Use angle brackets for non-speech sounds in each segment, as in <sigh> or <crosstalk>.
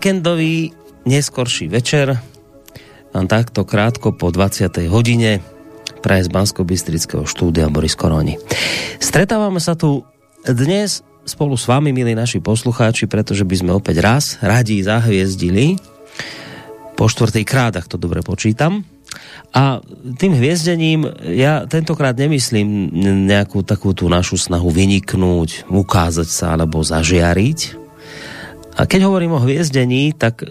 Víkendový neskorší večer. Vám takto krátko po 20. hodine praje z bansko bystrického štúdia Boris Koroni. Stretávame sa tu dnes spolu s vami, milí naši poslucháči, pretože by sme opäť raz radi zahviezdili po štvrtý krát, ak to dobre počítam. A tým hviezdením ja tentokrát nemyslím nejakú takú tú našu snahu vyniknúť, ukázať sa alebo zažiariť, a keď hovorím o hviezdení, tak e,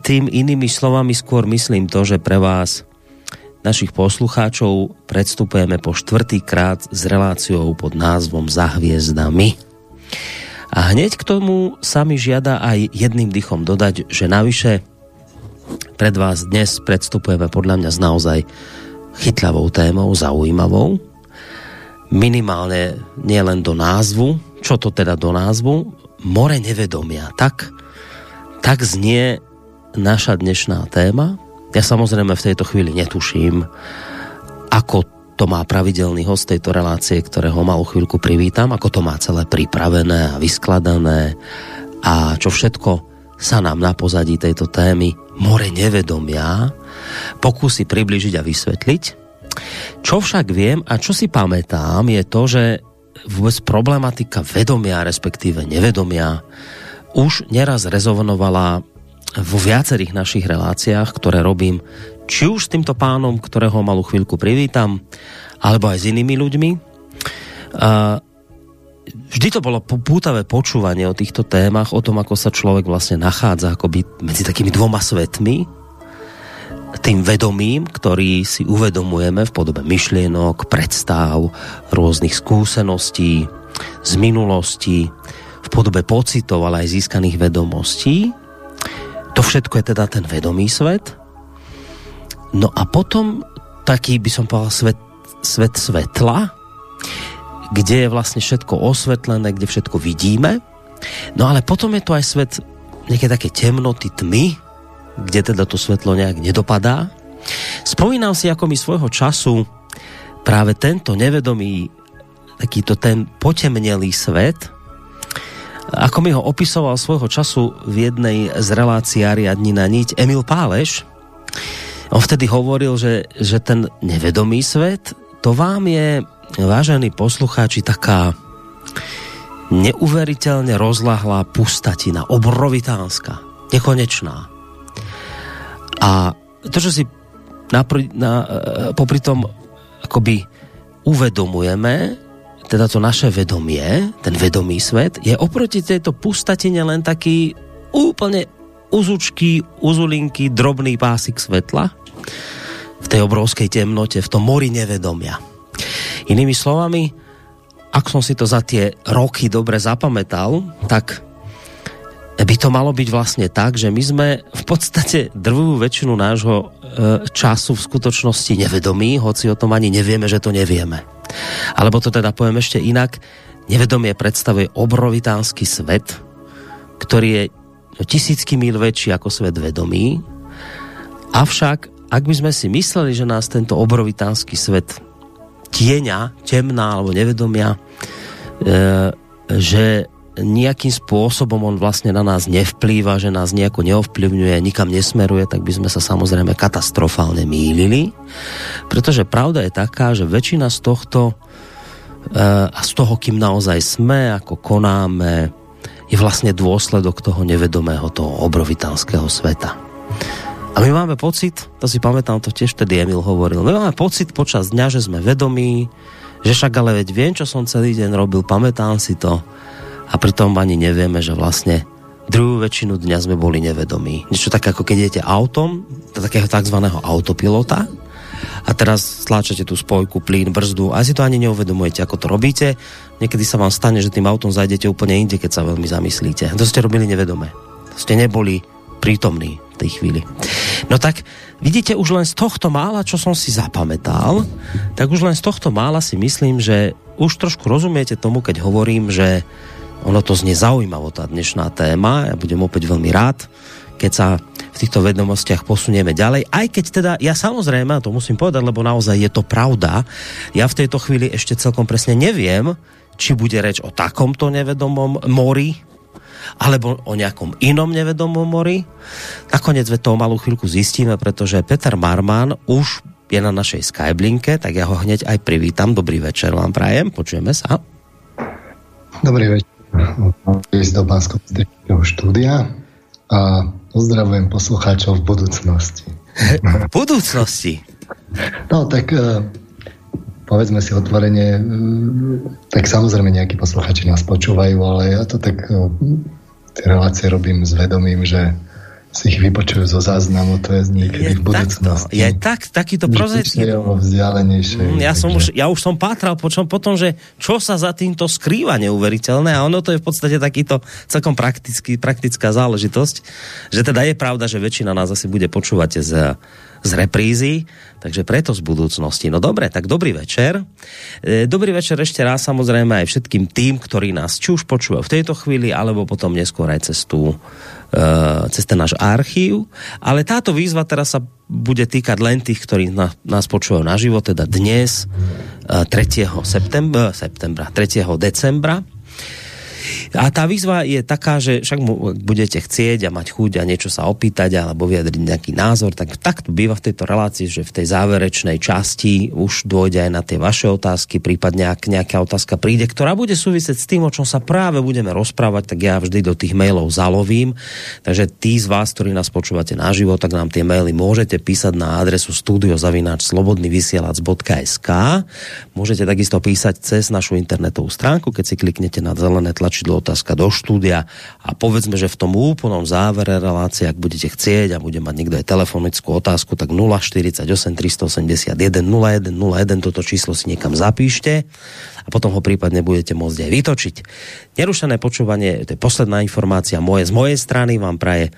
tým inými slovami skôr myslím to, že pre vás, našich poslucháčov, predstupujeme po štvrtýkrát s reláciou pod názvom Za hviezdami. A hneď k tomu sa mi žiada aj jedným dychom dodať, že navyše pred vás dnes predstupujeme podľa mňa s naozaj chytľavou témou, zaujímavou. Minimálne nielen do názvu, čo to teda do názvu, more nevedomia. Tak, tak znie naša dnešná téma. Ja samozrejme v tejto chvíli netuším, ako to má pravidelný host tejto relácie, ktorého malú chvíľku privítam, ako to má celé pripravené a vyskladané a čo všetko sa nám na pozadí tejto témy more nevedomia pokúsi približiť a vysvetliť. Čo však viem a čo si pamätám je to, že vôbec problematika vedomia, respektíve nevedomia, už neraz rezonovala vo viacerých našich reláciách, ktoré robím, či už s týmto pánom, ktorého malú chvíľku privítam, alebo aj s inými ľuďmi. Vždy to bolo pútavé počúvanie o týchto témach, o tom, ako sa človek vlastne nachádza akoby medzi takými dvoma svetmi, tým vedomím, ktorý si uvedomujeme v podobe myšlienok, predstav, rôznych skúseností z minulosti, v podobe pocitov, ale aj získaných vedomostí. To všetko je teda ten vedomý svet. No a potom taký, by som povedal, svet, svet svetla, kde je vlastne všetko osvetlené, kde všetko vidíme. No ale potom je to aj svet nejaké také temnoty, tmy, kde teda to svetlo nejak nedopadá. Spomínam si, ako mi svojho času práve tento nevedomý, takýto ten potemnelý svet, ako mi ho opisoval svojho času v jednej z relácií Ariadni na niť Emil Páleš, on vtedy hovoril, že, že ten nevedomý svet, to vám je, vážení poslucháči, taká neuveriteľne rozlahlá pustatina, obrovitánska, nekonečná. A to, čo si napr- na, e, popri tom akoby uvedomujeme, teda to naše vedomie, ten vedomý svet, je oproti tejto pustatine len taký úplne uzučký, uzulinky, drobný pásik svetla v tej obrovskej temnote, v tom mori nevedomia. Inými slovami, ak som si to za tie roky dobre zapamätal, tak by to malo byť vlastne tak, že my sme v podstate drvú väčšinu nášho e, času v skutočnosti nevedomí, hoci o tom ani nevieme, že to nevieme. Alebo to teda poviem ešte inak, nevedomie predstavuje obrovitánsky svet, ktorý je tisícky mil väčší ako svet vedomí, avšak ak by sme si mysleli, že nás tento obrovitánsky svet tieňa, temná alebo nevedomia, e, že nejakým spôsobom on vlastne na nás nevplýva, že nás nejako neovplyvňuje, nikam nesmeruje, tak by sme sa samozrejme katastrofálne mýlili. Pretože pravda je taká, že väčšina z tohto eh, a z toho, kým naozaj sme, ako konáme, je vlastne dôsledok toho nevedomého, toho obrovitánskeho sveta. A my máme pocit, to si pamätám, to tiež vtedy Emil hovoril, my máme pocit počas dňa, že sme vedomí, že však ale veď viem, čo som celý deň robil, pamätám si to, a pritom ani nevieme, že vlastne druhú väčšinu dňa sme boli nevedomí. Niečo tak ako keď idete autom, takého tzv. autopilota a teraz stláčate tú spojku, plyn, brzdu a si to ani neuvedomujete, ako to robíte. Niekedy sa vám stane, že tým autom zajdete úplne inde, keď sa veľmi zamyslíte. To ste robili nevedome. To ste neboli prítomní v tej chvíli. No tak vidíte, už len z tohto mála, čo som si zapamätal, tak už len z tohto mála si myslím, že už trošku rozumiete tomu, keď hovorím, že ono to znie zaujímavo, tá dnešná téma. Ja budem opäť veľmi rád, keď sa v týchto vedomostiach posunieme ďalej. Aj keď teda, ja samozrejme, to musím povedať, lebo naozaj je to pravda, ja v tejto chvíli ešte celkom presne neviem, či bude reč o takomto nevedomom mori, alebo o nejakom inom nevedomom mori. Nakoniec to o malú chvíľku zistíme, pretože Peter Marman už je na našej Skyblinke, tak ja ho hneď aj privítam. Dobrý večer vám prajem, počujeme sa. Dobrý večer. Ísť do bansko štúdia a pozdravujem poslucháčov v budúcnosti. v budúcnosti? No tak e, povedzme si otvorene, e, tak samozrejme nejakí posluchači nás počúvajú, ale ja to tak e, tie relácie robím s vedomím, že si ich vypočujú zo záznamu, to je niekedy je v budúcnosti. Takto, je tak, takýto prozretný. Mm, ja, som už, ja už som pátral počom potom, že čo sa za týmto skrýva neuveriteľné a ono to je v podstate takýto celkom praktický, praktická záležitosť, že teda je pravda, že väčšina nás asi bude počúvať z z reprízy, takže preto z budúcnosti. No dobre, tak dobrý večer. E, dobrý večer ešte raz samozrejme aj všetkým tým, ktorí nás či už počúvajú v tejto chvíli, alebo potom neskôr aj cez tú cez ten náš archív. Ale táto výzva teraz sa bude týkať len tých, ktorí na, nás počúvajú naživo, teda dnes 3. E, septembra, septembra 3. decembra a tá výzva je taká, že však budete chcieť a mať chuť a niečo sa opýtať alebo vyjadriť nejaký názor, tak takto býva v tejto relácii, že v tej záverečnej časti už dôjde aj na tie vaše otázky, prípadne ak nejaká otázka príde, ktorá bude súvisieť s tým, o čom sa práve budeme rozprávať, tak ja vždy do tých mailov zalovím. Takže tí z vás, ktorí nás počúvate naživo, tak nám tie maily môžete písať na adresu studiozavináčslobodnyvysielac.sk Môžete takisto písať cez našu internetovú stránku, keď si kliknete na zelené tlačidlo otázka do štúdia a povedzme, že v tom úplnom závere relácie, ak budete chcieť a bude mať niekto aj telefonickú otázku, tak 048 381 0101 toto číslo si niekam zapíšte a potom ho prípadne budete môcť aj vytočiť. Nerušené počúvanie, to je posledná informácia moje z mojej strany, vám praje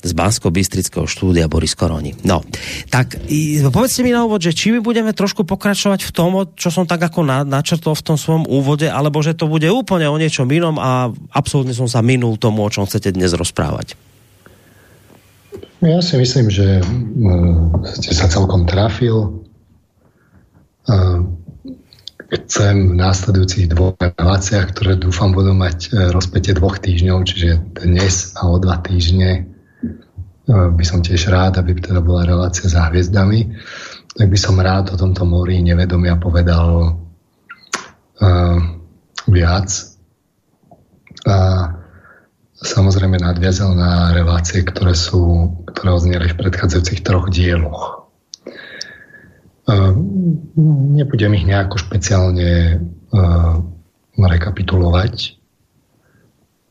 z Bansko-Bystrického štúdia Boris Koroni. No, tak povedzte mi na úvod, že či my budeme trošku pokračovať v tom, čo som tak ako na, načrtol v tom svojom úvode, alebo že to bude úplne o niečom inom a absolútne som sa minul tomu, o čom chcete dnes rozprávať. Ja si myslím, že uh, ste sa celkom trafil. Uh, chcem v následujúcich dvoch reláciách, ktoré dúfam budú mať uh, rozpätie dvoch týždňov, čiže dnes a o dva týždne by som tiež rád, aby teda bola relácia za hviezdami, tak by som rád o tomto mori nevedomia povedal uh, viac. A samozrejme nadviazal na relácie, ktoré sú, ktoré odzneli v predchádzajúcich troch dieloch. Uh, nebudem ich nejako špeciálne uh, rekapitulovať.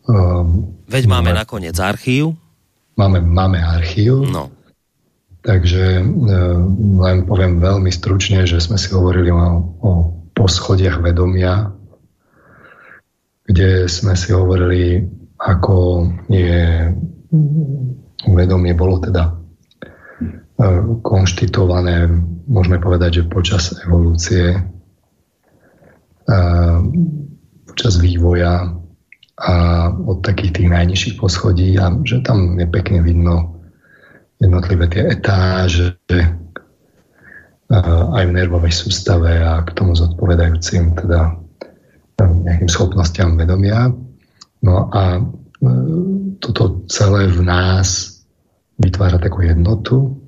Uh, Veď máme nakoniec archív máme, máme archív. No. Takže e, len poviem veľmi stručne, že sme si hovorili o, o poschodiach vedomia, kde sme si hovorili, ako je vedomie bolo teda e, konštitované, môžeme povedať, že počas evolúcie, e, počas vývoja a od takých tých najnižších poschodí a že tam je pekne vidno jednotlivé tie etáže aj v nervovej sústave a k tomu zodpovedajúcim teda nejakým schopnostiam vedomia. No a e, toto celé v nás vytvára takú jednotu.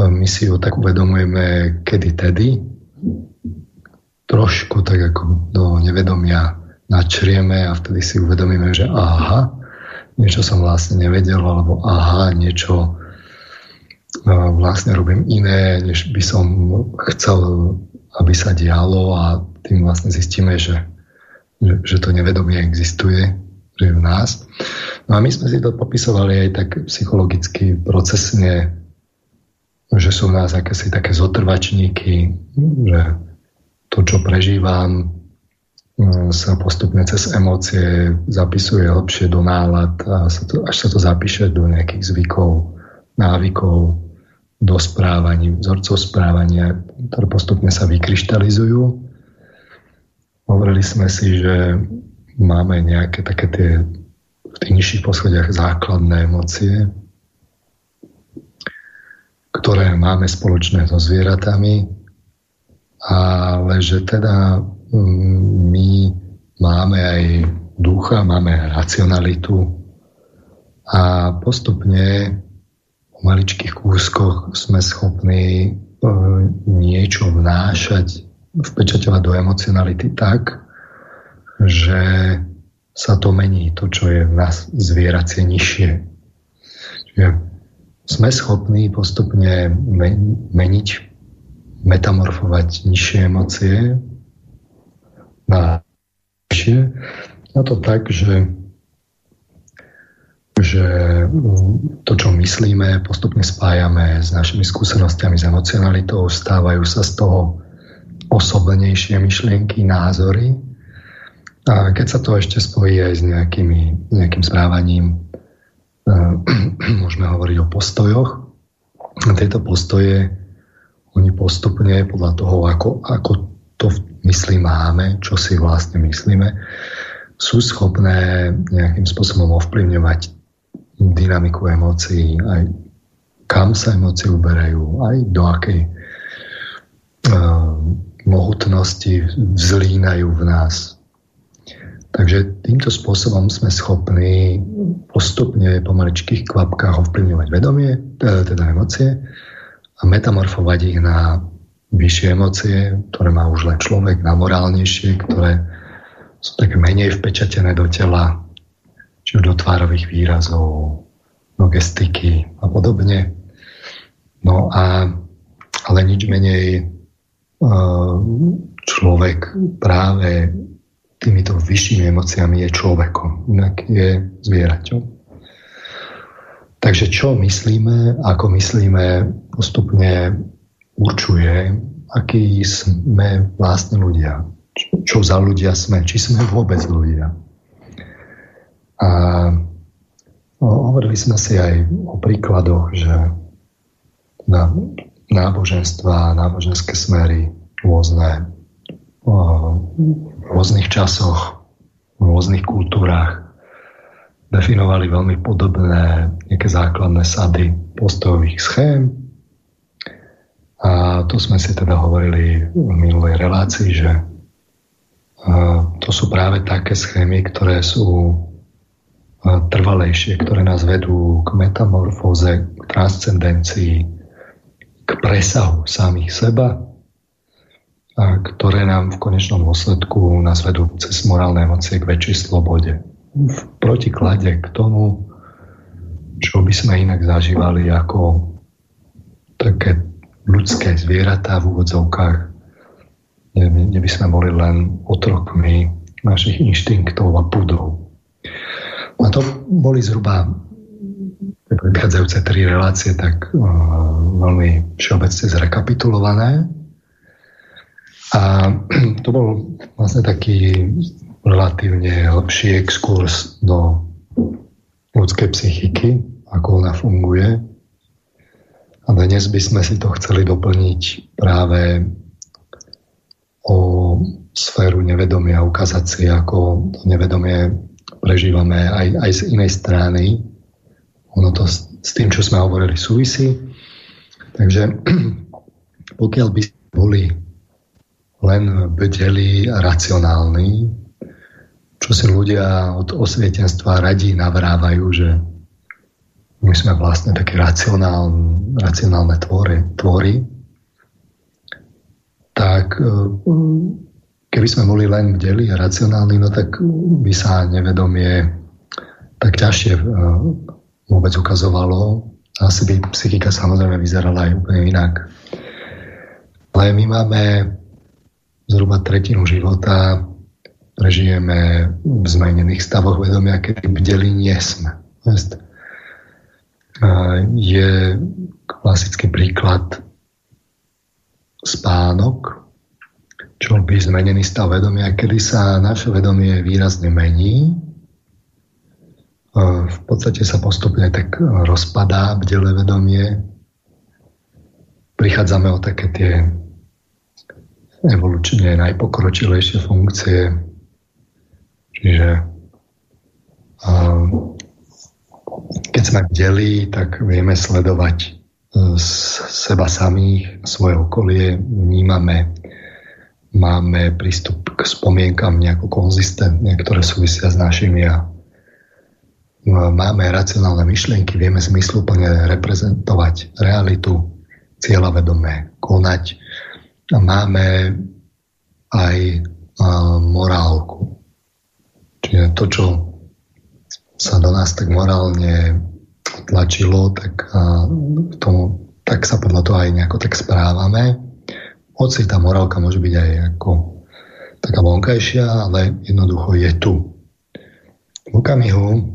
My si ju tak uvedomujeme kedy tedy, trošku tak ako do nevedomia načrieme a vtedy si uvedomíme, že aha, niečo som vlastne nevedel, alebo aha, niečo vlastne robím iné, než by som chcel, aby sa dialo a tým vlastne zistíme, že, že, to nevedomie existuje, že v nás. No a my sme si to popisovali aj tak psychologicky, procesne, že sú v nás akési také zotrvačníky, že to, čo prežívam, sa postupne cez emócie zapisuje hlbšie do nálad a sa to, až sa to zapíše do nejakých zvykov, návykov, do správaní, vzorcov správania, ktoré postupne sa vykryštalizujú. Hovorili sme si, že máme nejaké také tie v tých nižších poschodiach základné emócie, ktoré máme spoločné so zvieratami, ale že teda my máme aj ducha, máme racionalitu a postupne v maličkých kúskoch sme schopní e, niečo vnášať, vpečaťovať do emocionality tak, že sa to mení, to, čo je v nás zvieracie nižšie. Čiže sme schopní postupne meniť, metamorfovať nižšie emócie na vyššie. A to tak, že, že to, čo myslíme, postupne spájame s našimi skúsenostiami, s emocionalitou, stávajú sa z toho osobnejšie myšlienky, názory. A keď sa to ešte spojí aj s nejakými, nejakým správaním, <clears throat> môžeme hovoriť o postojoch. A tieto postoje, oni postupne podľa toho, ako, ako to v mysli máme, čo si vlastne myslíme, sú schopné nejakým spôsobom ovplyvňovať dynamiku emócií, aj kam sa emócie uberajú, aj do akej uh, mohutnosti vzlínajú v nás. Takže týmto spôsobom sme schopní postupne po maličkých kvapkách ovplyvňovať vedomie, teda emócie a metamorfovať ich na vyššie emócie, ktoré má už len človek, na morálnejšie, ktoré sú tak menej vpečatené do tela, či už do tvárových výrazov, do gestiky a podobne. No a ale nič menej človek práve týmito vyššími emóciami je človekom, inak je zvieraťom. Takže čo myslíme, ako myslíme, postupne určuje, aký sme vlastne ľudia. Čo za ľudia sme, či sme vôbec ľudia. A no, hovorili sme si aj o príkladoch, že na náboženstva, náboženské smery, rôzne v rôznych časoch, v rôznych kultúrach definovali veľmi podobné nejaké základné sady postojových schém. A to sme si teda hovorili v minulej relácii, že to sú práve také schémy, ktoré sú trvalejšie, ktoré nás vedú k metamorfóze, k transcendencii, k presahu samých seba a ktoré nám v konečnom dôsledku nás vedú cez morálne emócie k väčšej slobode. V protiklade k tomu, čo by sme inak zažívali ako také ľudské zvieratá v úvodzovkách, kde by sme boli len otrokmi našich inštinktov a púdov. A to boli zhruba predchádzajúce tri relácie tak uh, veľmi všeobecne zrekapitulované. A <clears throat> to bol vlastne taký relatívne lepší exkurs do ľudskej psychiky, ako ona funguje. A dnes by sme si to chceli doplniť práve o sféru nevedomia, ukázať si, ako to nevedomie prežívame aj, aj z inej strany. Ono to s, s tým, čo sme hovorili, súvisí. Takže <clears throat> pokiaľ by boli len bdelí a racionálni, čo si ľudia od osvietenstva radí navrávajú, že my sme vlastne také racionálne, racionálne tvory, tvory, tak e, keby sme boli len bdeli a racionálni, no tak by sa nevedomie tak ťažšie e, vôbec ukazovalo. Asi by psychika samozrejme vyzerala aj úplne inak. Ale my máme zhruba tretinu života prežijeme v zmenených stavoch vedomia, keď bdeli nie sme. Je klasický príklad spánok, čo by zmenený stav vedomia, kedy sa naše vedomie výrazne mení. V podstate sa postupne tak rozpadá bdelé vedomie. Prichádzame o také tie evolučne najpokročilejšie funkcie. Čiže keď sme deli, tak vieme sledovať e, seba samých, svoje okolie, vnímame máme prístup k spomienkam nejako konzistentne, ktoré súvisia s našim ja. Máme racionálne myšlienky, vieme zmysluplne reprezentovať realitu, cieľavedomé konať. A máme aj morálku. Čiže to, čo sa do nás tak morálne tlačilo, tak, tomu, tak sa podľa toho aj nejako tak správame. Hoci tá morálka môže byť aj ako taká vonkajšia, ale jednoducho je tu. V okamihu,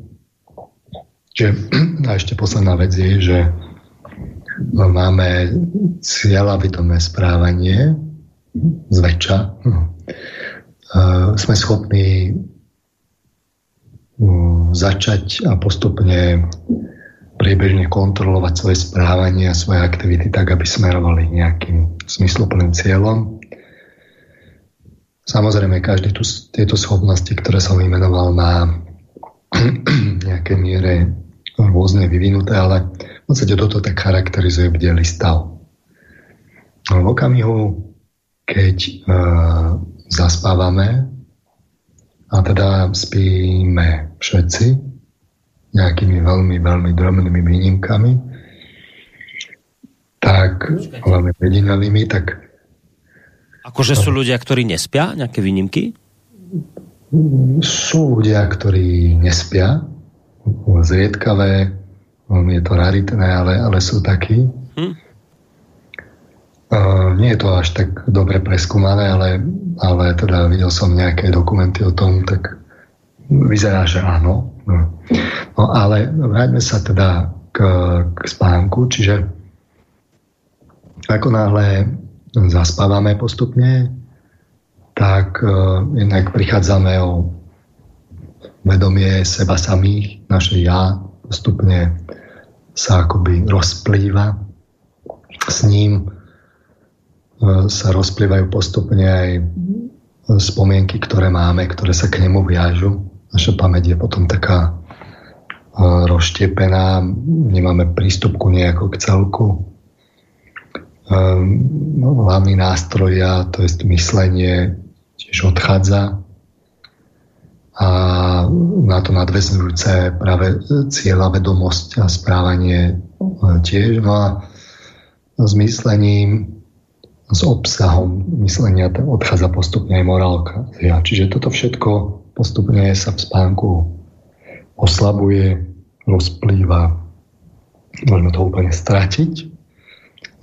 že, <clears throat> a ešte posledná vec je, že máme cieľavidomé správanie, zväčša, hm. sme schopní začať a postupne priebežne kontrolovať svoje správanie a svoje aktivity tak, aby smerovali nejakým smysluplným cieľom. Samozrejme, každý tu, tieto schopnosti, ktoré som vymenoval, má <clears throat> nejaké miere rôzne vyvinuté, ale v podstate toto tak charakterizuje bdelý stav. V okamihu, keď e, zaspávame, a teda spíme všetci, nejakými veľmi, veľmi drobnými výnimkami, tak, hlavne jedinelými, tak... Akože sú ľudia, ktorí nespia, nejaké výnimky? Sú ľudia, ktorí nespia, zriedkavé, je to raritné, ale, ale sú takí. Hm? Nie je to až tak dobre preskúmané, ale, ale teda videl som nejaké dokumenty o tom, tak vyzerá, že áno. No, no ale vráťme sa teda k, k spánku, čiže ako náhle zaspávame postupne, tak uh, jednak prichádzame o vedomie seba samých, naše ja postupne sa akoby rozplýva. S ním e, sa rozplývajú postupne aj spomienky, ktoré máme, ktoré sa k nemu viažu. Naša pamäť je potom taká e, rozštiepená, nemáme prístup ku nejako k celku. E, no, hlavný nástroj ja, to je myslenie, tiež odchádza a na to nadvezujúce práve cieľa, vedomosť a správanie e, tiež. No a s myslením, s obsahom myslenia odchádza postupne aj morálka. Čiže toto všetko postupne sa v spánku oslabuje, rozplýva, môžeme to úplne stratiť,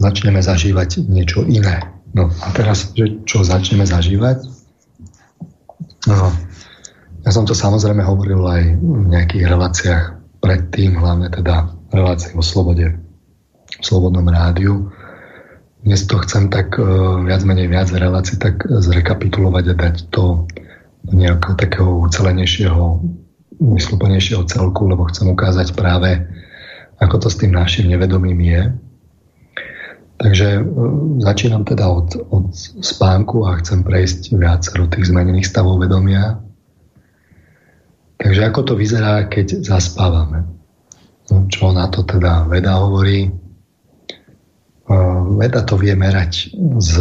začneme zažívať niečo iné. No a teraz, že čo začneme zažívať? No, ja som to samozrejme hovoril aj v nejakých reláciách predtým, hlavne teda relácie o slobode, v Slobodnom rádiu. Dnes to chcem tak uh, viac menej viac relácií tak zrekapitulovať a dať to do nejakého takého ucelenejšieho, mysluplnejšieho celku, lebo chcem ukázať práve, ako to s tým našim nevedomím je. Takže uh, začínam teda od, od spánku a chcem prejsť viacero tých zmenených stavov vedomia Takže ako to vyzerá, keď zaspávame? No, čo na to teda veda hovorí? Veda to vie merať z,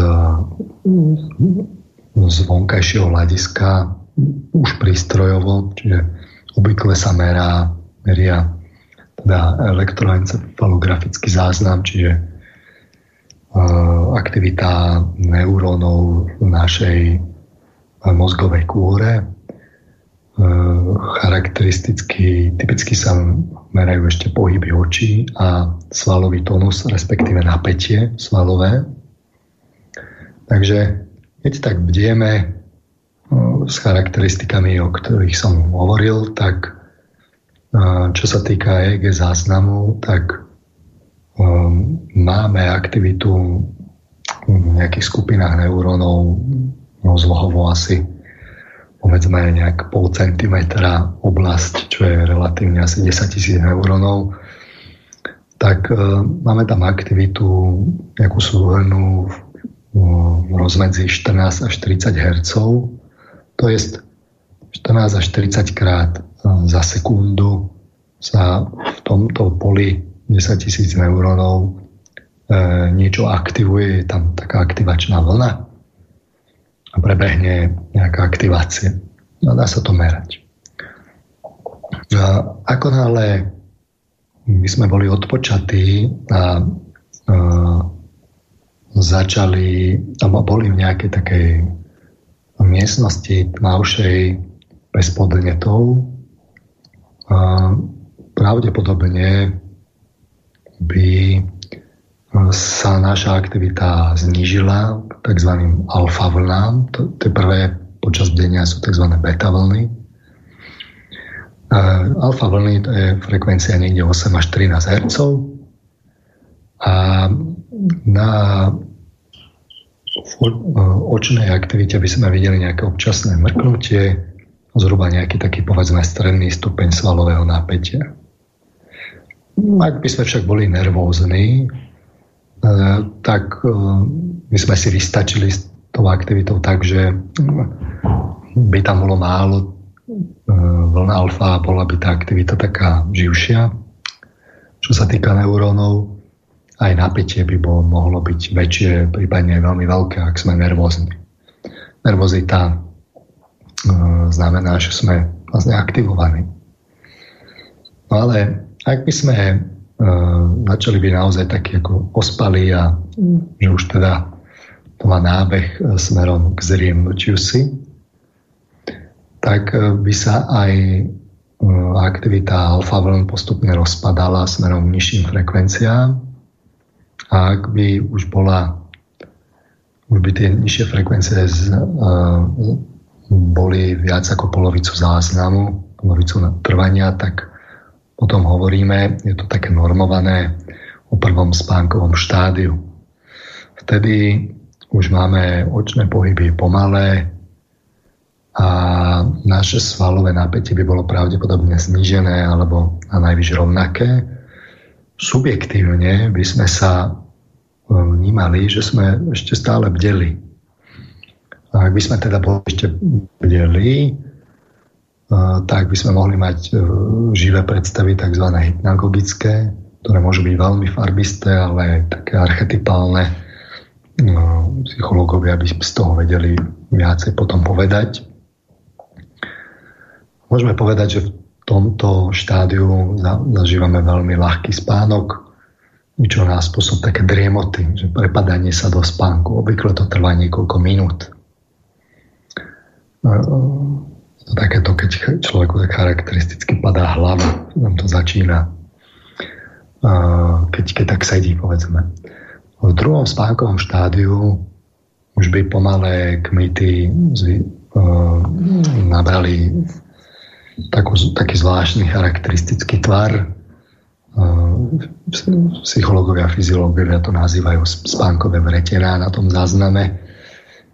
z vonkajšieho hľadiska už prístrojovo, čiže obvykle sa merá, meria teda elektroencefalografický záznam, čiže aktivita neurónov v našej mozgovej kôre charakteristicky, typicky sa merajú ešte pohyby očí a svalový tonus, respektíve napätie svalové. Takže keď tak bdieme eh, s charakteristikami, o ktorých som hovoril, tak eh, čo sa týka EEG záznamu, tak máme aktivitu v nejakých skupinách neurónov rozlohovo asi povedzme nejak pol centimetra oblasť, čo je relatívne asi 10 tisíc neurónov, tak e, máme tam aktivitu nejakú súhrnú v rozmedzi 14 až 30 Hz. To je 14 až 30 krát e, za sekundu sa v tomto poli 10 tisíc neurónov e, niečo aktivuje, je tam taká aktivačná vlna prebehne nejaká aktivácia. No, dá sa to merať. A ako náhle my sme boli odpočatí a, a začali, alebo boli v nejakej takej miestnosti tmavšej bez podnetov, a pravdepodobne by sa naša aktivita znížila k tzv. alfa vlnám. Tie prvé počas denia sú tzv. beta vlny. Alfa vlny to je frekvencia niekde 8 až 13 Hz. A na očnej aktivite by sme videli nejaké občasné mrknutie, zhruba nejaký taký povedzme stredný stupeň svalového napätia. Ak by sme však boli nervózni, e, tak e, by sme si vystačili s tou aktivitou tak, že by tam bolo málo e, vlna alfa a bola by tá aktivita taká živšia. Čo sa týka neurónov, aj napätie by bolo, mohlo byť väčšie, prípadne veľmi veľké, ak sme nervózni. Nervozita e, znamená, že sme vlastne aktivovaní. No ale ak by sme e, začali byť naozaj takí ako ospalí a že už teda to má nábeh e, smerom k zriemnutiu si, tak e, by sa aj e, aktivita alfa vln postupne rozpadala smerom k nižším frekvenciám a ak by už bola, už by tie nižšie frekvencie z, boli viac ako polovicu záznamu, polovicu trvania, tak potom hovoríme, je to také normované o prvom spánkovom štádiu. Vtedy už máme očné pohyby pomalé a naše svalové napätie by bolo pravdepodobne znížené alebo na najvyš rovnaké. Subjektívne by sme sa vnímali, že sme ešte stále bdeli. A ak by sme teda boli ešte bdeli, tak by sme mohli mať e, živé predstavy tzv. hypnagogické, ktoré môžu byť veľmi farbisté, ale také archetypálne. No, psychológovia by z toho vedeli viacej potom povedať. Môžeme povedať, že v tomto štádiu zažívame veľmi ľahký spánok, čo nás spôsob také driemoty, že prepadanie sa do spánku. Obvykle to trvá niekoľko minút. To takéto, keď človeku tak charakteristicky padá hlava, tam to začína, keď, keď tak sedí, povedzme. V druhom spánkovom štádiu už by pomalé kmity uh, nabrali takú, taký zvláštny charakteristický tvar, psychológovia, fyziológovia to nazývajú spánkové vretená na tom zázname.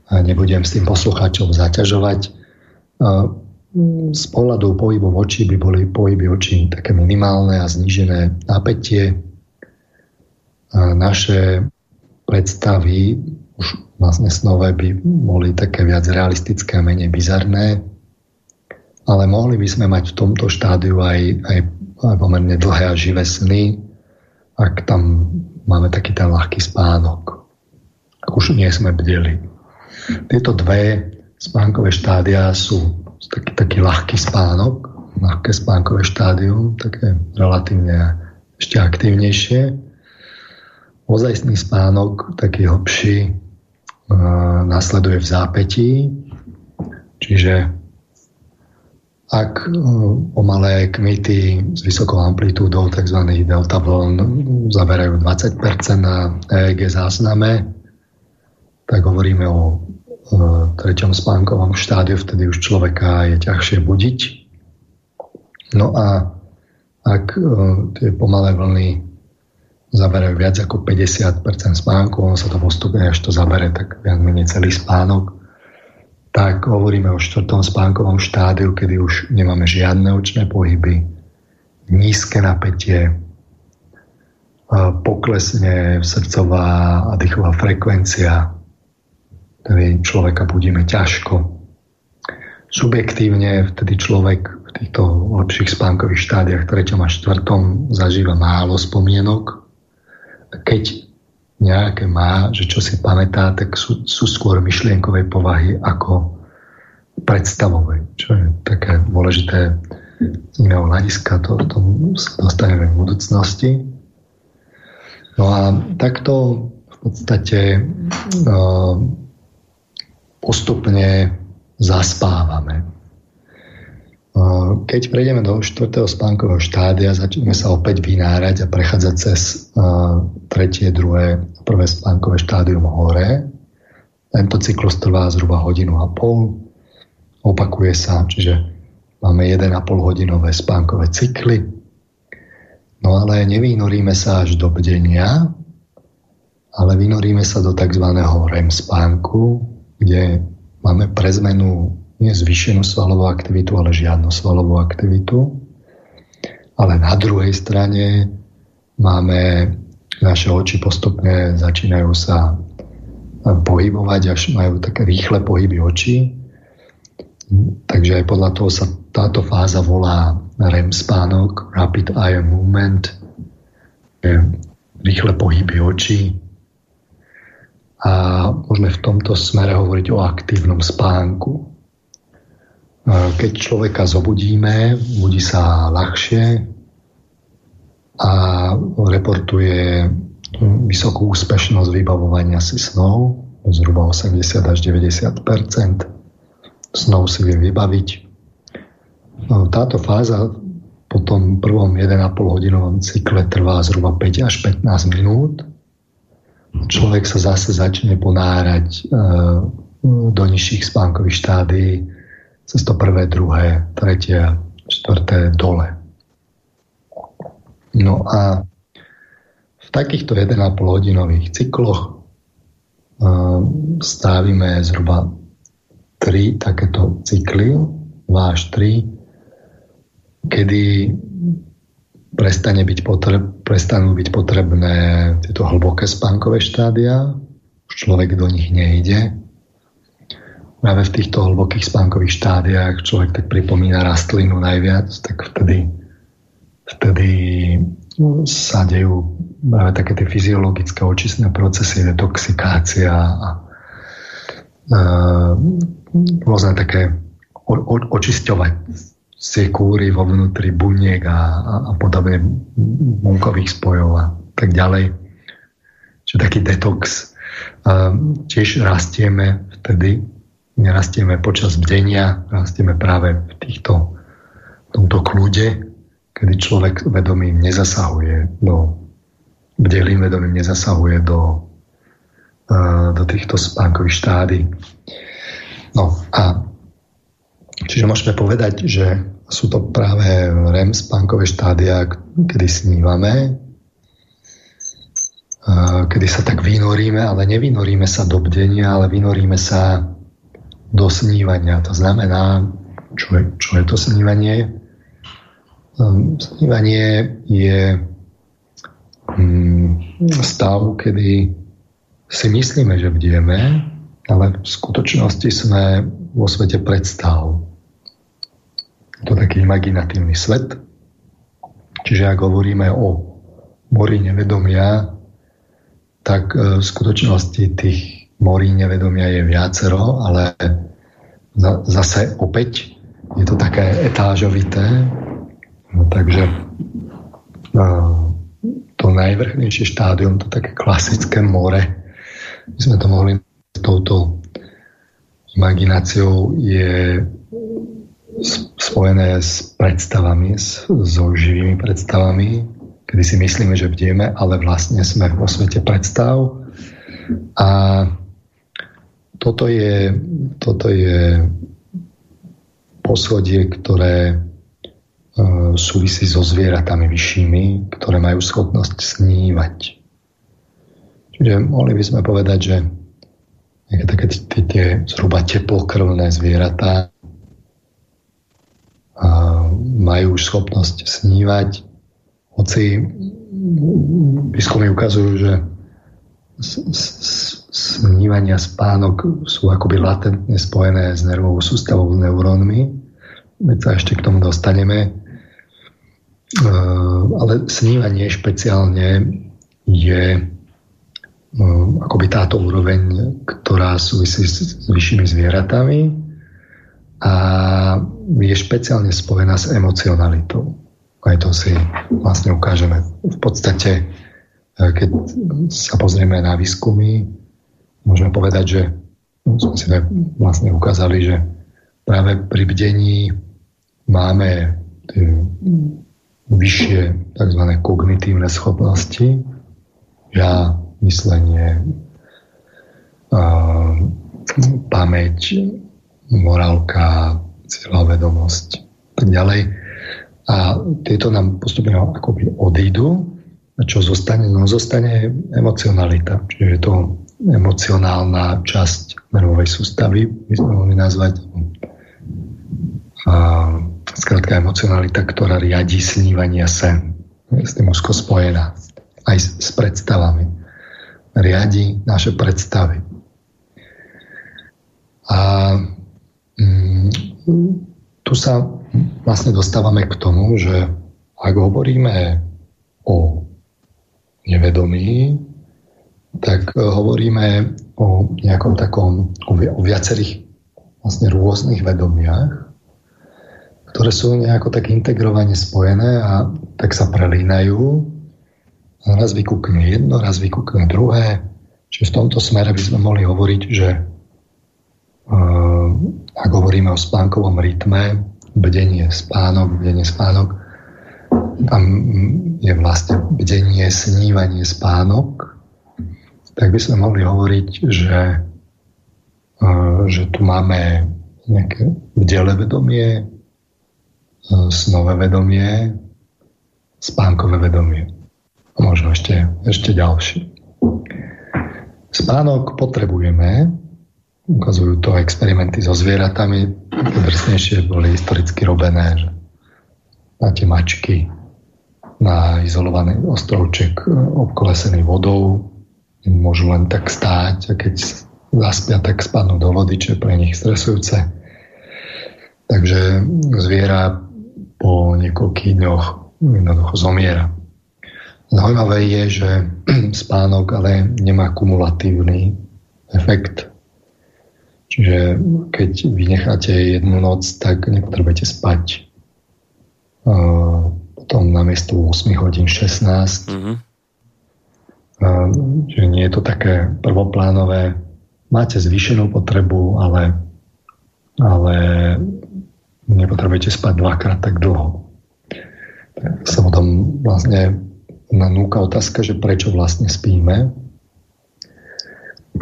Nebudem s tým poslucháčov zaťažovať. Z pohľadu pohybov očí by boli pohyby očí také minimálne a znížené napätie. Naše predstavy už vlastne snové by boli také viac realistické a menej bizarné, ale mohli by sme mať v tomto štádiu aj, aj pomerne dlhé a živé sny, ak tam máme taký ten ľahký spánok. Ak už nie sme bdeli. Tieto dve spánkové štádia sú taký, taký ľahký spánok, ľahké spánkové štádium, také relatívne ešte aktívnejšie. Ozajstný spánok, taký hlbší, e, nasleduje v zápetí, čiže ak pomalé kmity s vysokou amplitúdou tzv. delta vln zaberajú 20% na EEG zázname, tak hovoríme o treťom spánkovom štádiu, vtedy už človeka je ťažšie budiť. No a ak tie pomalé vlny zaberajú viac ako 50% spánku, ono sa to postupne až to zabere, tak viac menej celý spánok, tak hovoríme o štvrtom spánkovom štádiu, kedy už nemáme žiadne očné pohyby, nízke napätie, poklesne srdcová a dýchová frekvencia, tedy človeka budíme ťažko. Subjektívne vtedy človek v týchto lepších spánkových štádiach 3. a 4. zažíva málo spomienok. Keď nejaké má, že čo si pamätá, tak sú, sú skôr myšlienkovej povahy ako predstavovej, čo je také dôležité z iného hľadiska, to, to sa dostaneme v budúcnosti. No a takto v podstate uh, postupne zaspávame. Keď prejdeme do 4. spánkového štádia, začneme sa opäť vynárať a prechádzať cez tretie, druhé, prvé spánkové štádium hore. Tento cyklus trvá zhruba hodinu a pol. Opakuje sa, čiže máme 1,5 hodinové spánkové cykly. No ale nevynoríme sa až do bdenia, ale vynoríme sa do tzv. REM spánku, kde máme pre zmenu nie zvýšenú svalovú aktivitu, ale žiadnu svalovú aktivitu. Ale na druhej strane máme naše oči postupne začínajú sa pohybovať, až majú také rýchle pohyby očí. Takže aj podľa toho sa táto fáza volá REM spánok, Rapid Eye Movement, rýchle pohyby očí. A môžeme v tomto smere hovoriť o aktívnom spánku. Keď človeka zobudíme, budí sa ľahšie a reportuje vysokú úspešnosť vybavovania si snov, zhruba 80 až 90 snov si vie vybaviť. No, táto fáza po tom prvom 1,5 hodinovom cykle trvá zhruba 5 až 15 minút. Človek sa zase začne ponárať e, do nižších spánkových štádií, cez to prvé, druhé, tretie, štvrté dole. No a v takýchto 1,5 hodinových cykloch uh, stávime zhruba 3 takéto cykly, 2 až 3, kedy prestane byť potreb, prestanú byť potrebné tieto hlboké spánkové štádia, človek do nich nejde, práve v týchto hlbokých spánkových štádiách človek tak pripomína rastlinu najviac, tak vtedy, vtedy sa dejú práve také tie fyziologické očistné procesy, detoxikácia a, a rôzne také o, o, očisťovať kúry vo vnútri buniek a, a, a podobne bunkových spojov a tak ďalej. Čiže taký detox. A tiež rastieme vtedy, nerastieme počas bdenia, rastieme práve v týchto, v tomto kľude, kedy človek vedomým nezasahuje do bdelým vedomým nezasahuje do, uh, do týchto spánkových štády. No a čiže môžeme povedať, že sú to práve REM spánkové štádia, kedy snívame, uh, kedy sa tak vynoríme, ale nevynoríme sa do bdenia, ale vynoríme sa do snívania. To znamená, čo je, čo je to snívanie? Um, snívanie je um, stav, kedy si myslíme, že bdieme, ale v skutočnosti sme vo svete predstav. To je taký imaginatívny svet. Čiže ak hovoríme o mori nevedomia, tak e, v skutočnosti tých morí nevedomia je viacero, ale zase opäť je to také etážovité. No, takže to najvrchnejšie štádium, to také klasické more, my sme to mohli s touto imagináciou je spojené s predstavami, so živými predstavami, kedy si myslíme, že bdieme, ale vlastne sme vo svete predstav. A toto je, toto je poschodie, ktoré e, súvisí so zvieratami vyššími, ktoré majú schopnosť snívať. Čiže mohli by sme povedať, že také tie, tie zhruba teplokrvné zvieratá majú už schopnosť snívať, hoci výskumy ukazujú, že snívania spánok sú akoby latentne spojené s nervovou sústavou, s neurónmi. Veď sa ešte k tomu dostaneme. Ale snívanie špeciálne je akoby táto úroveň, ktorá súvisí s vyššími zvieratami a je špeciálne spojená s emocionalitou. Aj to si vlastne ukážeme. V podstate, e, keď sa pozrieme na výskumy, môžeme povedať, že sme si vlastne ukázali, že práve pri bdení máme vyššie tzv. kognitívne schopnosti, ja, myslenie, pamäť, morálka, cieľovedomosť a tak ďalej. A tieto nám postupne akoby odídu. A čo zostane? No zostane emocionalita. Čiže je to emocionálna časť nervovej sústavy, by sme mohli nazvať. A, skrátka emocionalita, ktorá riadi snívanie sen. Je s tým úzko spojená. Aj s, s predstavami. Riadi naše predstavy. A mm, tu sa vlastne dostávame k tomu, že ak hovoríme o nevedomí, tak e, hovoríme o nejakom takom, o viacerých vlastne rôznych vedomiach, ktoré sú nejako tak integrovane spojené a tak sa prelínajú. Raz vykúkne jedno, raz vykúkne druhé. Čiže v tomto smere by sme mohli hovoriť, že uh, ak hovoríme o spánkovom rytme, bdenie, spánok, bdenie, spánok, tam je vlastne bdenie, snívanie, spánok, tak by sme mohli hovoriť, že, e, že tu máme nejaké bdele vedomie, e, snové vedomie, spánkové vedomie. A možno ešte, ešte ďalšie. Spánok potrebujeme, ukazujú to experimenty so zvieratami, drsnejšie boli historicky robené, že máte mačky na izolovaný ostrovček obkolesený vodou, môžu len tak stáť a keď zaspia, tak spadnú do vody, čo je pre nich stresujúce. Takže zviera po niekoľkých dňoch jednoducho zomiera. Zaujímavé je, že <clears throat> spánok ale nemá kumulatívny efekt. Čiže keď vynecháte jednu noc, tak nepotrebujete spať potom namiesto 8 hodín 16. Mm-hmm že nie je to také prvoplánové. Máte zvýšenú potrebu, ale, ale nepotrebujete spať dvakrát tak dlho. Sa potom vlastne nanúka otázka, že prečo vlastne spíme.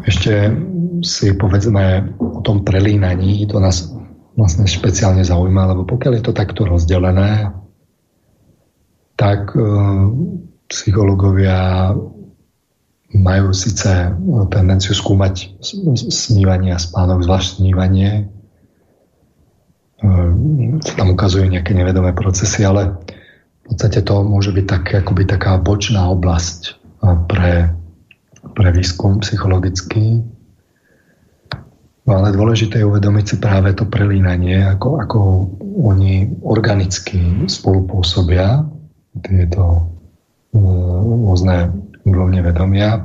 Ešte si povedzme o tom prelínaní, to nás vlastne špeciálne zaujíma, lebo pokiaľ je to takto rozdelené, tak e, psychológovia majú síce tendenciu skúmať snívanie a spánok, zvlášť snívanie. Sa tam ukazujú nejaké nevedomé procesy, ale v podstate to môže byť tak, akoby taká bočná oblasť pre, pre výskum psychologický. No ale dôležité je uvedomiť si práve to prelínanie, ako, ako oni organicky spolupôsobia, tieto rôzne úrovne vedomia.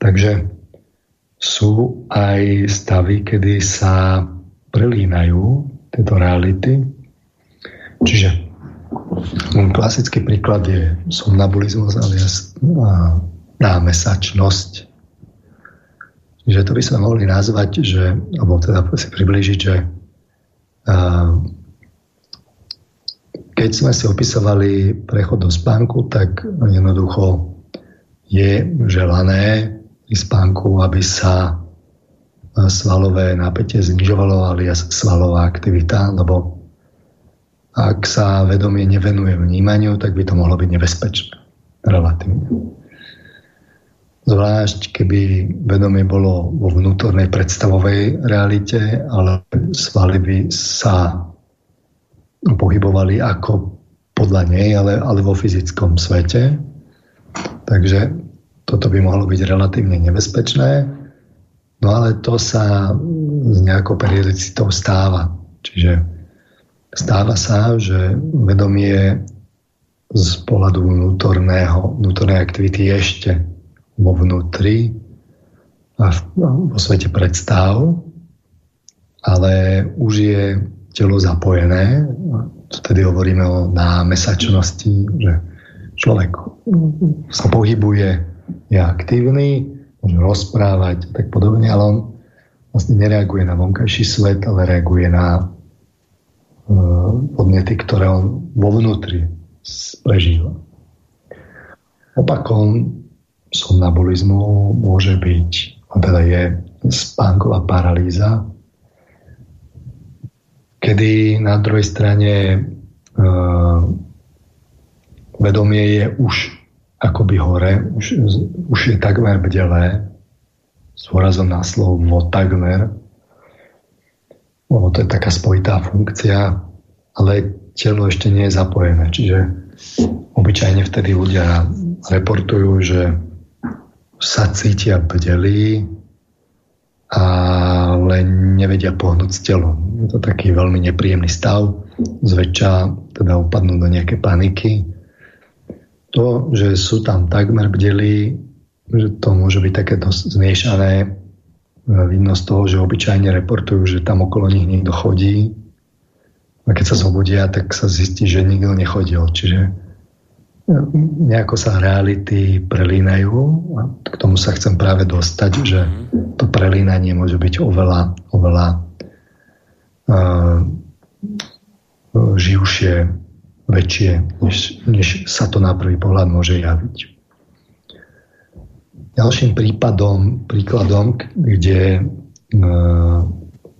Takže sú aj stavy, kedy sa prelínajú tieto reality. Čiže klasický príklad je somnambulizmus alias námesačnosť. Čiže to by sme mohli nazvať, že, alebo teda si približiť, že keď sme si opisovali prechod do spánku, tak jednoducho je želané pri spánku, aby sa e, svalové napätie znižovalo, alias svalová aktivita, lebo ak sa vedomie nevenuje vnímaniu, tak by to mohlo byť nebezpečné. Relatívne. Zvlášť, keby vedomie bolo vo vnútornej predstavovej realite, ale svaly by sa pohybovali ako podľa nej, ale, ale vo fyzickom svete, Takže toto by mohlo byť relatívne nebezpečné. No ale to sa s nejakou periodicitou stáva. Čiže stáva sa, že vedomie z pohľadu vnútorného, vnútornej aktivity ešte vo vnútri a v, vo svete predstav, ale už je telo zapojené. Vtedy hovoríme o námesačnosti, že človek sa pohybuje, je aktívny, môže rozprávať a tak podobne, ale on vlastne nereaguje na vonkajší svet, ale reaguje na uh, podnety, ktoré on vo vnútri prežíva. Opakom somnambulizmu môže byť, a teda je spánková paralýza, kedy na druhej strane uh, vedomie je už akoby hore, už, už je takmer bdelé, s úrazom na slovo takmer, lebo to je taká spojitá funkcia, ale telo ešte nie je zapojené. Čiže obyčajne vtedy ľudia reportujú, že sa cítia bdelí, ale nevedia pohnúť s telom. Je to taký veľmi nepríjemný stav. Zväčša teda upadnú do nejaké paniky. To, že sú tam takmer bdelí, že to môže byť také dosť zmiešané. Vidno z toho, že obyčajne reportujú, že tam okolo nich niekto chodí. A keď sa zobudia, tak sa zistí, že nikto nechodil. Čiže nejako sa reality prelínajú a k tomu sa chcem práve dostať, že to prelínanie môže byť oveľa, oveľa uh, živšie, väčšie, než, než sa to na prvý pohľad môže javiť. Ďalším prípadom, príkladom, kde uh,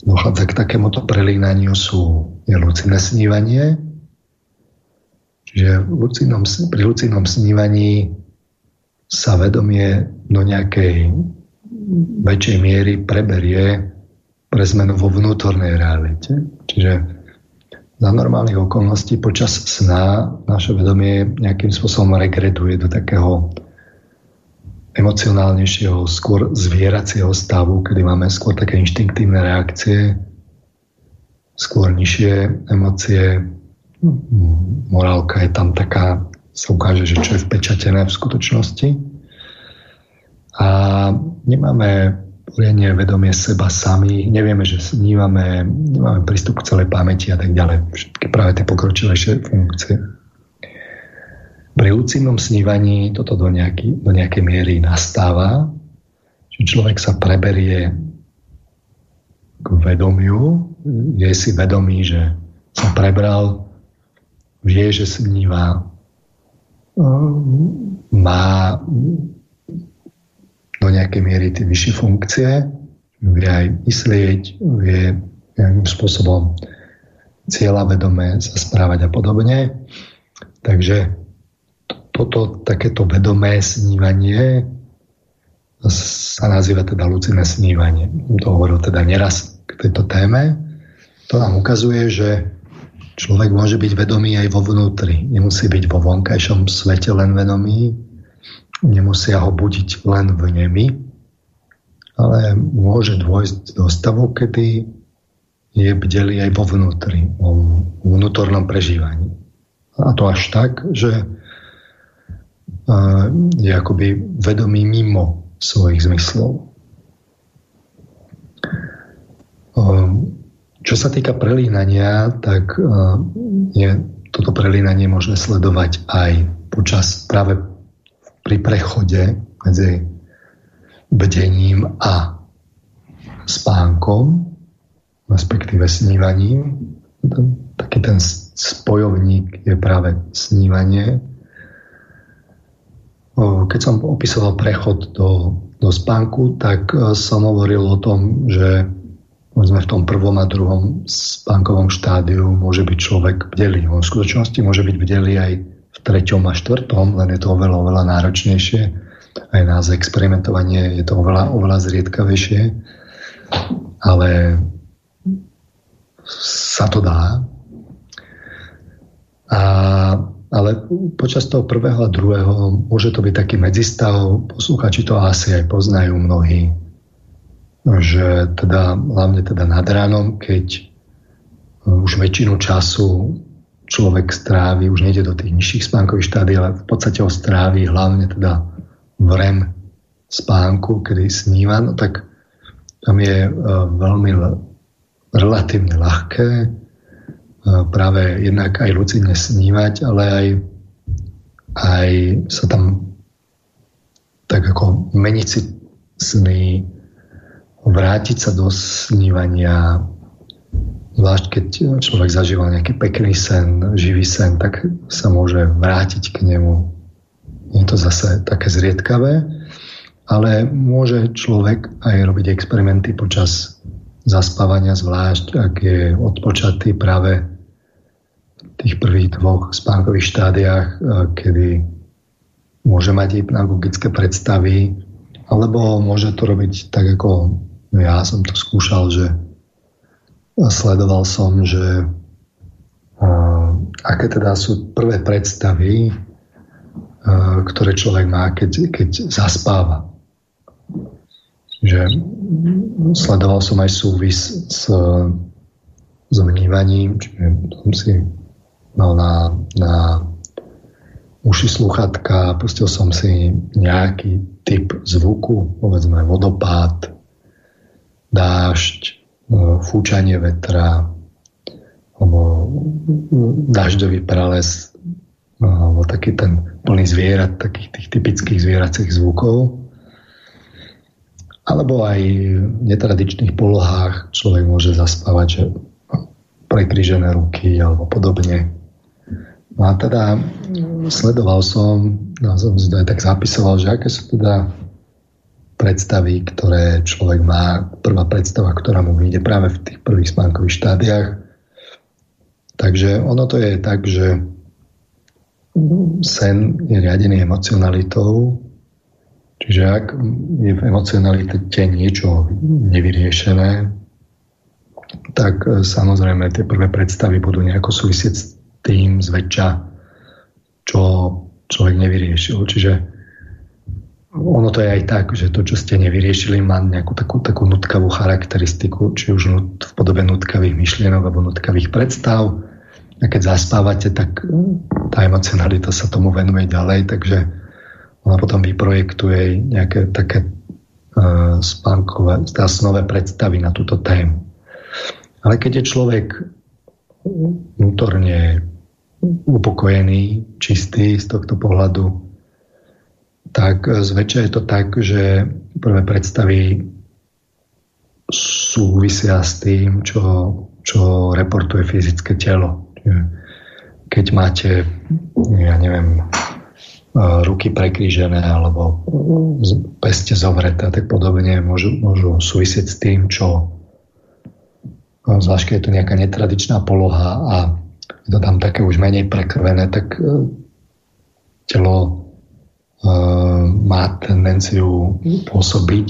dochádza k takémuto prelínaniu sú je lucidné snívanie, Čiže lucidnom, pri lucidnom snívaní sa vedomie do nejakej väčšej miery preberie pre zmenu vo vnútornej realite. Čiže za normálnych okolností počas sna naše vedomie nejakým spôsobom regreduje do takého emocionálnejšieho, skôr zvieracieho stavu, kedy máme skôr také inštinktívne reakcie, skôr nižšie emócie, morálka je tam taká, sa ukáže, že čo je vpečatené v skutočnosti. A nemáme poriadne vedomie seba sami, nevieme, že snímame, nemáme prístup k celej pamäti a tak ďalej. Všetky práve tie pokročilejšie funkcie. Pri lucidnom snívaní toto do, nejaký, do nejakej miery nastáva, že človek sa preberie k vedomiu, je si vedomý, že sa prebral vie, že sníva, má do nejakej miery tie vyššie funkcie, vie aj myslieť, vie nejakým spôsobom cieľa vedomé sa správať a podobne. Takže toto takéto vedomé snívanie sa nazýva teda lucidné snívanie. To hovoril teda neraz k tejto téme. To nám ukazuje, že Človek môže byť vedomý aj vo vnútri. Nemusí byť vo vonkajšom svete len vedomý. Nemusia ho budiť len v nemi. Ale môže dôjsť do stavu, kedy je bdelý aj vo vnútri, vo vnútornom prežívaní. A to až tak, že je akoby vedomý mimo svojich zmyslov. Čo sa týka prelínania, tak je toto prelínanie možné sledovať aj počas práve pri prechode medzi bdením a spánkom, respektíve snívaním. Taký ten spojovník je práve snívanie. Keď som opisoval prechod do, do spánku, tak e, som hovoril o tom, že povedzme v tom prvom a druhom spánkovom štádiu môže byť človek bdelý. On v skutočnosti môže byť bdelý aj treťom a štvrtom, len je to oveľa, oveľa náročnejšie. Aj na experimentovanie je to oveľa, oveľa zriedkavejšie. Ale sa to dá. A, ale počas toho prvého a druhého môže to byť taký medzistav. Posluchači to asi aj poznajú mnohí že teda, hlavne teda nad ránom, keď už väčšinu času človek strávi, už nejde do tých nižších spánkových štádí, ale v podstate ho strávi hlavne teda v REM spánku, kedy sníva, no tak tam je uh, veľmi relatívne ľahké uh, práve jednak aj lucidne snívať, ale aj, aj sa tam tak ako meniť si sny, vrátiť sa do snívania, zvlášť keď človek zažíva nejaký pekný sen, živý sen, tak sa môže vrátiť k nemu. Je to zase také zriedkavé, ale môže človek aj robiť experimenty počas zaspávania, zvlášť ak je odpočatý práve v tých prvých dvoch spánkových štádiách, kedy môže mať hypnagogické predstavy, alebo môže to robiť tak, ako ja som to skúšal, že sledoval som, že aké teda sú prvé predstavy, ktoré človek má, keď, keď zaspáva. Že sledoval som aj súvis s, s vnímaním, čiže som si mal na, na uši sluchatka, pustil som si nejaký typ zvuku, povedzme vodopád, dážď, fúčanie vetra, alebo dažďový prales, alebo taký ten plný zvierat, takých tých typických zvieracích zvukov. Alebo aj v netradičných polohách človek môže zaspávať, že prekryžené ruky alebo podobne. No a teda sledoval som, no som si to aj tak zapisoval, že aké sú teda predstavy, ktoré človek má, prvá predstava, ktorá mu vyjde práve v tých prvých spánkových štádiách. Takže ono to je tak, že sen je riadený emocionalitou, čiže ak je v emocionalite niečo nevyriešené, tak samozrejme tie prvé predstavy budú nejako súvisieť s tým zväčša, čo človek nevyriešil. Čiže ono to je aj tak, že to, čo ste nevyriešili, má nejakú takú, takú nutkavú charakteristiku, či už v podobe nutkavých myšlienok alebo nutkavých predstav. A keď zaspávate, tak tá emocionalita sa tomu venuje ďalej, takže ona potom vyprojektuje nejaké také uh, spánkové, teda snové predstavy na túto tému. Ale keď je človek vnútorne upokojený, čistý z tohto pohľadu, tak zväčša je to tak, že prvé predstavy súvisia s tým, čo, čo reportuje fyzické telo. Keď máte, ja neviem, ruky prekrížené alebo peste zovreté tak podobne, môžu, môžu súvisieť s tým, čo zvlášť keď je to nejaká netradičná poloha a je to tam také už menej prekrvené, tak e, telo e, má tendenciu pôsobiť.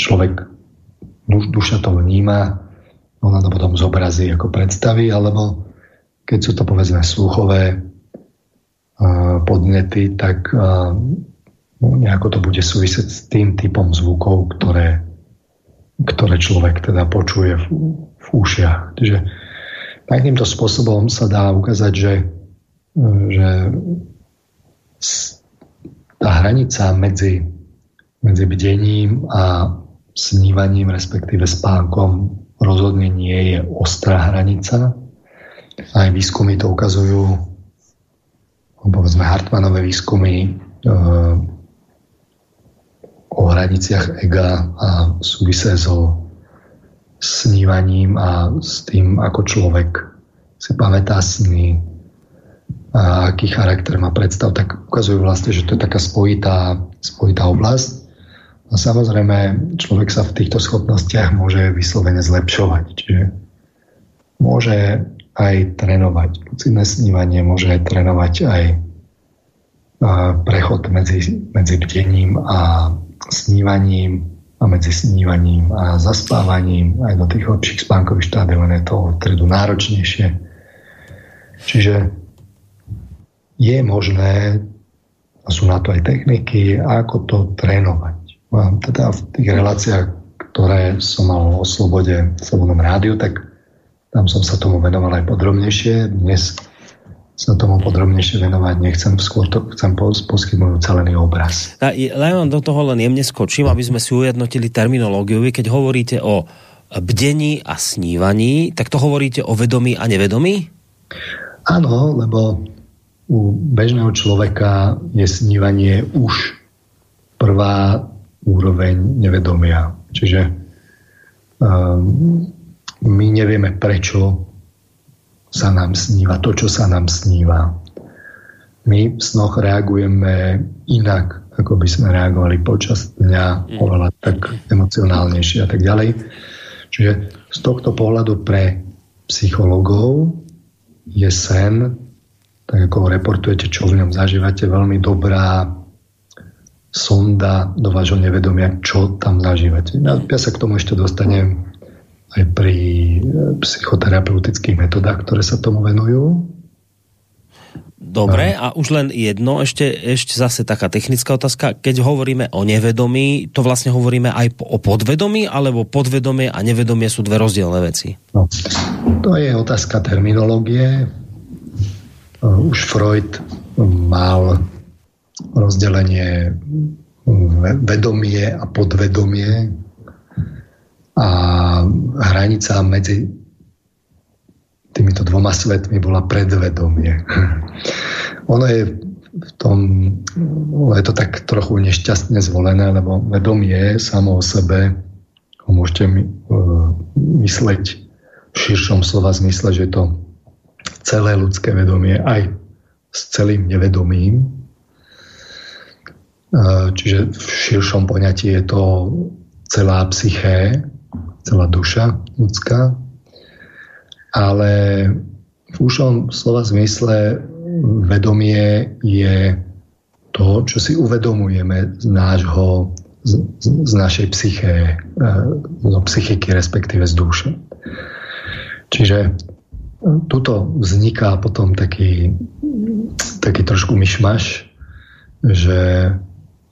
Človek, duša to vníma, ona to potom zobrazí ako predstavy, alebo keď sú to povedzme sluchové e, podnety, tak no, nejako to bude súvisieť s tým typom zvukov, ktoré ktoré človek teda počuje v, v ušiach. Čiže takýmto spôsobom sa dá ukázať, že, že tá hranica medzi, medzi bdením a snívaním, respektíve spánkom rozhodne nie je ostrá hranica. Aj výskumy to ukazujú, povedzme Hartmanové výskumy, e, o hraniciach ega a súvisé so snívaním a s tým, ako človek si pamätá sny a aký charakter má predstav, tak ukazujú vlastne, že to je taká spojitá, spojitá oblasť. A samozrejme, človek sa v týchto schopnostiach môže vyslovene zlepšovať. Čiže môže aj trénovať lucidné snívanie, môže aj trénovať aj prechod medzi, medzi bdením a snívaním a medzi snívaním a zaspávaním aj do tých lepších spánkových štádiov, len je to tredu náročnejšie. Čiže je možné, a sú na to aj techniky, ako to trénovať. Teda v tých reláciách, ktoré som mal o slobode v Slobodnom rádiu, tak tam som sa tomu venoval aj podrobnejšie. Dnes sa tomu podrobnejšie venovať nechcem, skôr to chcem poskytnúť celý obraz. A vám do toho len jemne skočím, aby sme si ujednotili terminológiu. Vy keď hovoríte o bdení a snívaní, tak to hovoríte o vedomí a nevedomí? Áno, lebo u bežného človeka je snívanie už prvá úroveň nevedomia. Čiže um, my nevieme, prečo sa nám sníva to, čo sa nám sníva. My v snoch reagujeme inak, ako by sme reagovali počas dňa, oveľa tak emocionálnejšie a tak ďalej. Čiže z tohto pohľadu pre psychologov je sen, tak ako reportujete, čo v ňom zažívate, veľmi dobrá sonda do vášho nevedomia, čo tam zažívate. Ja sa k tomu ešte dostanem aj pri e, psychoterapeutických metodách, ktoré sa tomu venujú. Dobre, a už len jedno, ešte, ešte zase taká technická otázka. Keď hovoríme o nevedomí, to vlastne hovoríme aj o podvedomí, alebo podvedomie a nevedomie sú dve rozdielne veci? No, to je otázka terminológie. E, už Freud mal rozdelenie vedomie a podvedomie a hranica medzi týmito dvoma svetmi bola predvedomie. <laughs> ono je v tom, je to tak trochu nešťastne zvolené, lebo vedomie samo o sebe ho môžete uh, mysleť v širšom slova zmysle, že je to celé ľudské vedomie aj s celým nevedomím. Uh, čiže v širšom poňatí je to celá psyché, celá duša ľudská, ale v úšom slova zmysle vedomie je to, čo si uvedomujeme z nášho, z, z našej psyché, z psychiky, respektíve z duše. Čiže tuto vzniká potom taký, taký trošku myšmaš, že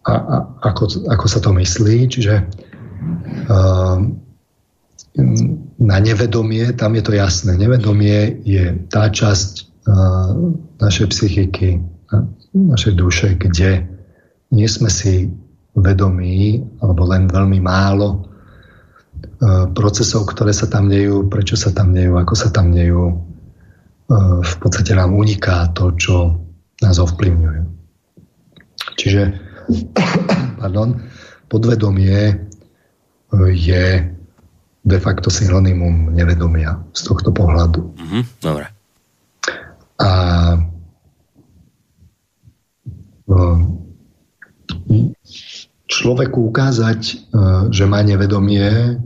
a, a, ako, ako sa to myslí, čiže uh, na nevedomie, tam je to jasné. Nevedomie je tá časť uh, našej psychiky, našej duše, kde nie sme si vedomí, alebo len veľmi málo procesov, ktoré sa tam dejú, prečo sa tam dejú, ako sa tam dejú. Uh, v podstate nám uniká to, čo nás ovplyvňuje. Čiže <coughs> pardon, podvedomie je de facto synonymum nevedomia z tohto pohľadu. Mm-hmm, dobre. A človeku ukázať, že má nevedomie,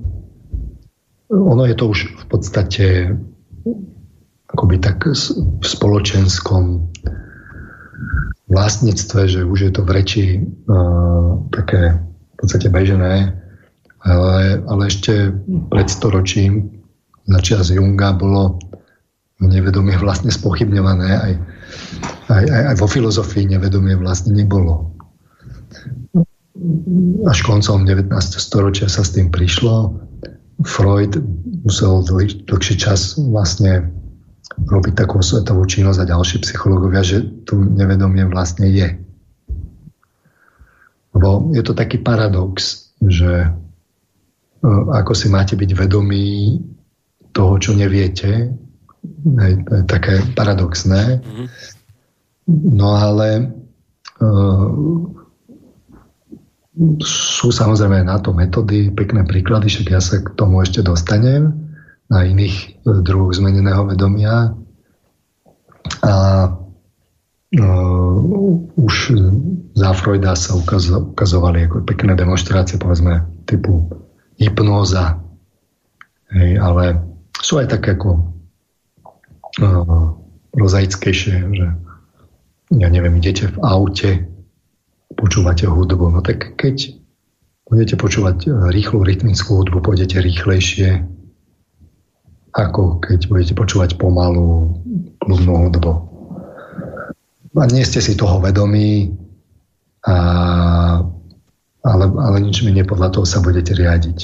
ono je to už v podstate akoby tak v spoločenskom vlastníctve, že už je to v reči uh, také v podstate bežené, ale, ale ešte pred storočím na čas Junga bolo nevedomie vlastne spochybňované. Aj, aj, aj, aj vo filozofii nevedomie vlastne nebolo. Až koncom 19. storočia sa s tým prišlo. Freud musel dlhší čas vlastne robiť takú svetovú činnosť a ďalší psychológovia, že tu nevedomie vlastne je. Lebo je to taký paradox, že E, ako si máte byť vedomí toho, čo neviete. Hej, to je také paradoxné. Mm-hmm. No ale uh, sú samozrejme na to metódy, pekné príklady, však ja sa k tomu ešte dostanem na iných uh, druhoch zmeneného vedomia. A uh, už za Freuda sa ukazovali ako pekné demonstrácie, povedzme, typu hypnóza. Hej, ale sú aj také ako uh, prozaickejšie, že ja neviem, idete v aute, počúvate hudbu, no tak keď budete počúvať rýchlu rytmickú hudbu, pôjdete rýchlejšie, ako keď budete počúvať pomalú kľudnú hudbu. A nie ste si toho vedomí, a ale, ale nič mi nepodľa toho sa budete riadiť.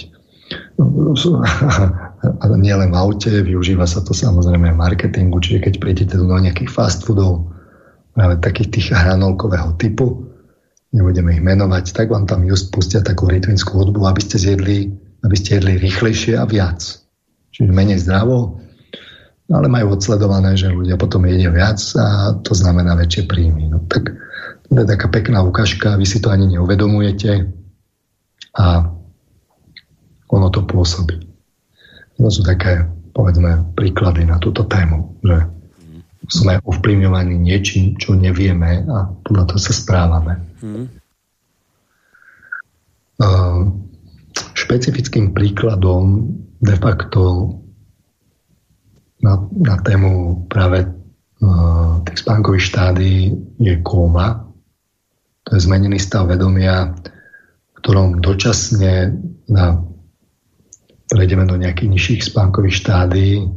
<laughs> a nielen v aute, využíva sa to samozrejme v marketingu, čiže keď prídete do nejakých fast foodov, práve takých tých hranolkového typu, nebudeme ich menovať, tak vám tam just pustia takú rytmickú hudbu, aby ste zjedli, aby ste jedli rýchlejšie a viac. Čiže menej zdravo, ale majú odsledované, že ľudia potom jedia viac a to znamená väčšie príjmy. No tak to je taká pekná ukážka, vy si to ani neuvedomujete a ono to pôsobí. To sú také, povedzme, príklady na túto tému, že sme ovplyvňovaní niečím, čo nevieme a podľa toho sa správame. Hmm. Uh, špecifickým príkladom de facto na, na tému práve uh, tých spánkových štádií je kóma. To je zmenený stav vedomia, v ktorom dočasne na prejdeme do nejakých nižších spánkových štádií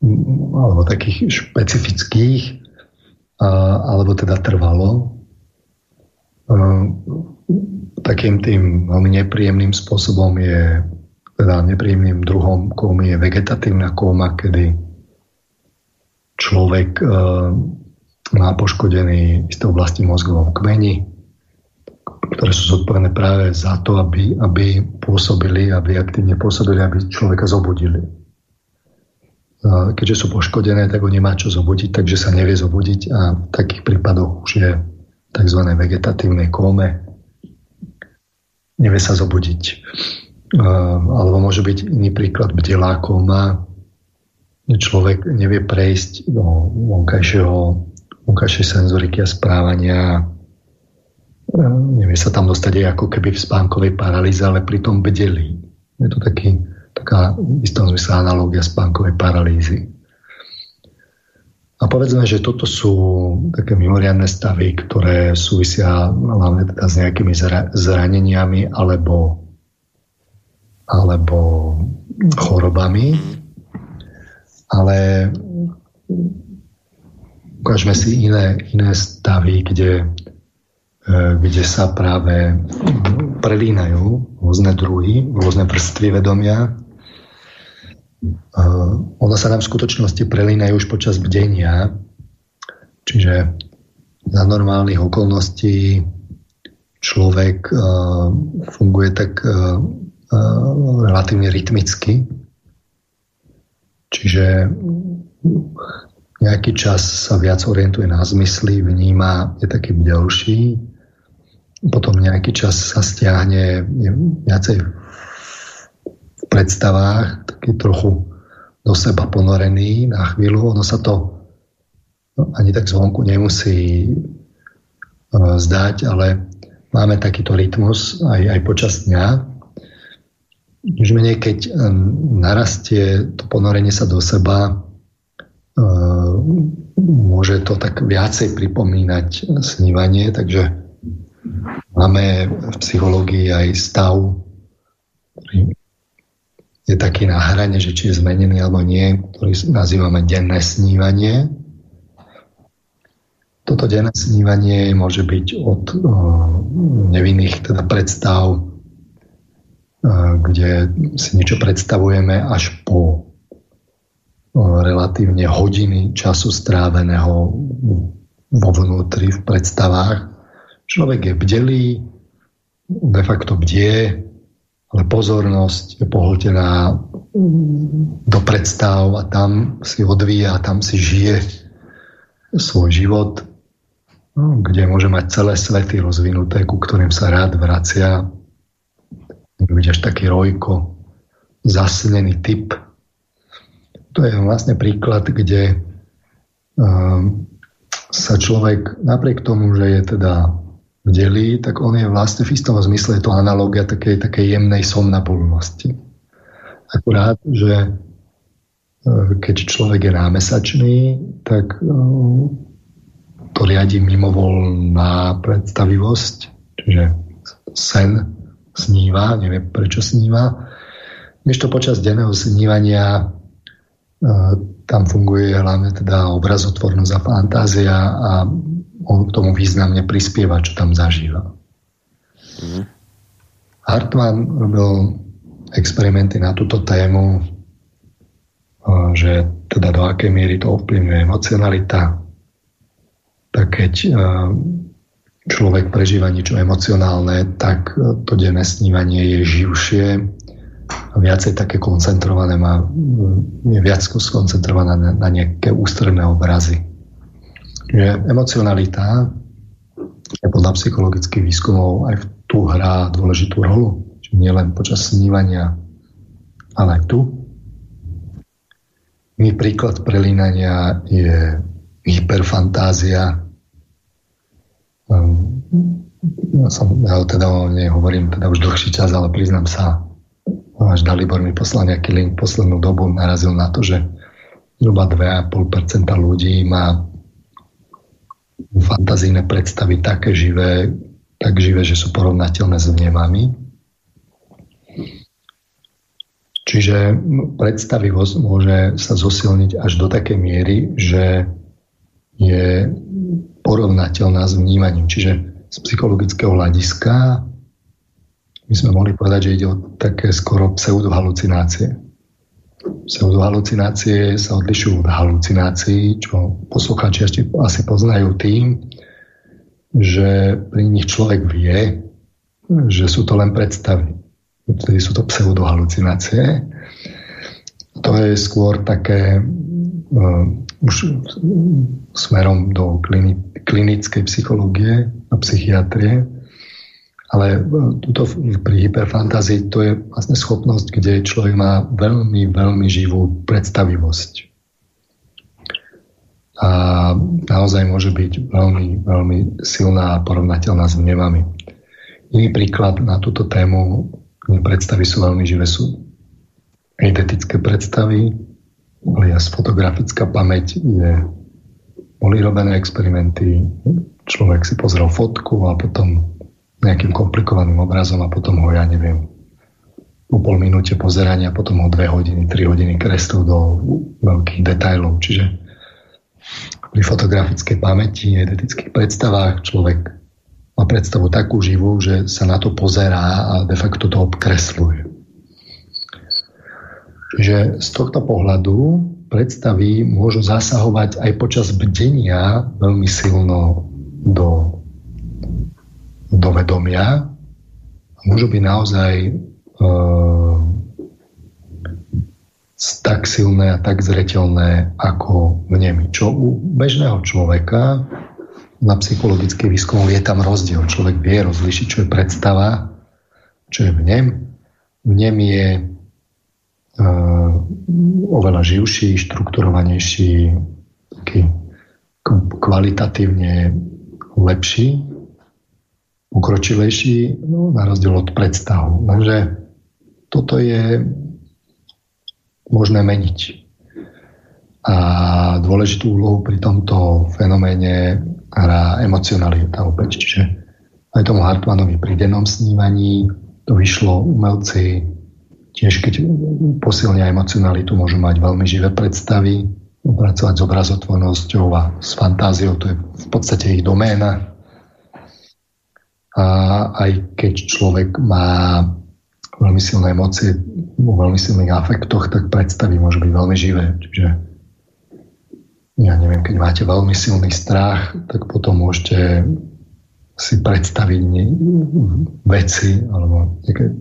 alebo takých špecifických alebo teda trvalo takým tým veľmi nepríjemným spôsobom je teda nepríjemným druhom kómy je vegetatívna kóma, kedy človek má poškodený isté oblasti mozgovom kmeni, ktoré sú zodpovedné práve za to, aby, aby pôsobili, aby aktívne pôsobili, aby človeka zobudili. Keďže sú poškodené, tak on nemá čo zobudiť, takže sa nevie zobudiť a v takých prípadoch už je tzv. vegetatívnej kóme. Nevie sa zobudiť. Alebo môže byť iný príklad bdelá kóma. Človek nevie prejsť do vonkajšieho, vonkajšej senzoriky a správania nevie sa tam dostať aj ako keby v spánkovej paralýze, ale pritom bdelí. Je to taký, taká v istom zmysle analogia spánkovej paralýzy. A povedzme, že toto sú také mimoriadne stavy, ktoré súvisia hlavne teda s nejakými zraneniami alebo, alebo chorobami. Ale ukážeme si iné, iné stavy, kde E, kde sa práve prelínajú rôzne druhy, rôzne vrstvy vedomia. Ono sa nám v skutočnosti prelínajú už počas bdenia, čiže za normálnych okolností človek e, funguje tak relatívne rytmicky, čiže nejaký čas sa viac orientuje na zmysly, vníma, je taký bdelší, potom nejaký čas sa stiahne viacej v predstavách, taký trochu do seba ponorený na chvíľu. Ono sa to no, ani tak zvonku nemusí uh, zdať, ale máme takýto rytmus aj, aj počas dňa. Už menej, keď um, narastie to ponorenie sa do seba, uh, môže to tak viacej pripomínať snívanie, takže Máme v psychológii aj stav, je taký na hrane, že či je zmenený alebo nie, ktorý nazývame denné snívanie. Toto denné snívanie môže byť od o, nevinných teda predstav, o, kde si niečo predstavujeme, až po o, relatívne hodiny času stráveného vo vnútri v predstavách Človek je bdelý, de facto bdie, ale pozornosť je pohltená do predstav a tam si odvíja, tam si žije svoj život, no, kde môže mať celé svety rozvinuté, ku ktorým sa rád vracia. Vidíš taký rojko, zasnený typ. To je vlastne príklad, kde um, sa človek napriek tomu, že je teda vdelí, tak on je vlastne v istom zmysle je to analogia takej, takej jemnej somnapolnosti. Akurát, že e, keď človek je námesačný, tak e, to riadi mimovolná predstavivosť, čiže sen sníva, nevie prečo sníva. Než to počas denného snívania e, tam funguje hlavne teda obrazotvornosť a fantázia a on k tomu významne prispieva, čo tam zažíva. Mm. Hartmann robil experimenty na túto tému, že teda do akej miery to ovplyvňuje emocionalita, tak keď človek prežíva niečo emocionálne, tak to denné snívanie je živšie, viacej také koncentrované, má, je viac skoncentrované na, na nejaké ústredné obrazy. Že emocionalita je podľa psychologických výskumov aj v tu hrá dôležitú rolu. Čiže nielen počas snívania, ale aj tu. Iný príklad prelínania je hyperfantázia. Um, ja, som, ja teda o nej hovorím teda už dlhší čas, ale priznám sa, až Dalibor mi poslal nejaký link poslednú dobu, narazil na to, že zhruba 2,5% ľudí má fantazíne predstavy také živé, tak živé, že sú porovnateľné s vnemami. Čiže predstavivosť môže sa zosilniť až do takej miery, že je porovnateľná s vnímaním. Čiže z psychologického hľadiska my sme mohli povedať, že ide o také skoro pseudohalucinácie. Pseudohalucinácie sa odlišujú od halucinácií, čo poslucháči asi poznajú tým, že pri nich človek vie, že sú to len predstavy. Vtedy sú to pseudohalucinácie. To je skôr také uh, už smerom do klinickej psychológie a psychiatrie, ale uh, tuto pri hyperfantázii to je vlastne schopnosť, kde človek má veľmi, veľmi živú predstavivosť a naozaj môže byť veľmi, veľmi silná a porovnateľná s vnemami. Iný príklad na túto tému predstavy sú veľmi živé, sú eidetické predstavy, alias fotografická pamäť je boli robené experimenty, človek si pozrel fotku a potom nejakým komplikovaným obrazom a potom ho, ja neviem, po pol minúte pozerania, potom ho dve hodiny, tri hodiny kreslil do veľkých detajlov. Čiže pri fotografickej pamäti, edetických predstavách človek má predstavu takú živú, že sa na to pozerá a de facto to obkresluje. Čiže z tohto pohľadu predstavy môžu zasahovať aj počas bdenia veľmi silno do, do vedomia a môžu byť naozaj e, tak silné a tak zretelné ako vnemy. Čo u bežného človeka na psychologický výskum je tam rozdiel. Človek vie rozlišiť, čo je predstava, čo je vnem. Vnem je uh, oveľa živší, štrukturovanejší, taký kvalitatívne lepší, ukročilejší, no, na rozdiel od predstavu. Takže toto je možné meniť. A dôležitú úlohu pri tomto fenoméne hrá emocionalita opäť. Čiže aj tomu Hartmanovi pri dennom snívaní to vyšlo umelci tiež keď posilnia emocionalitu môžu mať veľmi živé predstavy pracovať s obrazotvornosťou a s fantáziou to je v podstate ich doména a aj keď človek má veľmi silné emócie, vo veľmi silných afektoch, tak predstavy môžu byť veľmi živé. Čiže ja neviem, keď máte veľmi silný strach, tak potom môžete si predstaviť veci alebo nejaké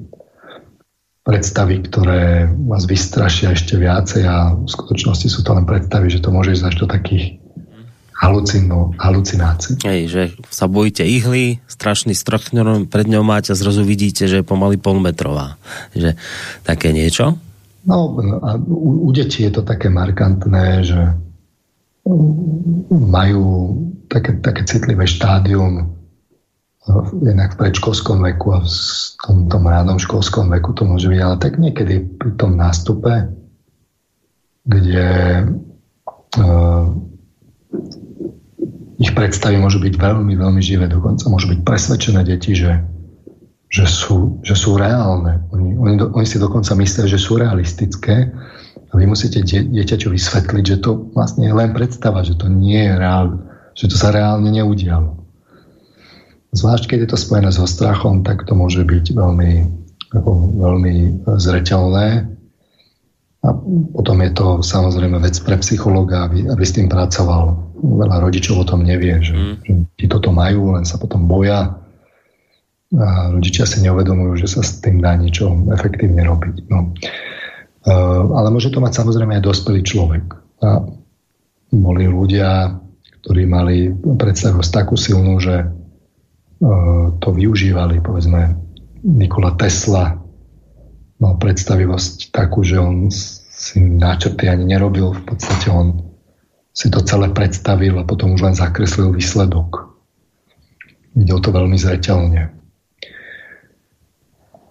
predstavy, ktoré vás vystrašia ešte viacej a v skutočnosti sú to len predstavy, že to môže ísť až do takých halucino, halucinácií. Hej, že sa bojíte ihly, strašný strach pred ňou máte a zrazu vidíte, že je pomaly polmetrová. Že také niečo? No, a u, u detí je to také markantné, že majú také, také citlivé štádium jednak v predškolskom veku a v tom, tom ránom školskom veku to môže byť, ale tak niekedy pri tom nástupe, kde uh, ich predstavy môžu byť veľmi, veľmi živé. Dokonca môžu byť presvedčené deti, že, že, sú, že sú reálne. Oni, oni, oni si dokonca myslia, že sú realistické a vy musíte dieťaťu vysvetliť, že to vlastne je len predstava, že to nie je reálne, že to sa reálne neudialo. Zvlášť, keď je to spojené so strachom, tak to môže byť veľmi ako veľmi zreteľné. A potom je to samozrejme vec pre psychologa, aby, aby s tým pracoval. Veľa rodičov o tom nevie, že, mm. že ti toto majú, len sa potom boja. A rodičia si neuvedomujú, že sa s tým dá niečo efektívne robiť. No. Uh, ale môže to mať samozrejme aj dospelý človek. A boli ľudia, ktorí mali predstavivosť takú silnú, že uh, to využívali, povedzme, Nikola Tesla mal predstavivosť takú, že on si náčrty ani nerobil, v podstate on si to celé predstavil a potom už len zakreslil výsledok. Videl to veľmi zreteľne.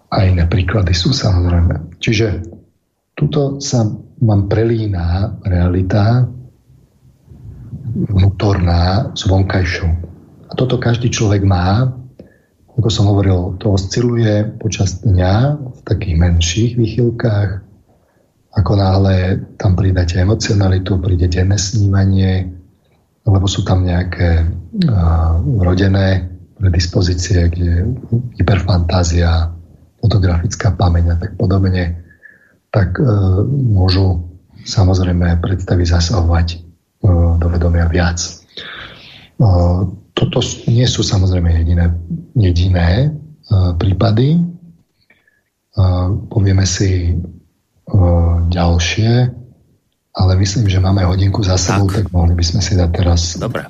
A iné príklady sú samozrejme. Čiže tuto sa vám prelína realita vnútorná s vonkajšou. A toto každý človek má ako som hovoril, to osciluje počas dňa v takých menších výchylkách. Ako náhle tam pridáte emocionalitu, príde denné snímanie, alebo sú tam nejaké uh, rodené predispozície, kde hyperfantázia, fotografická pamäť a tak podobne, tak uh, môžu samozrejme predstavy zasahovať uh, do vedomia viac. Uh, toto nie sú samozrejme jediné, jediné uh, prípady. Povieme si uh, ďalšie, ale myslím, že máme hodinku za sebou, tak, tak mohli by sme si dať teraz Dobre.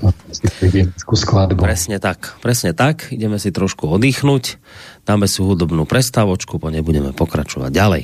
skladbu. Presne tak, presne tak. Ideme si trošku oddychnúť, dáme si hudobnú prestávočku, po nej budeme pokračovať ďalej.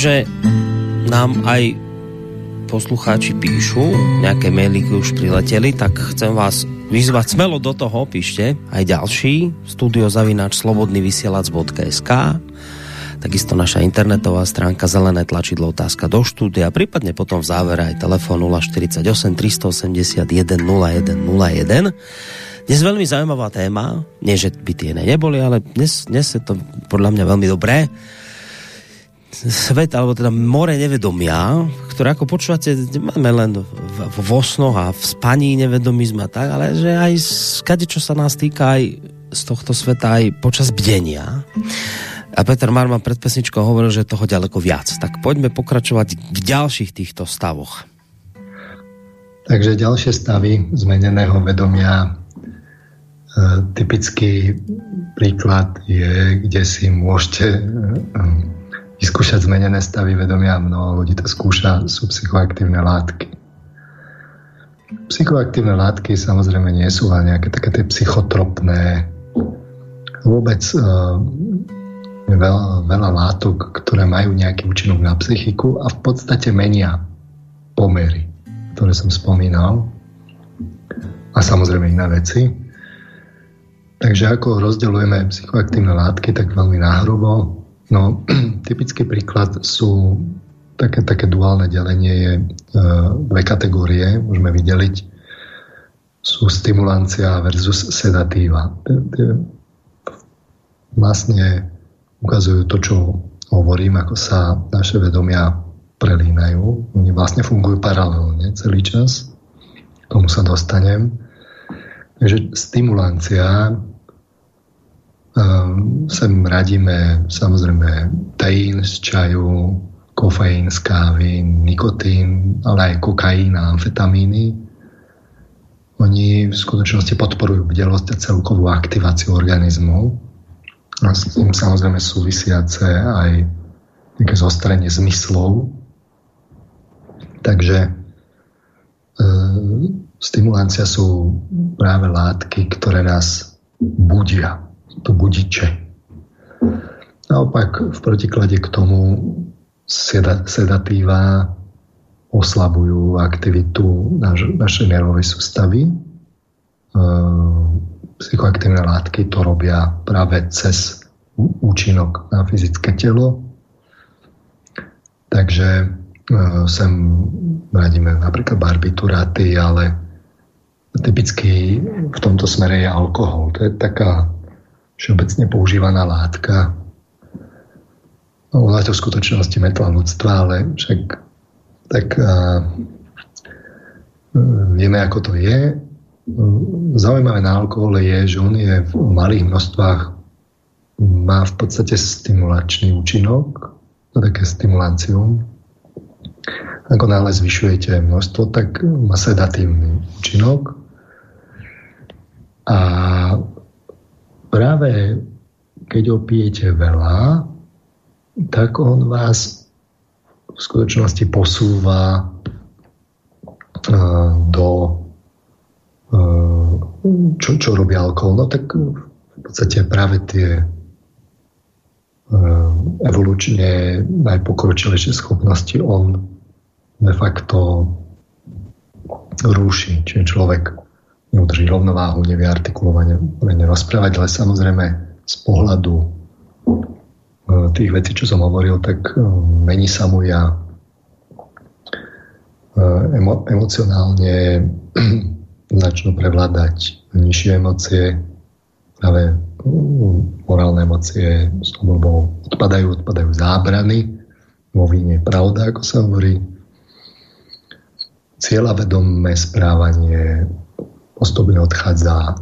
Vidím, že nám aj poslucháči píšu, nejaké maily už prileteli, tak chcem vás vyzvať smelo do toho, píšte aj ďalší, studiozavináč slobodnyvysielac.sk takisto naša internetová stránka zelené tlačidlo otázka do štúdia, prípadne potom v závere aj telefon 048 381 0101. Dnes veľmi zaujímavá téma, nie že by tie neboli, ale dnes, dnes je to podľa mňa veľmi dobré svet, alebo teda more nevedomia, ktoré ako počúvate, máme len v, v osnoch a v spaní nevedomizma tak, ale že aj skade, čo sa nás týka aj z tohto sveta aj počas bdenia. A Peter Marma pred pesničkou hovoril, že toho ďaleko viac. Tak poďme pokračovať v ďalších týchto stavoch. Takže ďalšie stavy zmeneného vedomia. E, typický príklad je, kde si môžete e, vyskúšať zmenené stavy vedomia. Mnoho ľudí to skúša, sú psychoaktívne látky. Psychoaktívne látky samozrejme nie sú ale nejaké také tie psychotropné. Vôbec uh, veľa, veľa látok, ktoré majú nejaký účinok na psychiku a v podstate menia pomery, ktoré som spomínal. A samozrejme iné veci. Takže ako rozdeľujeme psychoaktívne látky, tak veľmi náhrubo No, <clears throat> typický príklad sú také, také duálne delenie je e, dve kategórie, môžeme vydeliť, sú stimulancia versus sedatíva. Vlastne ukazujú to, čo hovorím, ako sa naše vedomia prelínajú. Oni vlastne fungujú paralelne celý čas. K tomu sa dostanem. Takže stimulancia sem radíme samozrejme teín z čaju, kofeín z kávy, nikotín, ale aj kokain a amfetamíny. Oni v skutočnosti podporujú bdelosť a celkovú aktiváciu organizmu. A s tým samozrejme súvisiace aj nejaké zostrenie zmyslov. Takže e, stimulácia sú práve látky, ktoré nás budia to budiče. Naopak v protiklade k tomu sedatíva oslabujú aktivitu naš, našej nervovej sústavy. E, psychoaktívne látky to robia práve cez účinok na fyzické telo. Takže e, sem radíme napríklad barbituráty, ale typicky v tomto smere je alkohol. To je taká všeobecne používaná látka. No, je to v skutočnosti metla ľudstva, ale však tak a, vieme, ako to je. Zaujímavé na alkohole je, že on je v malých množstvách má v podstate stimulačný účinok, to také stimulancium. Ako náhle zvyšujete množstvo, tak má sedatívny účinok. A práve keď opijete veľa, tak on vás v skutočnosti posúva uh, do uh, čo, čo robí alkohol? No tak v podstate práve tie uh, evolučne najpokročilejšie schopnosti on de facto rúši. Čiže človek neudrží rovnováhu, nevie artikulovane rozprávať, ale samozrejme z pohľadu e, tých vecí, čo som hovoril, tak e, mení sa mu ja e, emo, emocionálne <clears throat> začnú prevládať nižšie emócie, ale morálne emócie s obľubou odpadajú, odpadajú zábrany, vo víne pravda, ako sa hovorí. Cieľavedomé správanie postupne odchádza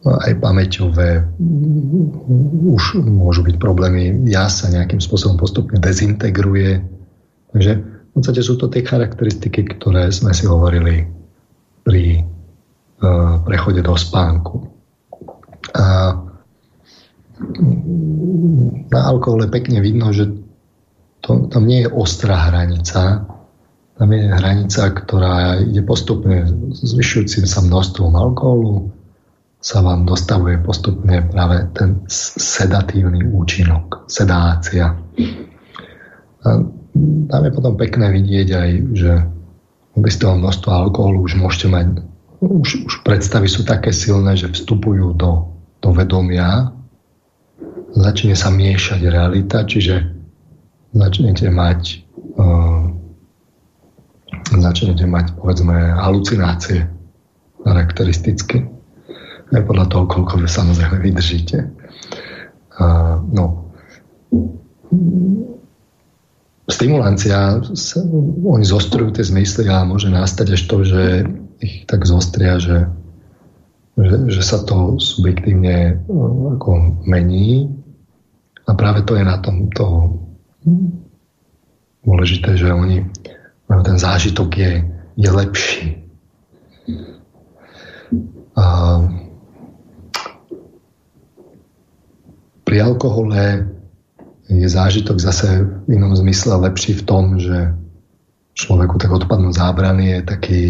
aj pamäťové, už môžu byť problémy, ja sa nejakým spôsobom postupne dezintegruje. Takže v podstate sú to tie charakteristiky, ktoré sme si hovorili pri uh, prechode do spánku. A na alkohole pekne vidno, že to, tam nie je ostrá hranica, tam je hranica, ktorá ide postupne zvyšujúcim sa množstvom alkoholu, sa vám dostavuje postupne práve ten sedatívny účinok, sedácia. A tam je potom pekné vidieť aj, že bez toho množstva alkoholu už môžete mať, už, už predstavy sú také silné, že vstupujú do, do vedomia, začne sa miešať realita, čiže začnete mať uh, začnete mať povedzme halucinácie charakteristicky. Aj podľa toho, koľko vy samozrejme vydržíte. Uh, no, stimulancia, oni zostrujú tie zmysly a môže nastať až to, že ich tak zostria, že, že, že sa to subjektívne uh, ako mení a práve to je na tom to dôležité, že oni majú ten zážitok je, je lepší. A pri alkohole je zážitok zase v inom zmysle lepší v tom, že človeku tak odpadnú zábrany, je taký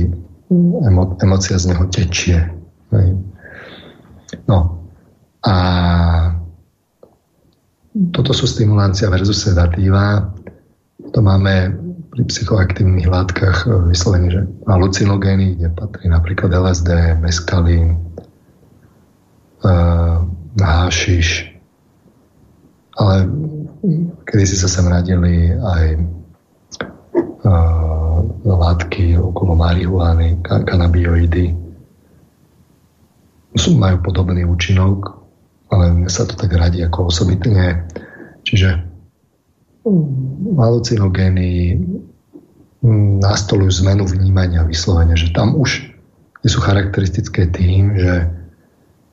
emo, emocia z neho tečie. No a toto sú stimulácia versus sedatíva. To máme pri psychoaktívnych látkach vyslovene, že halucinogény, kde patrí napríklad LSD, meskalín, uh, hášiš, ale kedy si sa sem radili aj uh, látky okolo marihuany, kanabioidy. Sú, majú podobný účinok, ale mne sa to tak radí ako osobitne. Čiže halucinogény nastolujú zmenu vnímania vyslovene, že tam už sú charakteristické tým, že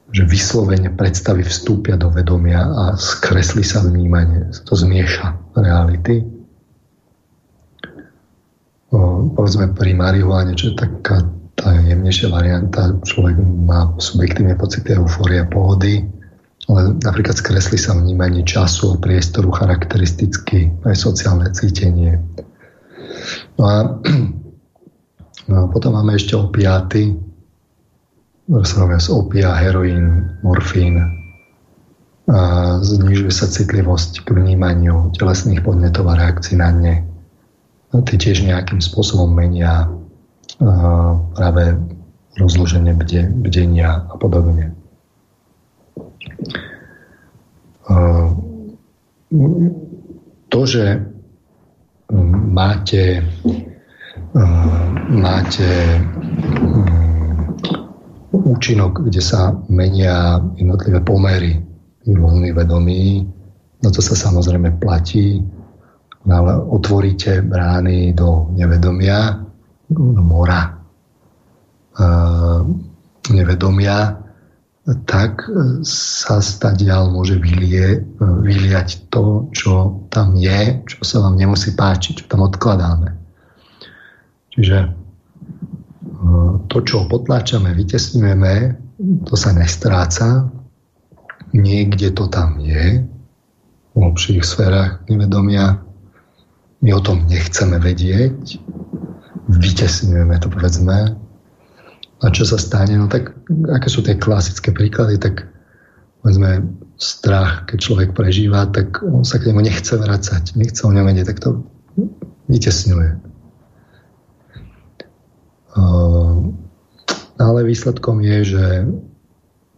že vyslovene predstavy vstúpia do vedomia a skreslí sa vnímanie, to zmieša reality. O, povedzme pri marihuane, čo je taká tá jemnejšia varianta, človek má subjektívne pocity eufória pohody, ale napríklad skreslí sa vnímanie času a priestoru charakteristicky, aj sociálne cítenie. No a, <clears throat> no a potom máme ešte opiaty, rozprávame z opia, heroín, morfín. A znižuje sa citlivosť k vnímaniu telesných podnetov a reakcií na ne. A tie tiež nejakým spôsobom menia práve rozloženie bde, bdenia a podobne. To, že máte, máte účinok, kde sa menia jednotlivé pomery vlny vedomí. No to sa samozrejme platí, no ale otvoríte brány do nevedomia, do mora nevedomia, tak sa stadial môže vylie, vyliať to, čo tam je, čo sa vám nemusí páčiť, čo tam odkladáme. Čiže to, čo potláčame, vytesňujeme, to sa nestráca. Niekde to tam je, v hlbších sférach nevedomia. My o tom nechceme vedieť, vytesňujeme to, povedzme. A čo sa stane? No tak, aké sú tie klasické príklady, tak povedzme, strach, keď človek prežíva, tak on sa k nemu nechce vrácať, nechce o ňom vedieť, tak to vytesňuje. Ehm, ale výsledkom je, že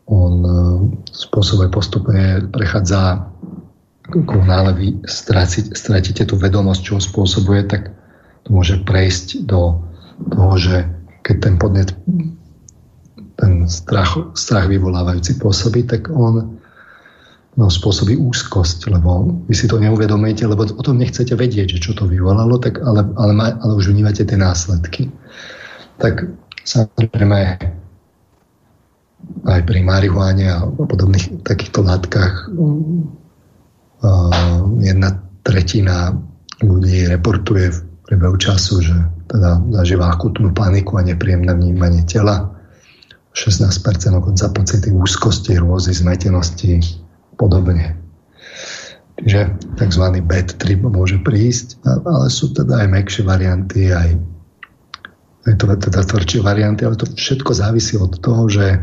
on ehm, spôsobuje postupne prechádza ako náhle vy stratíte tú vedomosť, čo spôsobuje, tak to môže prejsť do toho, že keď ten podnet ten strach, strach vyvolávajúci pôsobí, tak on no, spôsobí úzkosť, lebo vy si to neuvedomíte, lebo o tom nechcete vedieť, že čo to vyvolalo, tak ale, ale, ale už vnímate tie následky. Tak samozrejme aj pri marihuáne a podobných takýchto látkach jedna tretina ľudí reportuje priebehu času, že teda zažíva akutnú paniku a nepríjemné vnímanie tela. 16% dokonca pocity úzkosti, rôzy, zmetenosti podobne. Čiže tzv. bad trip môže prísť, ale sú teda aj mekšie varianty, aj je to teda tvrdšie varianty, ale to všetko závisí od toho, že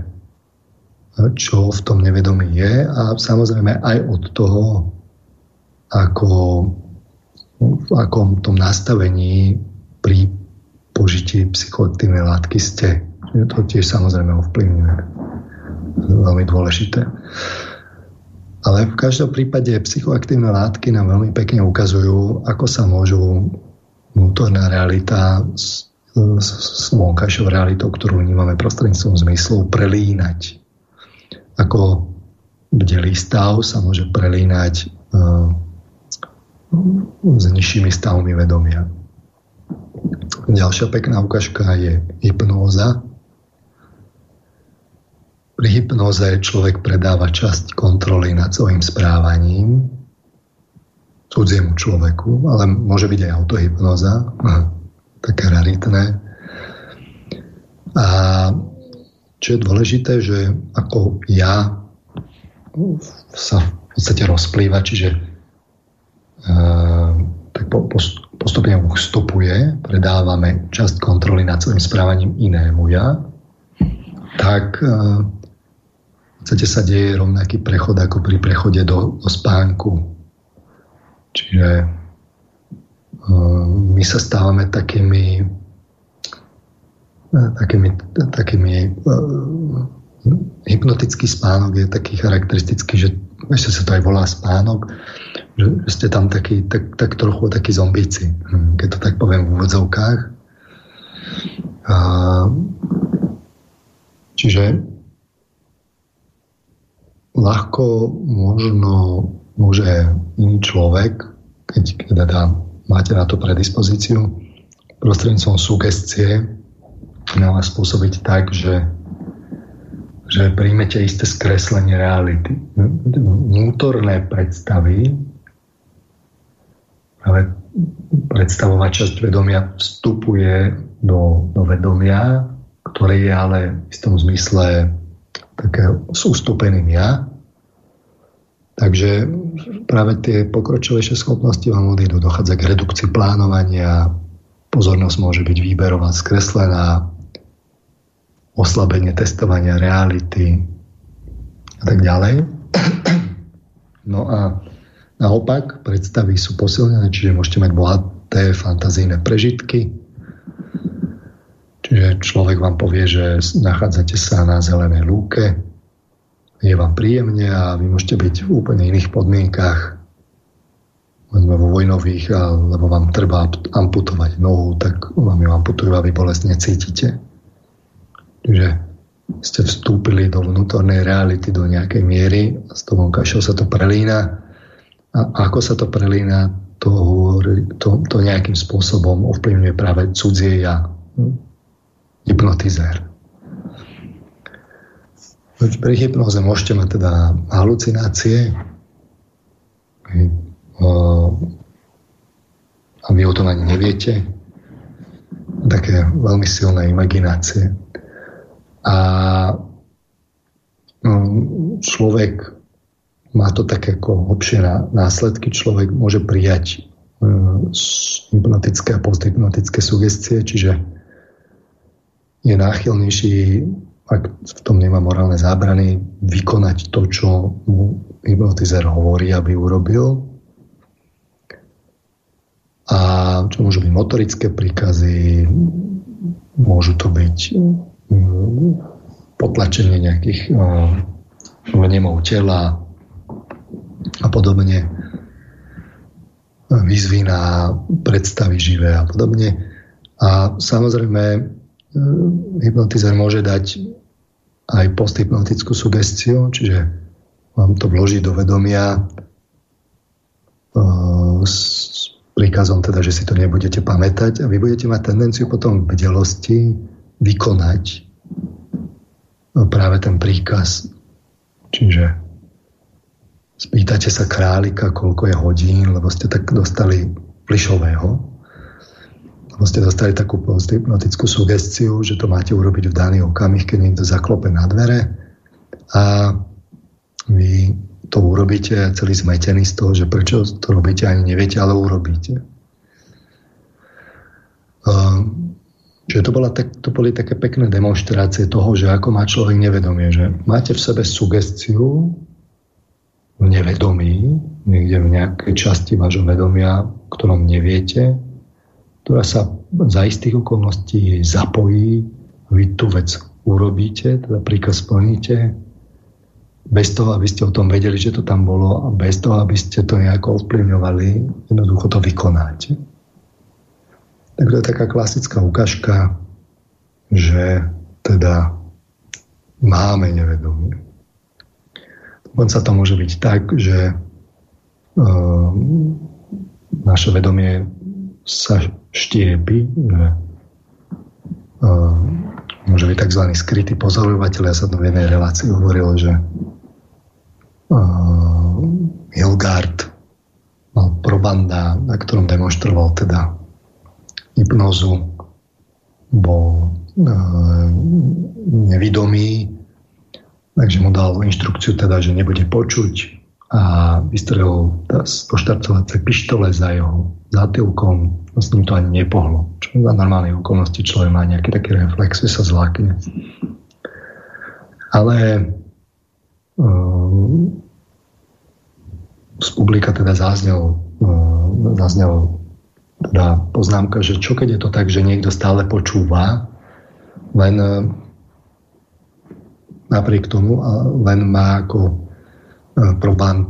čo v tom nevedomí je a samozrejme aj od toho, ako v akom tom nastavení pri požití psychoaktívnej látky ste. To tiež samozrejme ovplyvňuje. Veľmi dôležité. Ale v každom prípade psychoaktívne látky nám veľmi pekne ukazujú, ako sa môžu vnútorná realita s, s, s vonkajšou realitou, ktorú vnímame prostredníctvom zmyslu, prelínať. Ako bdelý stav sa môže prelínať uh, s nižšími stavmi vedomia. Ďalšia pekná ukážka je hypnóza. Pri hypnoze človek predáva časť kontroly nad svojim správaním cudziemu človeku, ale môže byť aj autohypnoza, <laughs> také raritné. A čo je dôležité, že ako ja sa v podstate rozplýva, čiže tak postupne ustupuje, predávame časť kontroly nad svojim správaním inému ja, tak uh, podstate sa deje rovnaký prechod ako pri prechode do, do spánku. Čiže uh, my sa stávame takými takými, takými hypnotický spánok je taký charakteristický, že ešte sa to aj volá spánok, že ste tam taký, tak, tak trochu takí zombíci, hm, keď to tak poviem v úvodzovkách. čiže ľahko možno môže iný človek, keď teda máte na to predispozíciu, prostredníctvom sugestie na vás spôsobiť tak, že, že príjmete isté skreslenie reality. Vnútorné predstavy, ale predstavová časť vedomia vstupuje do, do vedomia, ktoré je ale v istom zmysle také s ústupeným ja. Takže práve tie pokročilejšie schopnosti vám odídu. Dochádza k redukcii plánovania, pozornosť môže byť výberová, skreslená, oslabenie testovania reality a tak ďalej. No a naopak predstavy sú posilnené, čiže môžete mať bohaté fantazijné prežitky, Čiže človek vám povie, že nachádzate sa na zelenej lúke, je vám príjemne a vy môžete byť v úplne iných podmienkach, vo vojnových, lebo vám treba amputovať nohu, tak vám ju amputujú a vy bolestne cítite. Čiže ste vstúpili do vnútornej reality do nejakej miery a s tou vonkajšou sa to prelína. A ako sa to prelína, to, to, to nejakým spôsobom ovplyvňuje práve cudzie ja hypnotizér. Pri hypnoze môžete mať teda halucinácie a vy o tom ani neviete. Také veľmi silné imaginácie. A no, človek má to také ako hlbšie následky. Človek môže prijať hypnotické a posthypnotické sugestie, čiže je náchylnejší, ak v tom nemá morálne zábrany, vykonať to, čo mu hypnotizer hovorí, aby urobil. A čo môžu byť motorické príkazy, môžu to byť mm, potlačenie nejakých vnemov tela a podobne výzvy na predstavy živé a podobne. A samozrejme Hm, hypnotizer môže dať aj posthypnotickú sugestiu, čiže vám to vloží do vedomia uh, s príkazom teda, že si to nebudete pamätať a vy budete mať tendenciu potom v bdelosti vykonať uh, práve ten príkaz. Čiže spýtate sa králika, koľko je hodín, lebo ste tak dostali plišového lebo ste dostali takú posthypnotickú sugestiu, že to máte urobiť v daný okamih, keď niekto zaklope na dvere a vy to urobíte celý zmetený z toho, že prečo to robíte, ani neviete, ale urobíte. Čiže to, bola to boli také pekné demonstrácie toho, že ako má človek nevedomie, že máte v sebe sugestiu v nevedomí, niekde v nejakej časti vášho vedomia, o ktorom neviete, ktorá sa za istých okolností zapojí, vy tú vec urobíte, teda príkaz splníte, bez toho, aby ste o tom vedeli, že to tam bolo a bez toho, aby ste to nejako ovplyvňovali, jednoducho to vykonáte. Tak to je taká klasická ukážka, že teda máme nevedomie. Dokonca to môže byť tak, že uh, naše vedomie sa štiepi, že uh, môže byť tzv. skrytý pozorovateľ. Ja sa to v jednej relácii hovoril, že uh, Hilgard mal probanda, na ktorom demonstroval teda hypnozu, bol uh, nevidomý, takže mu dal inštrukciu teda, že nebude počuť a vystrelil poštarcovacie pištole za jeho zátylkom a s ním to ani nepohlo. Čo za normálnej okolnosti človek má nejaký taký reflex, že sa zlákne. Ale Ehm, z publika teda zaznel, ehm, zaznel teda poznámka, že čo keď je to tak, že niekto stále počúva, len ehm, napriek tomu len má ako probant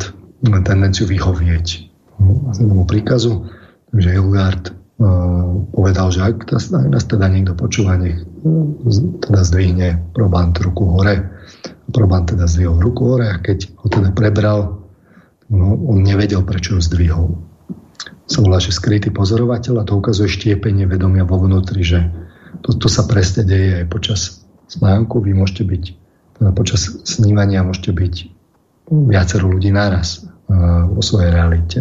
tendenciu vyhovieť tomu príkazu. Takže Hilgard povedal, že ak nás teda niekto počúva, nech teda zdvihne probant ruku hore Probán teda zdvihol ruku hore a keď ho teda prebral, no, on nevedel, prečo ho zdvihol. Sa volá, že skrytý pozorovateľ a to ukazuje štiepenie vedomia vo vnútri, že to, to sa presne deje aj počas spánku. Vy môžete byť, počas snívania môžete byť viacero ľudí naraz uh, vo svojej realite.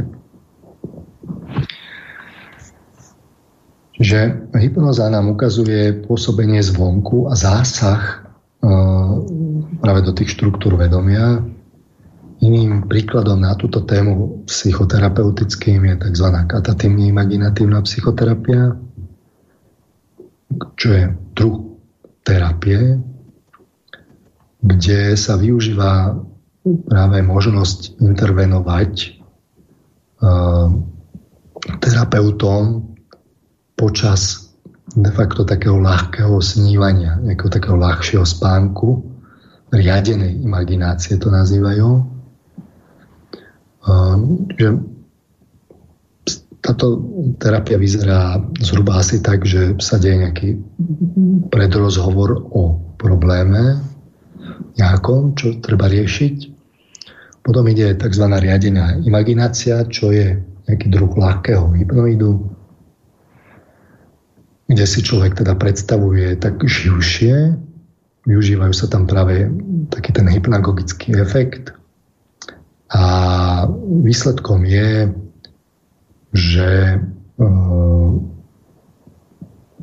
Čiže hypnoza nám ukazuje pôsobenie zvonku a zásah práve do tých štruktúr vedomia. Iným príkladom na túto tému psychoterapeutickým je tzv. katatívne imaginatívna psychoterapia, čo je druh terapie, kde sa využíva práve možnosť intervenovať uh, terapeutom počas de facto takého ľahkého snívania, nejakého takého ľahšieho spánku, riadenej imaginácie to nazývajú. Ehm, že táto terapia vyzerá zhruba asi tak, že sa deje nejaký predrozhovor o probléme nejakom, čo treba riešiť. Potom ide tzv. riadená imaginácia, čo je nejaký druh ľahkého hypnoidu, kde si človek teda predstavuje tak živšie, využívajú sa tam práve taký ten hypnagogický efekt a výsledkom je, že e,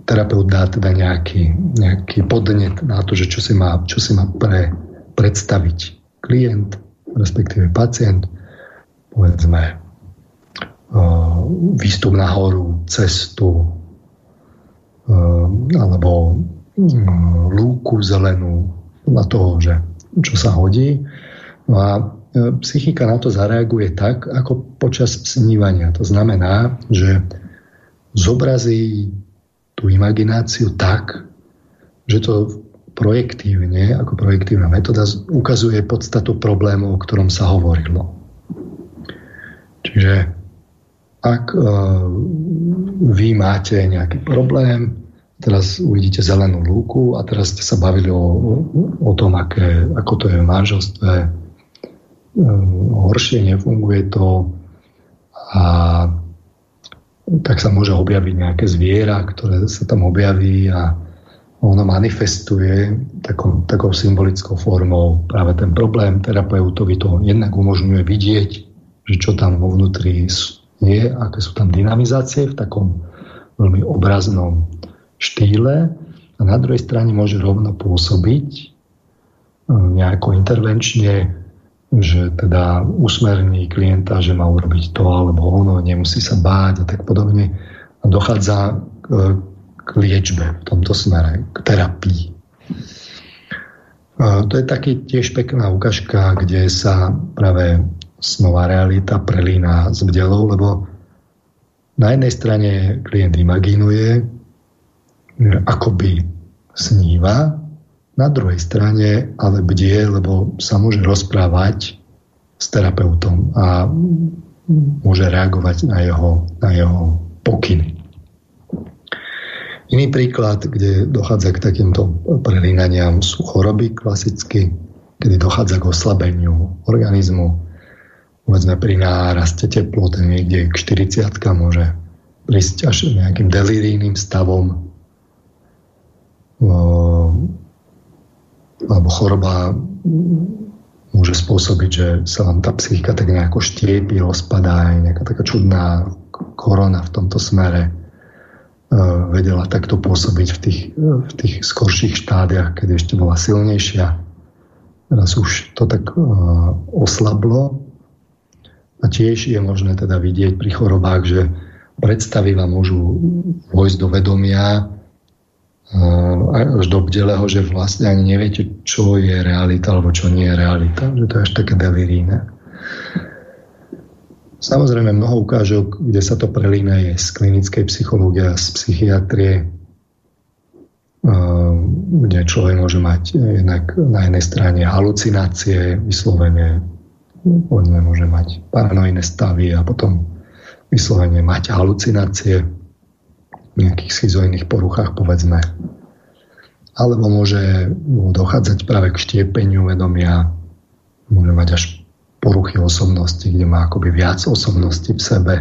terapeut dá teda nejaký, nejaký podnet na to, že čo si má, čo si má pre, predstaviť klient, respektíve pacient, povedzme e, výstup na horu, cestu, Ehm, alebo mm, lúku zelenú na toho, že čo sa hodí. No a e, psychika na to zareaguje tak, ako počas snívania. To znamená, že zobrazí tú imagináciu tak, že to projektívne, ako projektívna metóda, ukazuje podstatu problému, o ktorom sa hovorilo. Čiže ak uh, vy máte nejaký problém, teraz uvidíte zelenú lúku a teraz ste sa bavili o, o tom, aké, ako to je v manželstve, uh, horšie nefunguje to a tak sa môže objaviť nejaké zviera, ktoré sa tam objaví a ono manifestuje takou, takou symbolickou formou práve ten problém. Terapeutovi to jednak umožňuje vidieť, že čo tam vo vnútri je, aké sú tam dynamizácie v takom veľmi obraznom štýle a na druhej strane môže rovno pôsobiť e, nejako intervenčne, že teda usmerní klienta, že má urobiť to alebo ono, nemusí sa báť a tak podobne. A dochádza k, k liečbe v tomto smere, k terapii. E, to je taký tiež pekná ukážka, kde sa práve snová realita prelína s bdelou, lebo na jednej strane klient imaginuje, akoby sníva, na druhej strane ale bdie, lebo sa môže rozprávať s terapeutom a môže reagovať na jeho, na jeho pokyny. Iný príklad, kde dochádza k takýmto prelínaniam, sú choroby klasicky, kedy dochádza k oslabeniu organizmu. Povedzme pri náraste teploty niekde k 40 môže prísť až nejakým delírijným stavom alebo choroba môže spôsobiť, že sa vám tá psychika tak nejako štiepi, rozpadá, aj nejaká taká čudná korona v tomto smere E, vedela takto pôsobiť v tých, e, v tých skorších štádiach, keď ešte bola silnejšia. Teraz už to tak uh, oslablo. A tiež je možné teda vidieť pri chorobách, že predstavy vám môžu vojsť do vedomia až do bdeleho, že vlastne ani neviete, čo je realita alebo čo nie je realita. Že to je až také deliríne. Samozrejme mnoho ukážok, kde sa to prelína je z klinickej psychológie a z psychiatrie, kde človek môže mať jednak na jednej strane halucinácie, vyslovene môže mať paranoidné stavy a potom vyslovene mať halucinácie nejakých schizoidných poruchách, povedzme. Alebo môže dochádzať práve k štiepeniu vedomia, môže mať až poruchy osobnosti, kde má akoby viac osobností v sebe,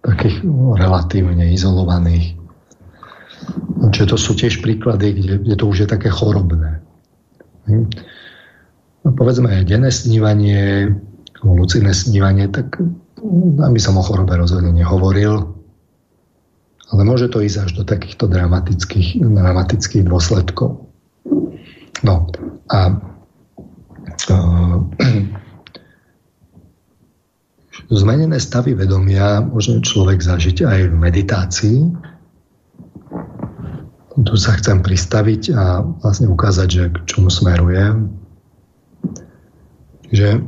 takých relatívne izolovaných. No, čiže to sú tiež príklady, kde, kde to už je také chorobné. Hm? No, povedzme denné snívanie, lucidné snívanie, tak by som o chorobe rozhodne nehovoril, ale môže to ísť až do takýchto dramatických, dramatických dôsledkov. No a uh, <clears throat> Zmenené stavy vedomia môže človek zažiť aj v meditácii. Tu sa chcem pristaviť a vlastne ukázať, že k čomu smerujem. Že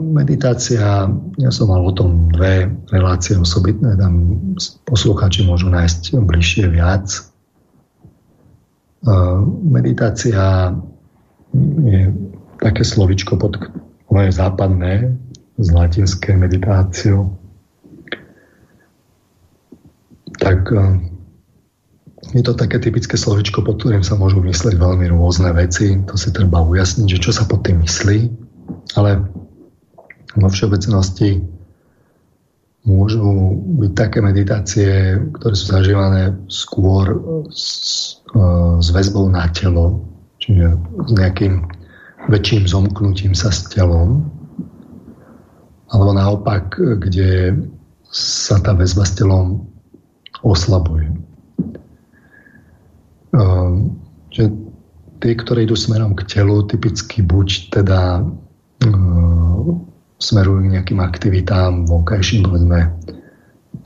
meditácia, ja som mal o tom dve relácie osobitné, tam posluchači môžu nájsť bližšie viac. E, meditácia je také slovičko, pod, ono je západné, z latinskej meditáciou, tak eh, je to také typické slovičko, pod ktorým sa môžu mysleť veľmi rôzne veci. To si treba ujasniť, že čo sa pod tým myslí. Ale vo všeobecnosti môžu byť také meditácie, ktoré sú zažívané skôr s, eh, s väzbou na telo, čiže s nejakým väčším zomknutím sa s telom, alebo naopak, kde sa tá väzba s telom oslabuje. Ehm, že tie, ktoré idú smerom k telu, typicky buď teda ehm, smerujú k nejakým aktivitám vonkajším, povedzme,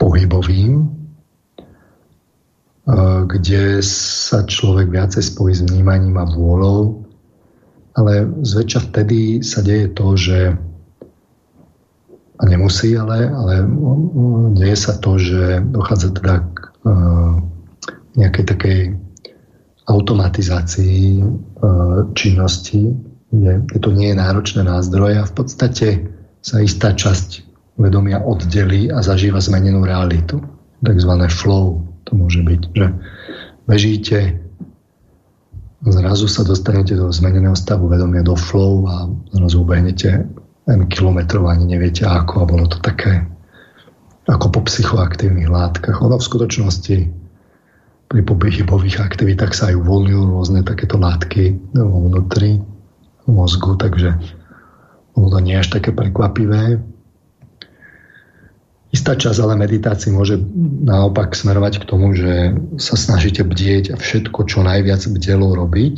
pohybovým, ehm, kde sa človek viacej spojí s vnímaním a vôľou, ale zväčša vtedy sa deje to, že a nemusí, ale, ale deje sa to, že dochádza teda k uh, nejakej takej automatizácii uh, činnosti, kde to nie je náročné na zdroje a v podstate sa istá časť vedomia oddelí a zažíva zmenenú realitu. Takzvané flow to môže byť, že bežíte, zrazu sa dostanete do zmeneného stavu vedomia, do flow a zrazu ubehnete N kilometrov ani neviete ako a bolo to také ako po psychoaktívnych látkach. Ono v skutočnosti pri pohybových aktivitách sa aj uvoľňujú rôzne takéto látky vnútri mozgu, takže ono to nie až také prekvapivé. Istá časť ale meditácii môže naopak smerovať k tomu, že sa snažíte bdieť a všetko, čo najviac bdelo robiť.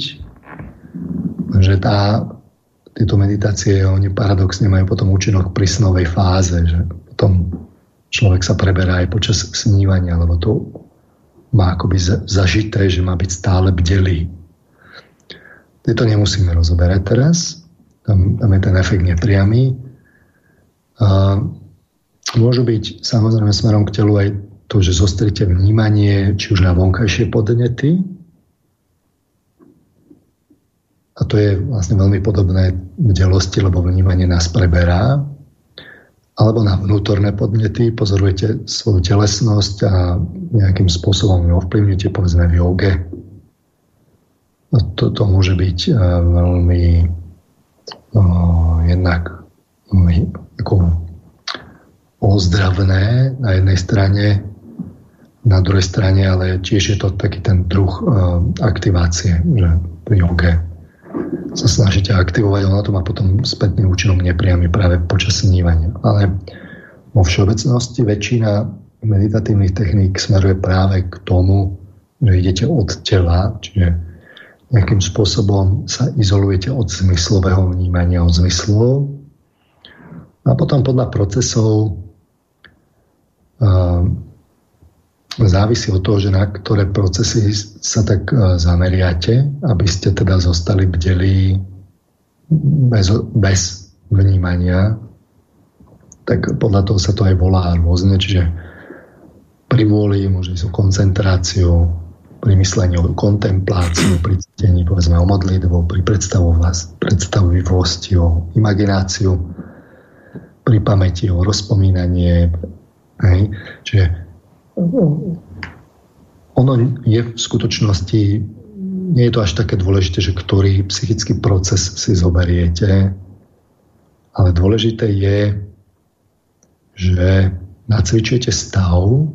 Že tá tieto meditácie, oni paradoxne majú potom účinok pri snovej fáze, že potom človek sa preberá aj počas snívania, lebo to má akoby zažité, že má byť stále bdelý. To nemusíme rozoberať teraz, tam, tam je ten efekt nepriamy. môžu byť samozrejme smerom k telu aj to, že zostrite vnímanie či už na vonkajšie podnety, a to je vlastne veľmi podobné v delosti, lebo vnímanie nás preberá, alebo na vnútorné podnety, pozorujete svoju telesnosť a nejakým spôsobom ju ovplyvňujete, povedzme v joge. No, to, to môže byť uh, veľmi jednak ako ozdravné na jednej strane, na druhej strane, ale tiež je to taký ten druh uh, aktivácie, že v joge sa snažíte aktivovať, ono to má potom spätný účinok nepriamy práve počas snívania. Ale vo všeobecnosti väčšina meditatívnych techník smeruje práve k tomu, že idete od tela, čiže nejakým spôsobom sa izolujete od zmyslového vnímania, od zmyslov a potom podľa procesov závisí od toho, že na ktoré procesy sa tak e, zameriate, aby ste teda zostali bdelí bez, bez vnímania, tak podľa toho sa to aj volá rôzne, čiže pri vôli môže o koncentráciu, pri myslení o kontempláciu, pri cítení povedzme o modlitbu, pri predstavivosti, o imagináciu, pri pamäti o rozpomínanie. Hej. Čiže ono je v skutočnosti, nie je to až také dôležité, že ktorý psychický proces si zoberiete, ale dôležité je, že nacvičujete stav,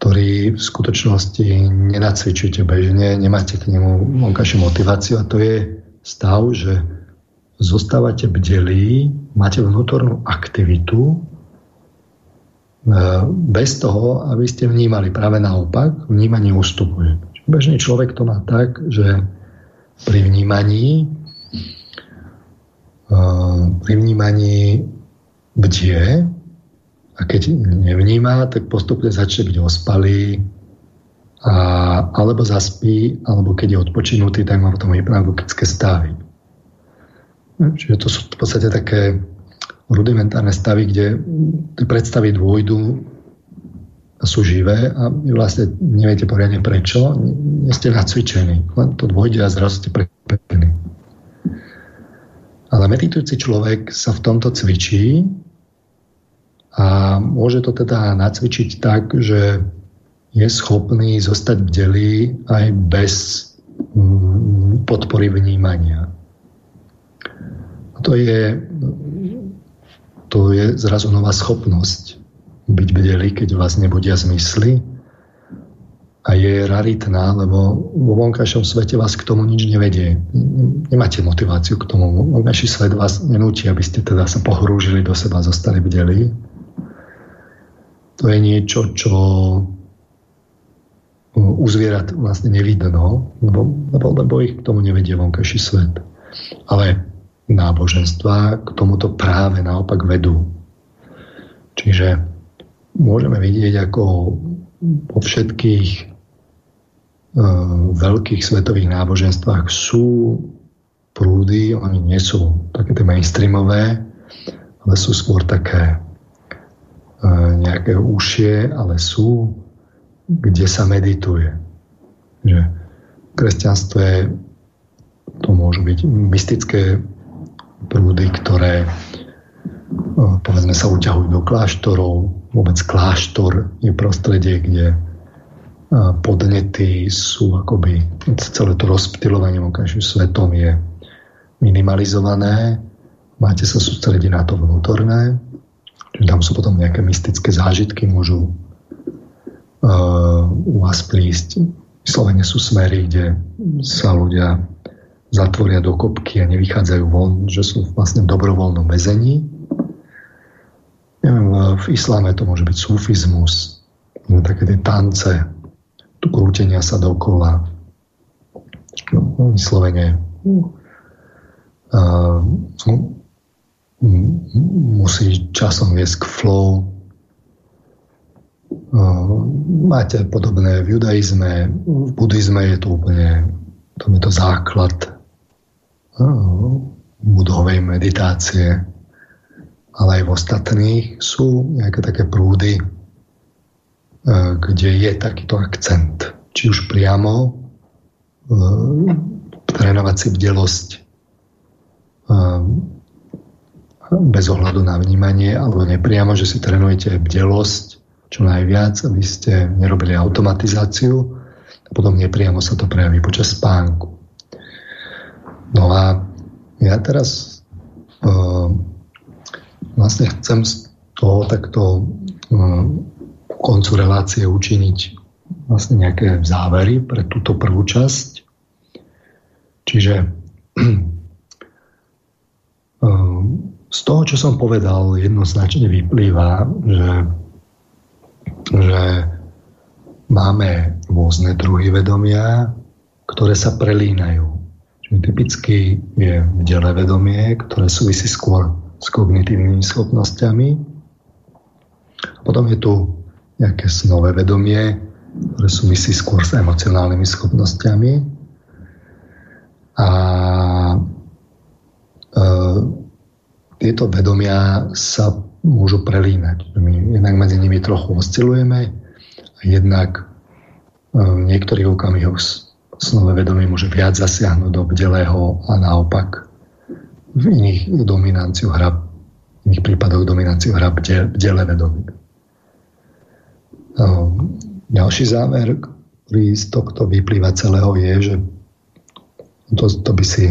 ktorý v skutočnosti nenacvičujete bežne, nemáte k nemu vonkajšiu motiváciu a to je stav, že zostávate bdelí, máte vnútornú aktivitu, E, bez toho, aby ste vnímali. Práve naopak, vnímanie ustupuje. Bežný človek to má tak, že pri vnímaní e, pri vnímaní bdie a keď nevníma, tak postupne začne byť ospalý a, alebo zaspí, alebo keď je odpočinutý, tak má potom hypnagogické stavy. Čiže to sú v podstate také rudimentárne stavy, kde tie predstavy dôjdu a sú živé a vy vlastne neviete poriadne prečo, nie ste nacvičení. Len to dôjde a zrazu ste prekvapení. Ale meditujúci človek sa v tomto cvičí a môže to teda nacvičiť tak, že je schopný zostať bdelý aj bez mm, podpory vnímania. To je to je zrazu nová schopnosť byť bdelý, keď vás nebudia zmysly a je raritná, lebo vo vonkajšom svete vás k tomu nič nevedie. Nemáte motiváciu k tomu. Vonkajší svet vás nenúti, aby ste teda sa pohrúžili do seba, zostali bdelí. To je niečo, čo u zvierat vlastne nevidno, lebo, lebo, lebo ich k tomu nevedie vonkajší svet. Ale náboženstva k tomuto práve naopak vedú. Čiže môžeme vidieť, ako po všetkých uh, veľkých svetových náboženstvách sú prúdy, oni nie sú také tie mainstreamové, ale sú skôr také nejaké ušie, ale sú, kde sa medituje. Že kresťanstvo je, to môžu byť mystické prúdy, ktoré povedzme sa uťahujú do kláštorov. Vôbec kláštor je prostredie, kde podnety sú akoby celé to rozptilovanie vonkajším svetom je minimalizované. Máte sa sústrediť na to vnútorné. Tam sú potom nejaké mystické zážitky, môžu uh, u vás prísť. Vyslovene sú smery, kde sa ľudia zatvoria do kopky a nevychádzajú von, že sú vlastne v dobrovoľnom väzení. Neviem, v isláme to môže byť sufizmus, také tie tance, tu krútenia sa dokola, no, vyslovene uh, musí časom viesť k flow. Máte podobné v judaizme, v buddhizme je to úplne, to je to základ budovej meditácie. Ale aj v ostatných sú nejaké také prúdy, kde je takýto akcent. Či už priamo trénovať si bdelosť bez ohľadu na vnímanie, alebo nepriamo, že si trénujete bdelosť čo najviac, aby ste nerobili automatizáciu a potom nepriamo sa to prejaví počas spánku. No a ja teraz uh, vlastne chcem z toho takto uh, koncu relácie učiniť vlastne nejaké závery pre túto prvú časť. Čiže uh, <clears throat> z toho, čo som povedal, jednoznačne vyplýva, že, že máme rôzne druhy vedomia, ktoré sa prelínajú. Čiže typicky je vdele vedomie, ktoré súvisí skôr s kognitívnymi schopnosťami. Potom je tu nejaké snové vedomie, ktoré súvisí skôr s emocionálnymi schopnosťami. A e, tieto vedomia sa môžu prelínať. My jednak medzi nimi trochu oscilujeme, jednak e, v niektorých okamihoch snové vedomie môže viac zasiahnuť do bdelého a naopak v iných dominanciu hra, v iných prípadoch dominanciu hra bdele vedomie. E, ďalší záver, ktorý z tohto vyplýva celého je, že to, to by si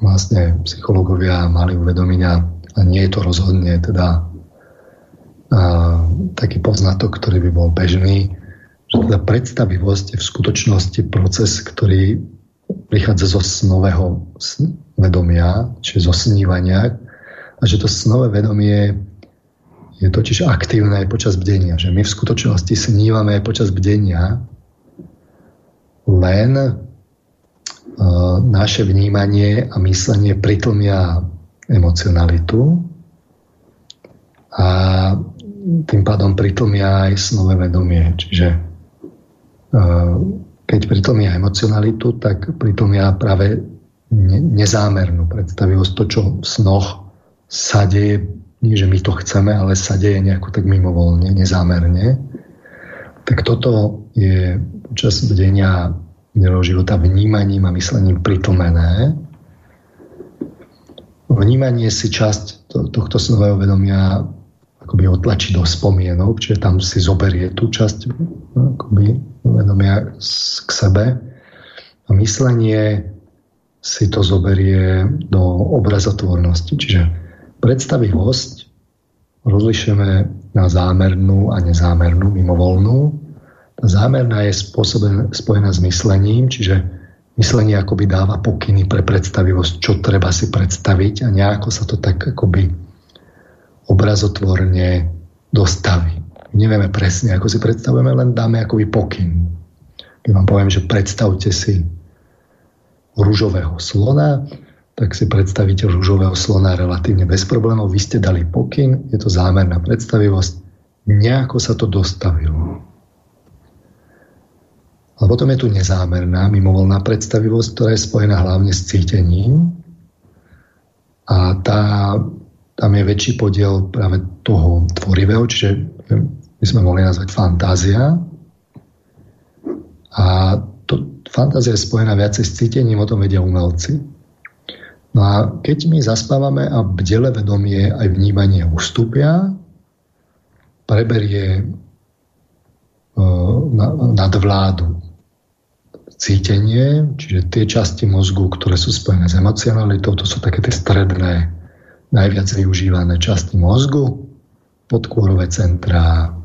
vlastne psychológovia mali uvedomiť a, a nie je to rozhodne teda a, taký poznatok, ktorý by bol bežný, že teda predstavivosť je v skutočnosti proces, ktorý prichádza zo snového vedomia, čiže zo snívania. A že to snové vedomie je totiž aktívne aj počas bdenia, že my v skutočnosti snívame aj počas bdenia, len naše vnímanie a myslenie pritlmia emocionalitu a tým pádom pritlmia aj snové vedomie. Čiže keď pritlmia emocionalitu, tak pritlmia práve nezámernú predstavivosť. To, čo v snoch sa deje, nie že my to chceme, ale sa deje nejako tak mimovolne, nezámerne. Tak toto je počas vedenia života vnímaním a myslením pritlmené. Vnímanie si časť tohto snového vedomia akoby otlačí do spomienok, čiže tam si zoberie tú časť akoby vedomia k sebe a myslenie si to zoberie do obrazotvornosti. Čiže predstavivosť rozlišujeme na zámernú a nezámernú, mimovolnú. Tá zámerná je spojená s myslením, čiže myslenie akoby dáva pokyny pre predstavivosť, čo treba si predstaviť a nejako sa to tak akoby obrazotvorne dostaví. Nevieme presne, ako si predstavujeme, len dáme akoby pokyn. Keď vám poviem, že predstavte si rúžového slona, tak si predstavíte rúžového slona relatívne bez problémov. Vy ste dali pokyn, je to zámerná predstavivosť, nejako sa to dostavilo. Ale potom je tu nezámerná, mimovolná predstavivosť, ktorá je spojená hlavne s cítením. A tá tam je väčší podiel práve toho tvorivého, čiže my sme mohli nazvať fantázia. A to, fantázia je spojená viacej s cítením, o tom vedia umelci. No a keď my zaspávame a bdele vedomie aj vnímanie ustúpia, preberie uh, vládu cítenie, čiže tie časti mozgu, ktoré sú spojené s emocionalitou, to sú také tie stredné najviac využívané časti mozgu, podkôrové centra,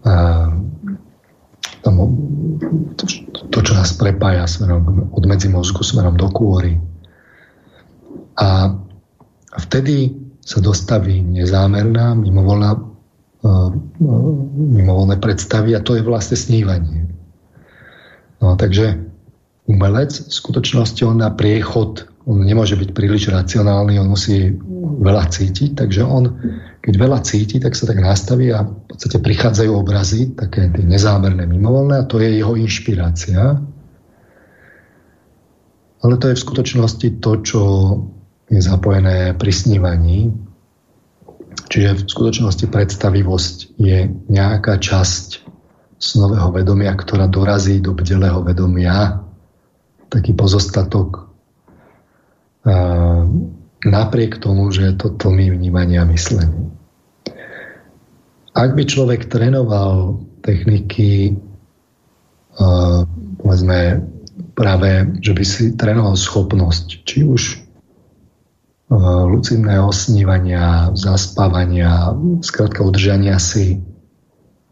a to, to, čo nás prepája smerom od medzi mozgu smerom do kôry. A vtedy sa dostaví nezámerná, mimovolná, mimovolné predstavy a to je vlastne snívanie. No, takže umelec v skutočnosti on na priechod on nemôže byť príliš racionálny, on musí veľa cítiť, takže on, keď veľa cíti, tak sa tak nastaví a v podstate prichádzajú obrazy, také tie nezámerné, mimovolné a to je jeho inšpirácia. Ale to je v skutočnosti to, čo je zapojené pri snívaní. Čiže v skutočnosti predstavivosť je nejaká časť snového vedomia, ktorá dorazí do bdelého vedomia, taký pozostatok napriek tomu, že je to tlmý vnímania myslenia. Ak by človek trénoval techniky povedzme práve, že by si trénoval schopnosť, či už lucidného snívania, zaspávania, skrátka udržania si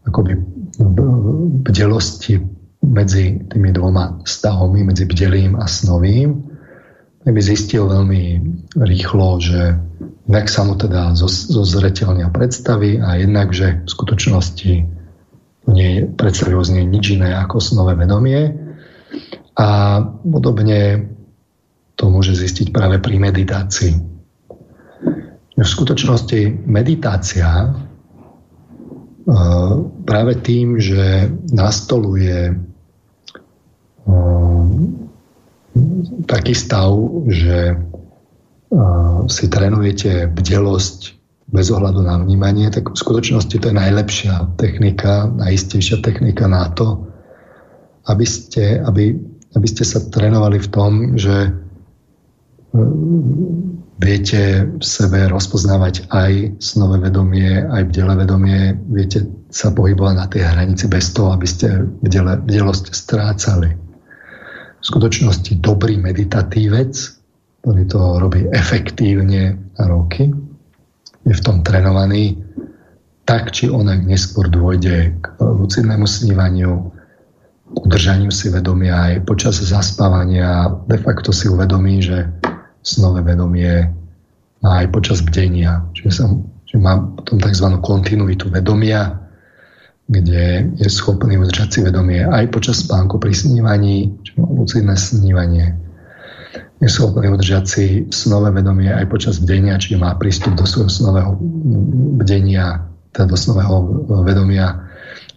akoby bdelosti medzi tými dvoma stavmi, medzi bdelým a snovým, tak by zistil veľmi rýchlo, že jednak sa mu teda zozretelnia predstavy a jednak, že v skutočnosti nie je predstavivosť nie nič iné ako snové vedomie. A podobne to môže zistiť práve pri meditácii. V skutočnosti meditácia práve tým, že nastoluje e, taký stav, že e, si trénujete bdelosť bez ohľadu na vnímanie, tak v skutočnosti to je najlepšia technika, najistejšia technika na to, aby ste, aby, aby ste sa trénovali v tom, že viete v sebe rozpoznávať aj snové vedomie, aj bdele vedomie, viete sa pohybovať na tej hranici bez toho, aby ste bdele, bdelosť strácali. V skutočnosti dobrý meditatívec, ktorý to robí efektívne a roky, je v tom trénovaný, tak či onak neskôr dôjde k lucidnému snívaniu, udržaniu si vedomia aj počas zaspávania de facto si uvedomí, že snové vedomie aj počas bdenia. Čiže, sa, že má potom tzv. kontinuitu vedomia, kde je schopný udržať si vedomie aj počas spánku pri snívaní, čiže lucidné snívanie. Je schopný udržať si snové vedomie aj počas bdenia, čiže má prístup do svojho snového bdenia, teda do snového vedomia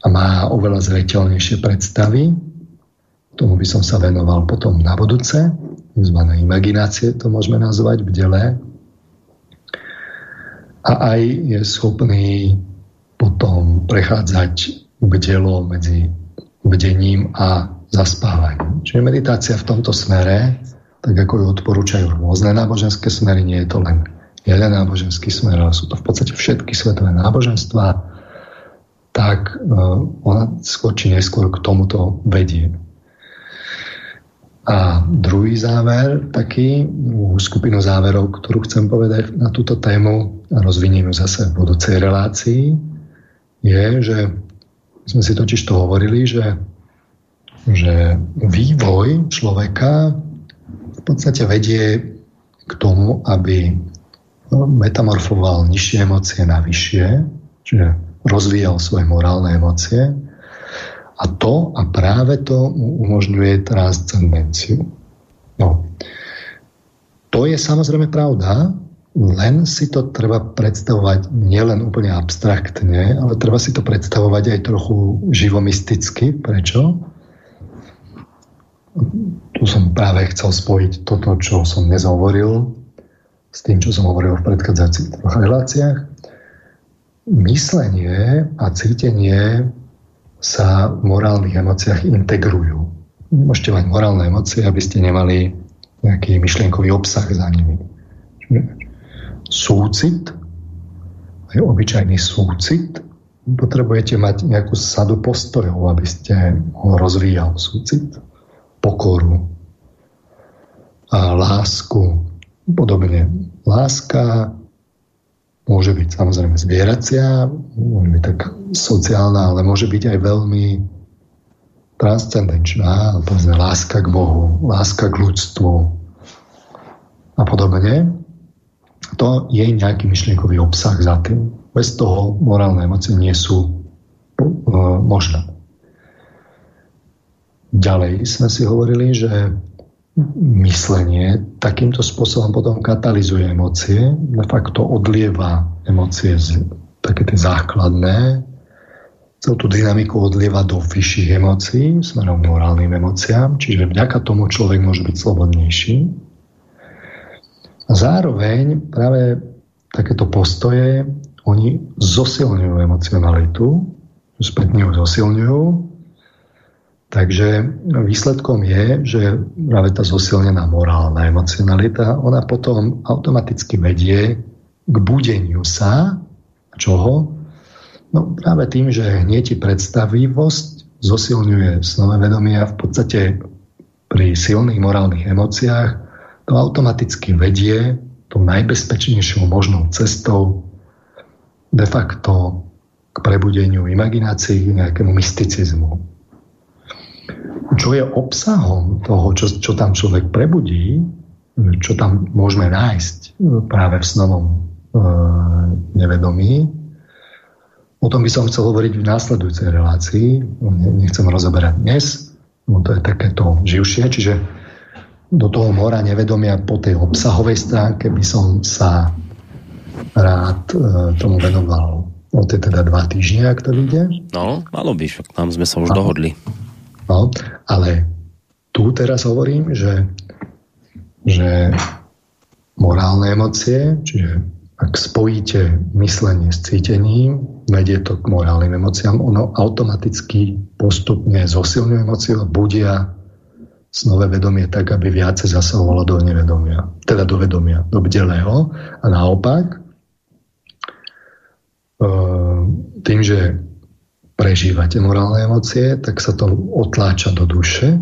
a má oveľa zreteľnejšie predstavy. Tomu by som sa venoval potom na budúce tzv. imaginácie, to môžeme nazvať bdelé. A aj je schopný potom prechádzať bdelo medzi bdením a zaspávaním. Čiže meditácia v tomto smere, tak ako ju odporúčajú rôzne náboženské smery, nie je to len jeden náboženský smer, ale sú to v podstate všetky svetové náboženstva, tak uh, ona skôr či neskôr k tomuto vedie. A druhý záver, taký, skupinu záverov, ktorú chcem povedať na túto tému a rozviniem ju zase v budúcej relácii, je, že sme si totiž to hovorili, že, že vývoj človeka v podstate vedie k tomu, aby metamorfoval nižšie emócie na vyššie, čiže rozvíjal svoje morálne emócie a to a práve to mu umožňuje transcendenciu. No. To je samozrejme pravda, len si to treba predstavovať nielen úplne abstraktne, ale treba si to predstavovať aj trochu živomysticky. Prečo? Tu som práve chcel spojiť toto, čo som dnes hovoril, s tým, čo som hovoril v predchádzajúcich reláciách. Myslenie a cítenie sa v morálnych emóciách integrujú. Môžete mať morálne emócie, aby ste nemali nejaký myšlienkový obsah za nimi. Súcit, aj obyčajný súcit, potrebujete mať nejakú sadu postojov, aby ste ho rozvíjal súcit, pokoru, a lásku, podobne. Láska môže byť samozrejme zvieracia, môže byť tak sociálna, ale môže byť aj veľmi transcendenčná, povedzme láska k Bohu, láska k ľudstvu a podobne. To je nejaký myšlienkový obsah za tým. Bez toho morálne emócie nie sú uh, možné. Ďalej sme si hovorili, že myslenie takýmto spôsobom potom katalizuje emócie, de facto odlieva emócie z také tie základné, celú tú dynamiku odlieva do vyšších emócií, smerom k morálnym emóciám, čiže vďaka tomu človek môže byť slobodnejší. A zároveň práve takéto postoje oni zosilňujú emocionalitu, spätne ju zosilňujú. Takže výsledkom je, že práve tá zosilnená morálna emocionalita, ona potom automaticky vedie k budeniu sa, čoho? No práve tým, že hneď predstavivosť zosilňuje snové vedomie a v podstate pri silných morálnych emóciách to automaticky vedie tou najbezpečnejšou možnou cestou de facto k prebudeniu imaginácií, nejakému mysticizmu. Čo je obsahom toho, čo, čo tam človek prebudí, čo tam môžeme nájsť práve v snovom e, nevedomí, o tom by som chcel hovoriť v následujúcej relácii. Nechcem rozoberať dnes, no to je takéto živšie, čiže do toho mora nevedomia po tej obsahovej stránke by som sa rád e, tomu venoval. O to je teda dva týždne, ak to vyjde. No, malo by, však tam sme sa už no. dohodli. No, ale tu teraz hovorím, že, že morálne emócie, čiže ak spojíte myslenie s cítením, vedie to k morálnym emóciám, ono automaticky postupne zosilňuje emócie a budia snové vedomie tak, aby viacej zasahovalo do nevedomia, teda do vedomia, do bdelého. A naopak, e, tým, že prežívate morálne emócie, tak sa to otláča do duše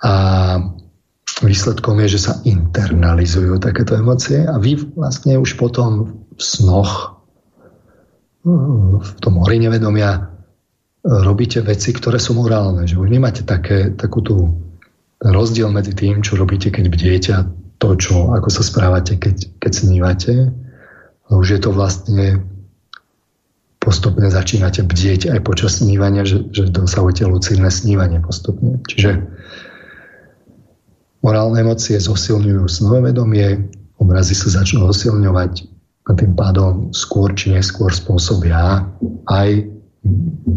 a výsledkom je, že sa internalizujú takéto emócie a vy vlastne už potom v snoch, v tom mori nevedomia robíte veci, ktoré sú morálne. Že už nemáte také, takú tú rozdiel medzi tým, čo robíte, keď bdiete a to, čo, ako sa správate, keď, keď snívate. Už je to vlastne postupne začínate bdieť aj počas snívania, že, že dosahujete lucidné snívanie postupne. Čiže morálne emócie zosilňujú snové vedomie, obrazy sa začnú zosilňovať a tým pádom skôr či neskôr spôsobia aj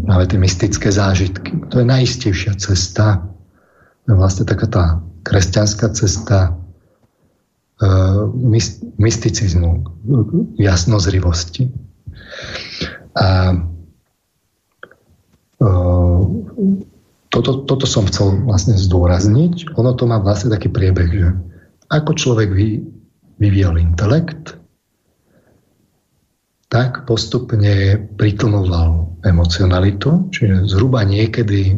práve tie mystické zážitky. To je najistejšia cesta. To je vlastne taká tá kresťanská cesta e, mysticizmu, jasnozrivosti. A toto, toto som chcel vlastne zdôrazniť. Ono to má vlastne taký priebeh, že ako človek vy, vyvíjal intelekt, tak postupne pritlmoval emocionalitu, čiže zhruba niekedy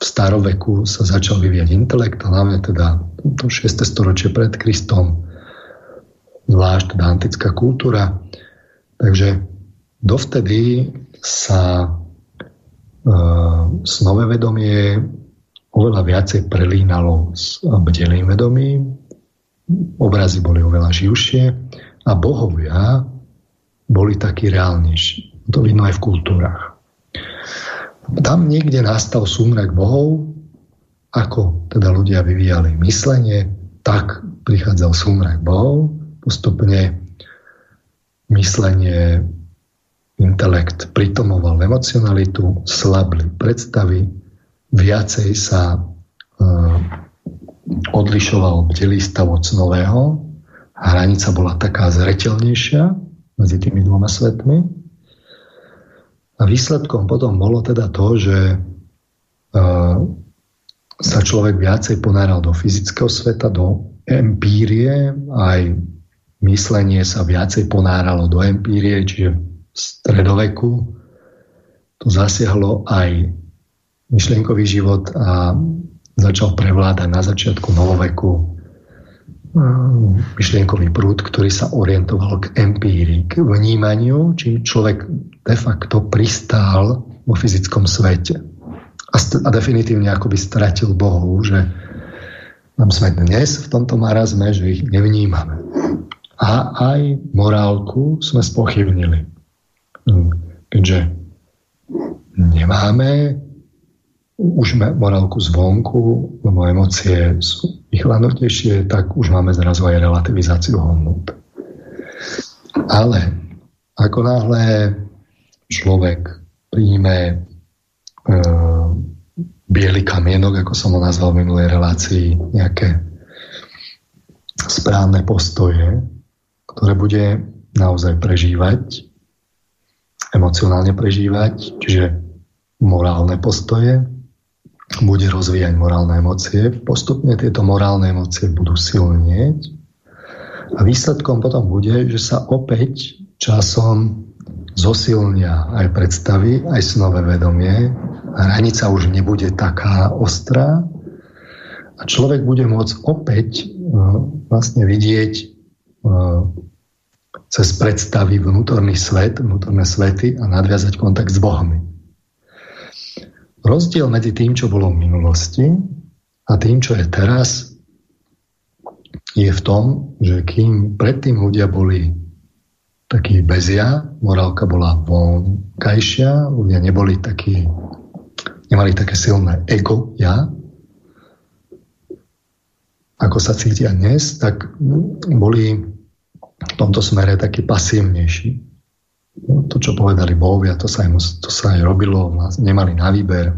v staroveku sa začal vyvíjať intelekt, hlavne teda to 6. storočie pred Kristom, zvlášť teda antická kultúra. Takže dovtedy sa e, snové vedomie oveľa viacej prelínalo s bdelým vedomím, obrazy boli oveľa živšie a bohovia boli takí reálnejší. To vidno aj v kultúrach. Tam niekde nastal súmrak bohov, ako teda ľudia vyvíjali myslenie, tak prichádzal súmrak bohov, postupne myslenie, intelekt pritomoval emocionalitu, slabli predstavy, viacej sa uh, odlišoval bdelý stav od snového, hranica bola taká zretelnejšia, medzi tými dvoma svetmi. A výsledkom potom bolo teda to, že uh, sa človek viacej ponáral do fyzického sveta, do empírie, aj myslenie sa viacej ponáralo do empírie, čiže stredoveku to zasiahlo aj myšlienkový život a začal prevládať na začiatku novoveku myšlienkový prúd, ktorý sa orientoval k empírii, k vnímaniu, či človek de facto pristál vo fyzickom svete. A, st- a definitívne akoby stratil Bohu, že nám sme dnes v tomto marazme, že ich nevnímame. A aj morálku sme spochybnili. Keďže nemáme už morálku zvonku, lebo emócie sú vychladnutejšie, tak už máme zrazu aj relativizáciu hodnot. Ale ako náhle človek príjme e, biely kamienok, ako som ho nazval v minulej relácii, nejaké správne postoje, ktoré bude naozaj prežívať, emocionálne prežívať, čiže morálne postoje, bude rozvíjať morálne emócie. Postupne tieto morálne emócie budú silnieť a výsledkom potom bude, že sa opäť časom zosilnia aj predstavy, aj snové vedomie. Hranica už nebude taká ostrá a človek bude môcť opäť uh, vlastne vidieť uh, cez predstavy vnútorný svet, vnútorné svety a nadviazať kontakt s Bohmi. Rozdiel medzi tým, čo bolo v minulosti a tým, čo je teraz, je v tom, že kým predtým ľudia boli takí bezia, morálka bola vonkajšia, ľudia neboli takí, nemali také silné ego, ja, ako sa cítia dnes, tak boli v tomto smere takí pasívnejší. No, to, čo povedali bohovia, to sa, to sa aj robilo, nemali na výber.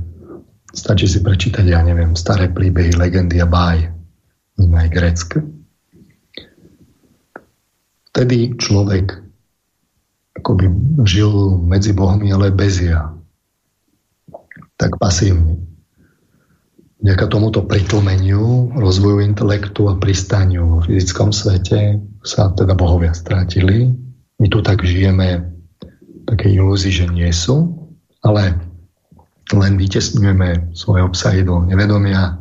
Stačí si prečítať, ja neviem, staré príbehy, legendy a báje, aj grecké. Vtedy človek akoby žil medzi bohmi, ale bez ja. Tak pasívne. Vďaka tomuto pritlmeniu, rozvoju intelektu a pristaniu v fyzickom svete sa teda bohovia strátili. My tu tak žijeme také ilúzii, že nie sú, ale len vytesňujeme svoje obsahy do nevedomia,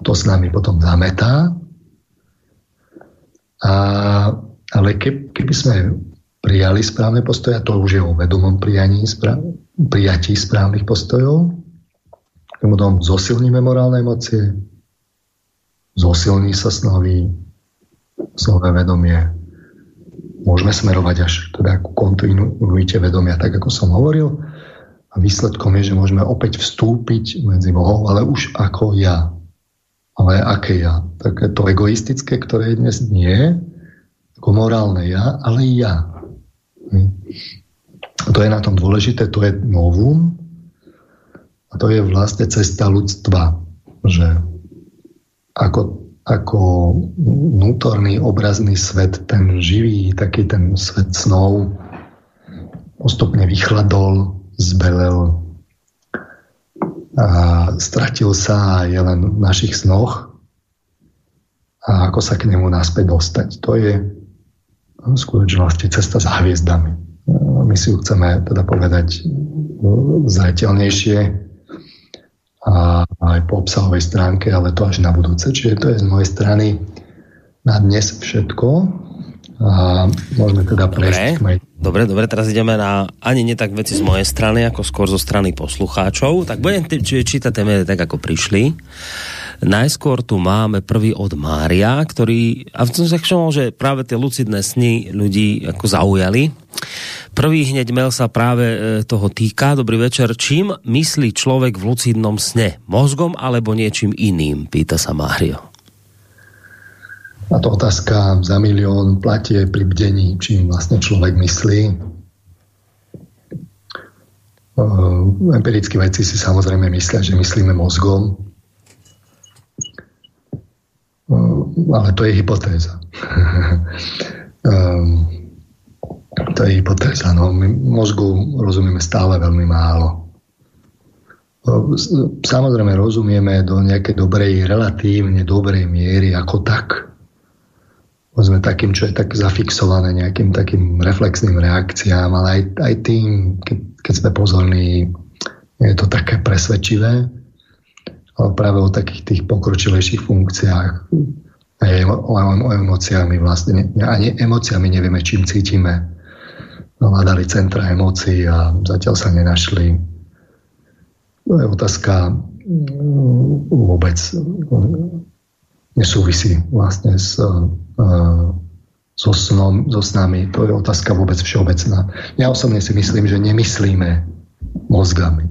to s nami potom zametá. A, ale ke, keby sme prijali správne postoje, to už je o vedomom prijaní, správ, prijatí správnych postojov, potom zosilníme morálne emócie, zosilní sa snovy, snové vedomie, môžeme smerovať až teda ku kontinuite vedomia, tak ako som hovoril. A výsledkom je, že môžeme opäť vstúpiť medzi Bohom, ale už ako ja. Ale aké ja? Také to egoistické, ktoré je dnes nie, ako morálne ja, ale ja. Hm. To je na tom dôležité, to je novum a to je vlastne cesta ľudstva, že ako ako vnútorný obrazný svet, ten živý, taký ten svet snov postupne vychladol, zbelel a stratil sa a je len v našich snoch a ako sa k nemu naspäť dostať. To je skutočnosti cesta za hviezdami. My si ju chceme teda povedať zretelnejšie, a aj po obsahovej stránke, ale to až na budúce. Čiže to je z mojej strany na dnes všetko. A môžeme teda prejsť dobre, dobre, dobre, teraz ideme na ani nie tak veci z mojej strany, ako skôr zo strany poslucháčov. Tak budem čítať téme tak, ako prišli. Najskôr tu máme prvý od Mária, ktorý, a som sa všimol, že práve tie lucidné sny ľudí ako zaujali. Prvý hneď mail sa práve e, toho týka. Dobrý večer. Čím myslí človek v lucidnom sne? Mozgom alebo niečím iným? Pýta sa Mário. A to otázka za milión platie pri bdení, čím vlastne človek myslí. Uh, empirickí vedci si samozrejme myslia, že myslíme mozgom, uh, ale to je hypotéza. um, <laughs> to je hypotéza. No. My mozgu rozumieme stále veľmi málo. Samozrejme rozumieme do nejakej dobrej, relatívne dobrej miery ako tak povedzme takým, čo je tak zafixované nejakým takým reflexným reakciám, ale aj, aj tým, keď, keď sme pozorní, je to také presvedčivé, ale práve o takých tých pokročilejších funkciách aj o, o, emóciami vlastne, ani emóciami nevieme, čím cítime. Hľadali centra emócií a zatiaľ sa nenašli. To je otázka mm, vôbec nesúvisí vlastne s, uh, so, snom, so snami. To je otázka vôbec všeobecná. Ja osobne si myslím, že nemyslíme mozgami.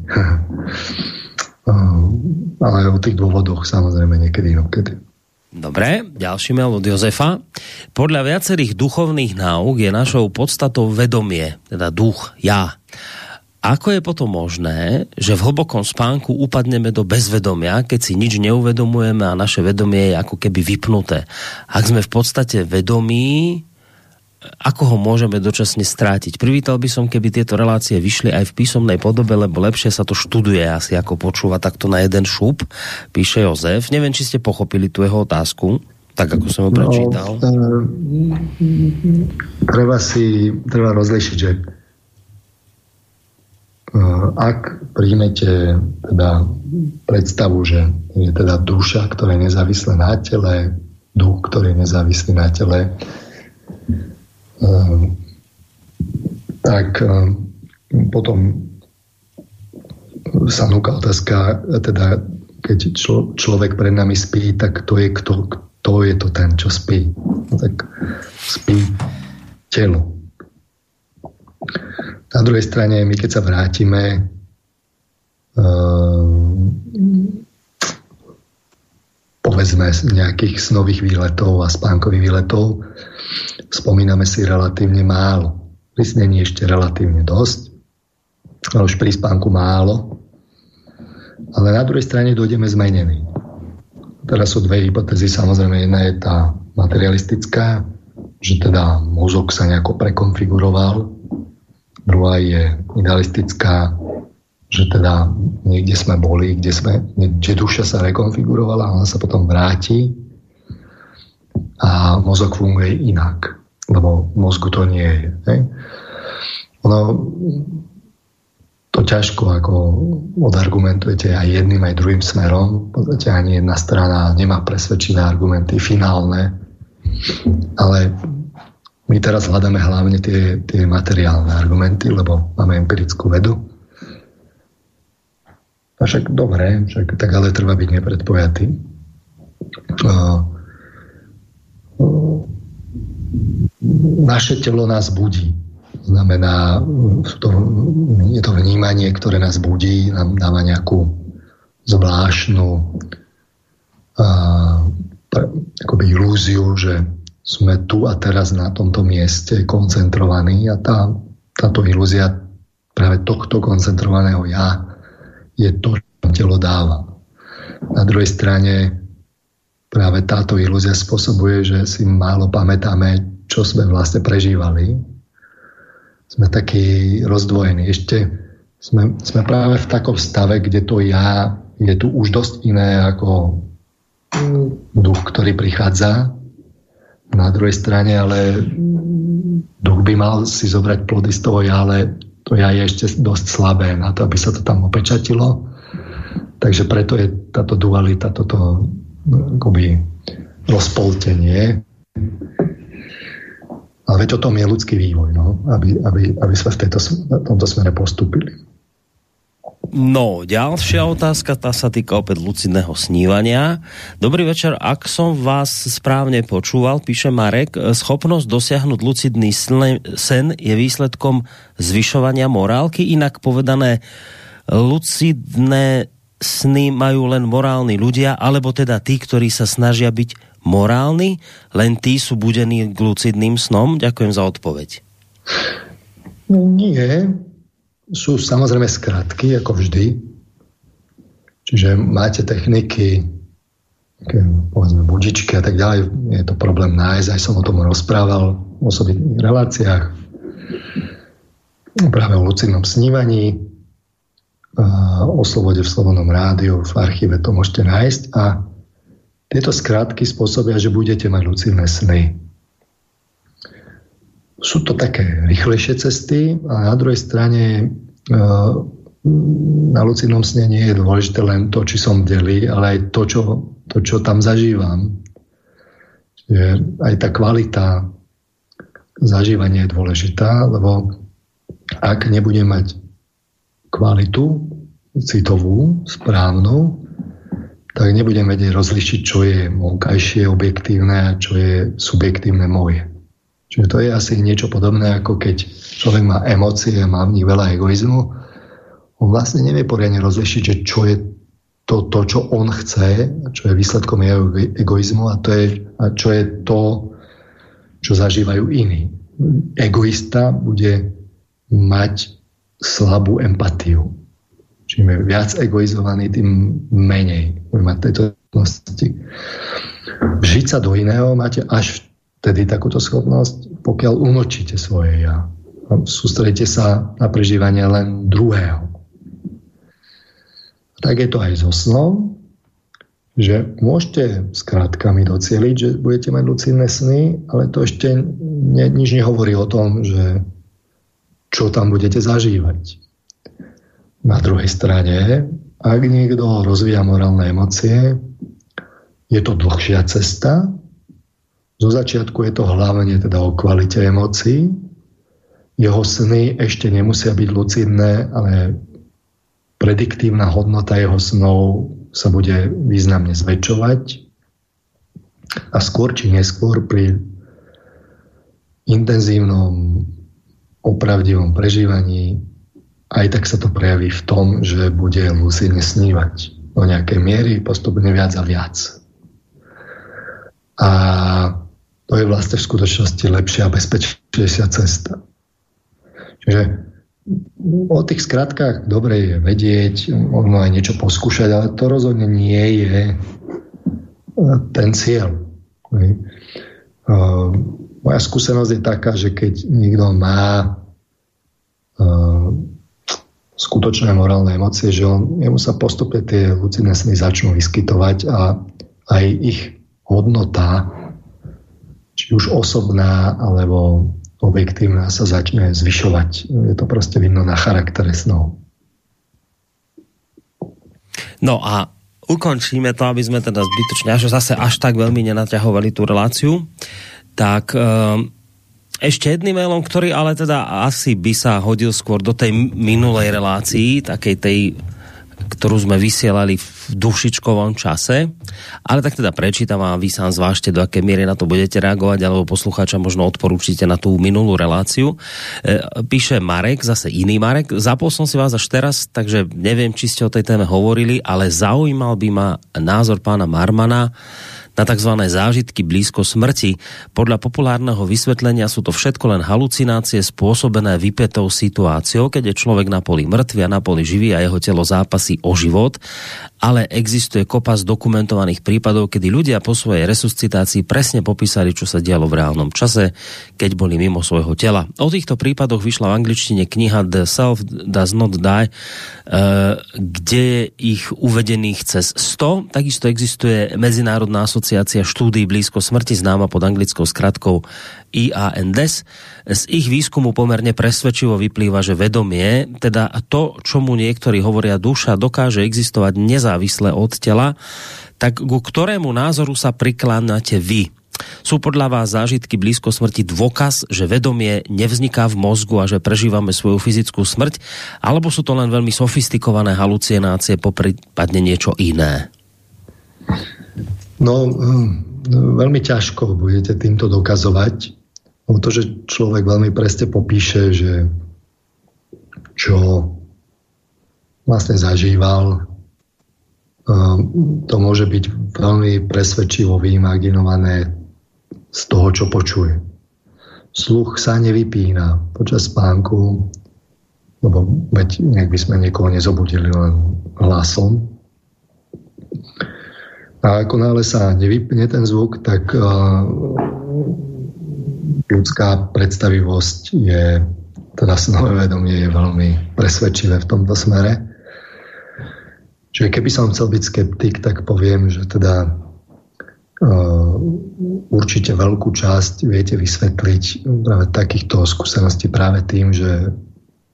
uh, <laughs> ale o tých dôvodoch samozrejme niekedy inokedy. Dobre, ďalší mail od Jozefa. Podľa viacerých duchovných náuk je našou podstatou vedomie, teda duch, ja. Ako je potom možné, že v hlbokom spánku upadneme do bezvedomia, keď si nič neuvedomujeme a naše vedomie je ako keby vypnuté? Ak sme v podstate vedomí, ako ho môžeme dočasne strátiť. Privítal by som, keby tieto relácie vyšli aj v písomnej podobe, lebo lepšie sa to študuje asi ako počúva takto na jeden šup, píše Jozef. Neviem, či ste pochopili tú jeho otázku, tak ako som ho no, prečítal. No, treba si, treba rozlišiť, že ak príjmete teda predstavu, že je teda duša, ktorá je nezávislá na tele, duch, ktorý je nezávislý na tele, tak potom sa núka otázka, teda keď člo, človek pred nami spí, tak to je kto, kto je to ten, čo spí. No, tak spí telo. Na druhej strane, my keď sa vrátime um, povedzme z nejakých snových výletov a spánkových výletov, spomíname si relatívne málo. Pri snení ešte relatívne dosť, ale už pri spánku málo. Ale na druhej strane dojdeme zmenení. Teraz sú dve hypotézy, samozrejme jedna je tá materialistická, že teda mozog sa nejako prekonfiguroval, druhá je idealistická, že teda niekde sme boli, kde, sme, kde duša sa rekonfigurovala, ona sa potom vráti a mozog funguje inak lebo mozgu to nie je. Hej? Ono, to ťažko ako odargumentujete aj jedným, aj druhým smerom. V podstate ani jedna strana nemá presvedčivé argumenty finálne, ale my teraz hľadáme hlavne tie, tie materiálne argumenty, lebo máme empirickú vedu. A však dobre, však, tak ale treba byť nepredpojatý. Uh, uh, naše telo nás budí. Znamená, to, je to vnímanie, ktoré nás budí, nám dáva nejakú zvláštnu a, akoby ilúziu, že sme tu a teraz na tomto mieste koncentrovaní a tá, táto ilúzia práve tohto koncentrovaného ja je to, čo telo dáva. Na druhej strane práve táto ilúzia spôsobuje, že si málo pamätáme, čo sme vlastne prežívali. Sme takí rozdvojení. Ešte sme, sme práve v takom stave, kde to ja je tu už dosť iné ako duch, ktorý prichádza. Na druhej strane, ale duch by mal si zobrať plody z toho ja, ale to ja je ešte dosť slabé na to, aby sa to tam opečatilo. Takže preto je táto dualita, toto akoby rozpoltenie. Ale veď o tom je ľudský vývoj, no, aby, aby, aby sme v tejto, tomto smere postupili. No, ďalšia otázka, tá sa týka opäť lucidného snívania. Dobrý večer, ak som vás správne počúval, píše Marek, schopnosť dosiahnuť lucidný sen je výsledkom zvyšovania morálky, inak povedané, lucidné sny majú len morálni ľudia, alebo teda tí, ktorí sa snažia byť morálni, len tí sú budení k lucidným snom? Ďakujem za odpoveď. No nie. Sú samozrejme skratky, ako vždy. Čiže máte techniky, povedzme budičky a tak ďalej. Je to problém nájsť, aj som o tom rozprával v osobitných reláciách. Práve o lucidnom snívaní, o slobode v Slobodnom rádiu, v archíve to môžete nájsť a tieto skrátky spôsobia, že budete mať lucidné sny. Sú to také rýchlejšie cesty a na druhej strane e, na lucidnom sne nie je dôležité len to, či som deli, ale aj to, čo, to, čo tam zažívam. Čiže aj tá kvalita zažívania je dôležitá, lebo ak nebudem mať kvalitu citovú, správnu, tak nebudem vedieť rozlišiť, čo je vonkajšie objektívne a čo je subjektívne moje. Čiže to je asi niečo podobné, ako keď človek má emócie má v nich veľa egoizmu. On vlastne nevie poriadne rozlišiť, že čo je to, to, čo on chce, čo je výsledkom jeho egoizmu a, to je, a čo je to, čo zažívajú iní. Egoista bude mať slabú empatiu Čím je viac egoizovaný, tým menej bude mať tejto schopnosti. Vžiť sa do iného máte až vtedy takúto schopnosť, pokiaľ unočíte svoje ja. Sústredite sa na prežívanie len druhého. Tak je to aj so snom, že môžete s krátkami docieliť, že budete mať lucidné sny, ale to ešte ne, nič nehovorí o tom, že čo tam budete zažívať. Na druhej strane, ak niekto rozvíja morálne emócie, je to dlhšia cesta. Zo začiatku je to hlavne teda o kvalite emócií. Jeho sny ešte nemusia byť lucidné, ale prediktívna hodnota jeho snov sa bude významne zväčšovať a skôr či neskôr pri intenzívnom opravdivom prežívaní aj tak sa to prejaví v tom, že bude lucidne snívať do nejakej miery postupne viac a viac. A to je vlastne v skutočnosti lepšia a bezpečnejšia cesta. Čiže O tých skratkách dobre je vedieť, možno aj niečo poskúšať, ale to rozhodne nie je e, ten cieľ. E, moja skúsenosť je taká, že keď niekto má e, skutočné morálne emócie, že on, jemu sa postupne tie lucidné sny začnú vyskytovať a aj ich hodnota, či už osobná, alebo objektívna sa začne zvyšovať. Je to proste vidno na charaktere snov. No a ukončíme to, aby sme teda zbytočne až zase až tak veľmi nenaťahovali tú reláciu. Tak um, ešte jedným mailom, ktorý ale teda asi by sa hodil skôr do tej minulej relácii, takej tej ktorú sme vysielali v dušičkovom čase. Ale tak teda prečítam a vy sám zvážte, do aké miery na to budete reagovať, alebo poslucháča možno odporúčite na tú minulú reláciu. E, píše Marek, zase iný Marek. Zapol som si vás až teraz, takže neviem, či ste o tej téme hovorili, ale zaujímal by ma názor pána Marmana na tzv. zážitky blízko smrti. Podľa populárneho vysvetlenia sú to všetko len halucinácie spôsobené vypetou situáciou, keď je človek na poli mŕtvy a na poli živý a jeho telo zápasí o život ale existuje kopa dokumentovaných prípadov, kedy ľudia po svojej resuscitácii presne popísali, čo sa dialo v reálnom čase, keď boli mimo svojho tela. O týchto prípadoch vyšla v angličtine kniha The Self Does Not Die, eh, kde je ich uvedených cez 100. Takisto existuje Medzinárodná asociácia štúdí blízko smrti, známa pod anglickou skratkou IANDES. Z ich výskumu pomerne presvedčivo vyplýva, že vedomie, teda to, čo mu niektorí hovoria duša, dokáže existovať nezávisle od tela, tak ku ktorému názoru sa prikláňate vy? Sú podľa vás zážitky blízko smrti dôkaz, že vedomie nevzniká v mozgu a že prežívame svoju fyzickú smrť, alebo sú to len veľmi sofistikované halucinácie, poprípadne niečo iné? No, hm, veľmi ťažko budete týmto dokazovať. O to, že človek veľmi presne popíše, že čo vlastne zažíval, ehm, to môže byť veľmi presvedčivo vyimaginované z toho, čo počuje. Sluch sa nevypína počas spánku, lebo veď nech by sme niekoho nezobudili len hlasom. A ako náhle sa nevypne ten zvuk, tak ľudská predstavivosť je, teda snové vedomie je veľmi presvedčivé v tomto smere. Čiže keby som chcel byť skeptik, tak poviem, že teda uh, určite veľkú časť viete vysvetliť práve takýchto skúseností práve tým, že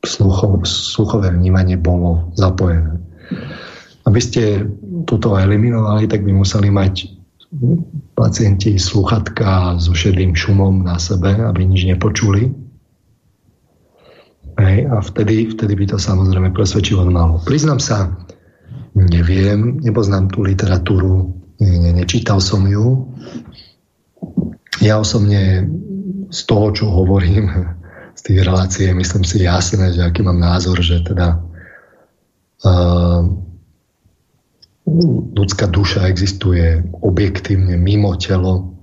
sluchov, sluchové vnímanie bolo zapojené. Aby ste toto eliminovali, tak by museli mať pacienti sluchatka so šedým šumom na sebe, aby nič nepočuli. Hej, a vtedy, vtedy by to samozrejme presvedčivo malo. Priznám sa, neviem, nepoznám tú literatúru, ne, nečítal som ju. Ja osobne z toho, čo hovorím, <laughs> z tých relácií, myslím si jasné, že aký mám názor, že teda uh, ľudská duša existuje objektívne mimo telo,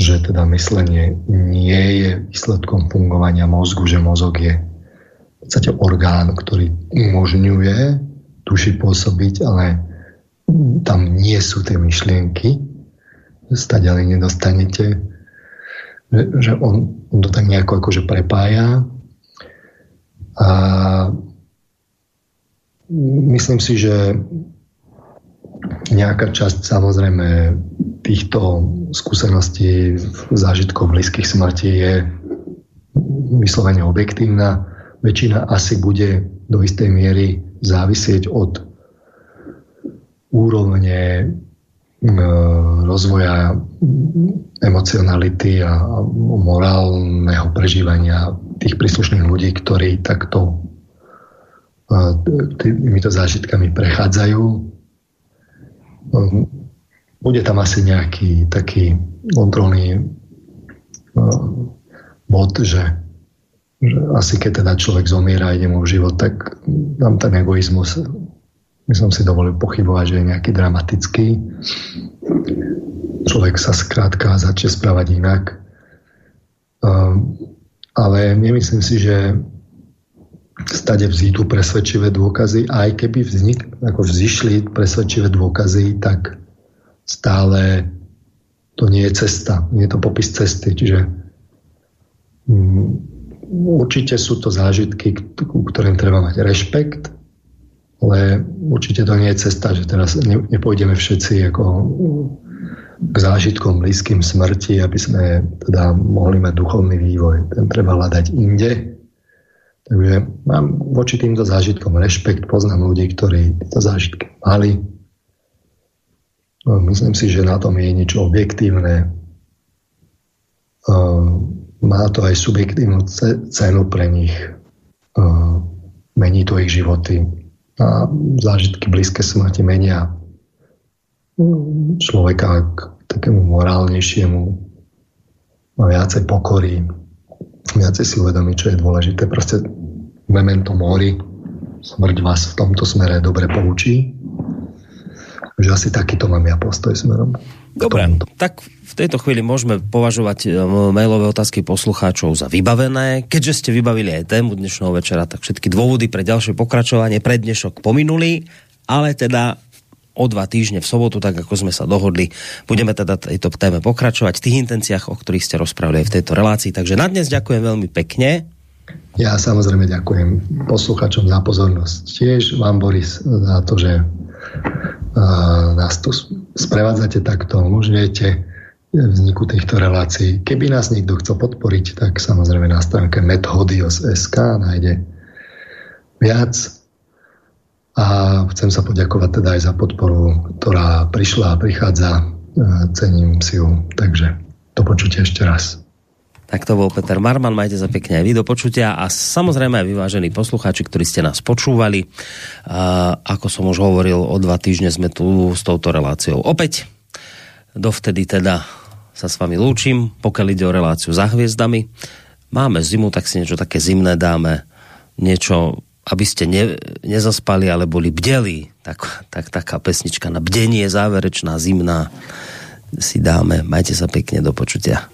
že teda myslenie nie je výsledkom fungovania mozgu, že mozog je v podstate orgán, ktorý umožňuje duši pôsobiť, ale tam nie sú tie myšlienky, stať ale nedostanete. že, že on, on to tak nejako akože prepája a myslím si, že nejaká časť samozrejme týchto skúseností, zážitkov blízkych smrti je vyslovene objektívna. Väčšina asi bude do istej miery závisieť od úrovne rozvoja emocionality a morálneho prežívania tých príslušných ľudí, ktorí takto týmito zážitkami prechádzajú. Bude tam asi nejaký taký kontrolný bod, že, že asi keď teda človek zomiera a ide mu v život, tak tam ten egoizmus by som si dovolil pochybovať, že je nejaký dramatický. Človek sa skrátka začne správať inak. Um, ale nemyslím si, že stade vzídu presvedčivé dôkazy a aj keby vznik, ako vzýšli presvedčivé dôkazy, tak stále to nie je cesta, nie je to popis cesty, čiže um, určite sú to zážitky, ku ktorým treba mať rešpekt, ale určite to nie je cesta, že teraz ne, nepôjdeme všetci ako k zážitkom blízkym smrti, aby sme teda mohli mať duchovný vývoj. Ten treba hľadať inde. Takže mám voči týmto zážitkom rešpekt, poznám ľudí, ktorí tieto zážitky mali. No, myslím si, že na tom je niečo objektívne. Má to aj subjektívnu cenu pre nich. Mení to ich životy a zážitky blízke smrti menia človeka k takému morálnejšiemu, má viacej pokory, viacej si uvedomí, čo je dôležité. Proste memento mori, smrť vás v tomto smere dobre poučí. Takže asi takýto mám ja postoj smerom. Dobre, tak v tejto chvíli môžeme považovať e, mailové otázky poslucháčov za vybavené. Keďže ste vybavili aj tému dnešného večera, tak všetky dôvody pre ďalšie pokračovanie pre dnešok pominuli, ale teda o dva týždne v sobotu, tak ako sme sa dohodli, budeme teda tejto téme pokračovať v tých intenciách, o ktorých ste rozprávali aj v tejto relácii. Takže na dnes ďakujem veľmi pekne. Ja samozrejme ďakujem posluchačom za pozornosť. Tiež vám, Boris, za to, že nás tu sprevádzate takto, umožňujete vzniku týchto relácií. Keby nás niekto chcel podporiť, tak samozrejme na stránke methodios.sk nájde viac. A chcem sa poďakovať teda aj za podporu, ktorá prišla a prichádza. E, cením si ju. Takže to počutie ešte raz. Tak to bol Peter Marman, majte za pekne aj vy do počutia a samozrejme aj vyvážení poslucháči, ktorí ste nás počúvali. A ako som už hovoril, o dva týždne sme tu s touto reláciou opäť. Dovtedy teda sa s vami lúčim, pokiaľ ide o reláciu za hviezdami. Máme zimu, tak si niečo také zimné dáme, niečo, aby ste ne, nezaspali, ale boli bdeli. Tak, tak taká pesnička na bdenie, záverečná, zimná si dáme. Majte sa pekne, do počutia.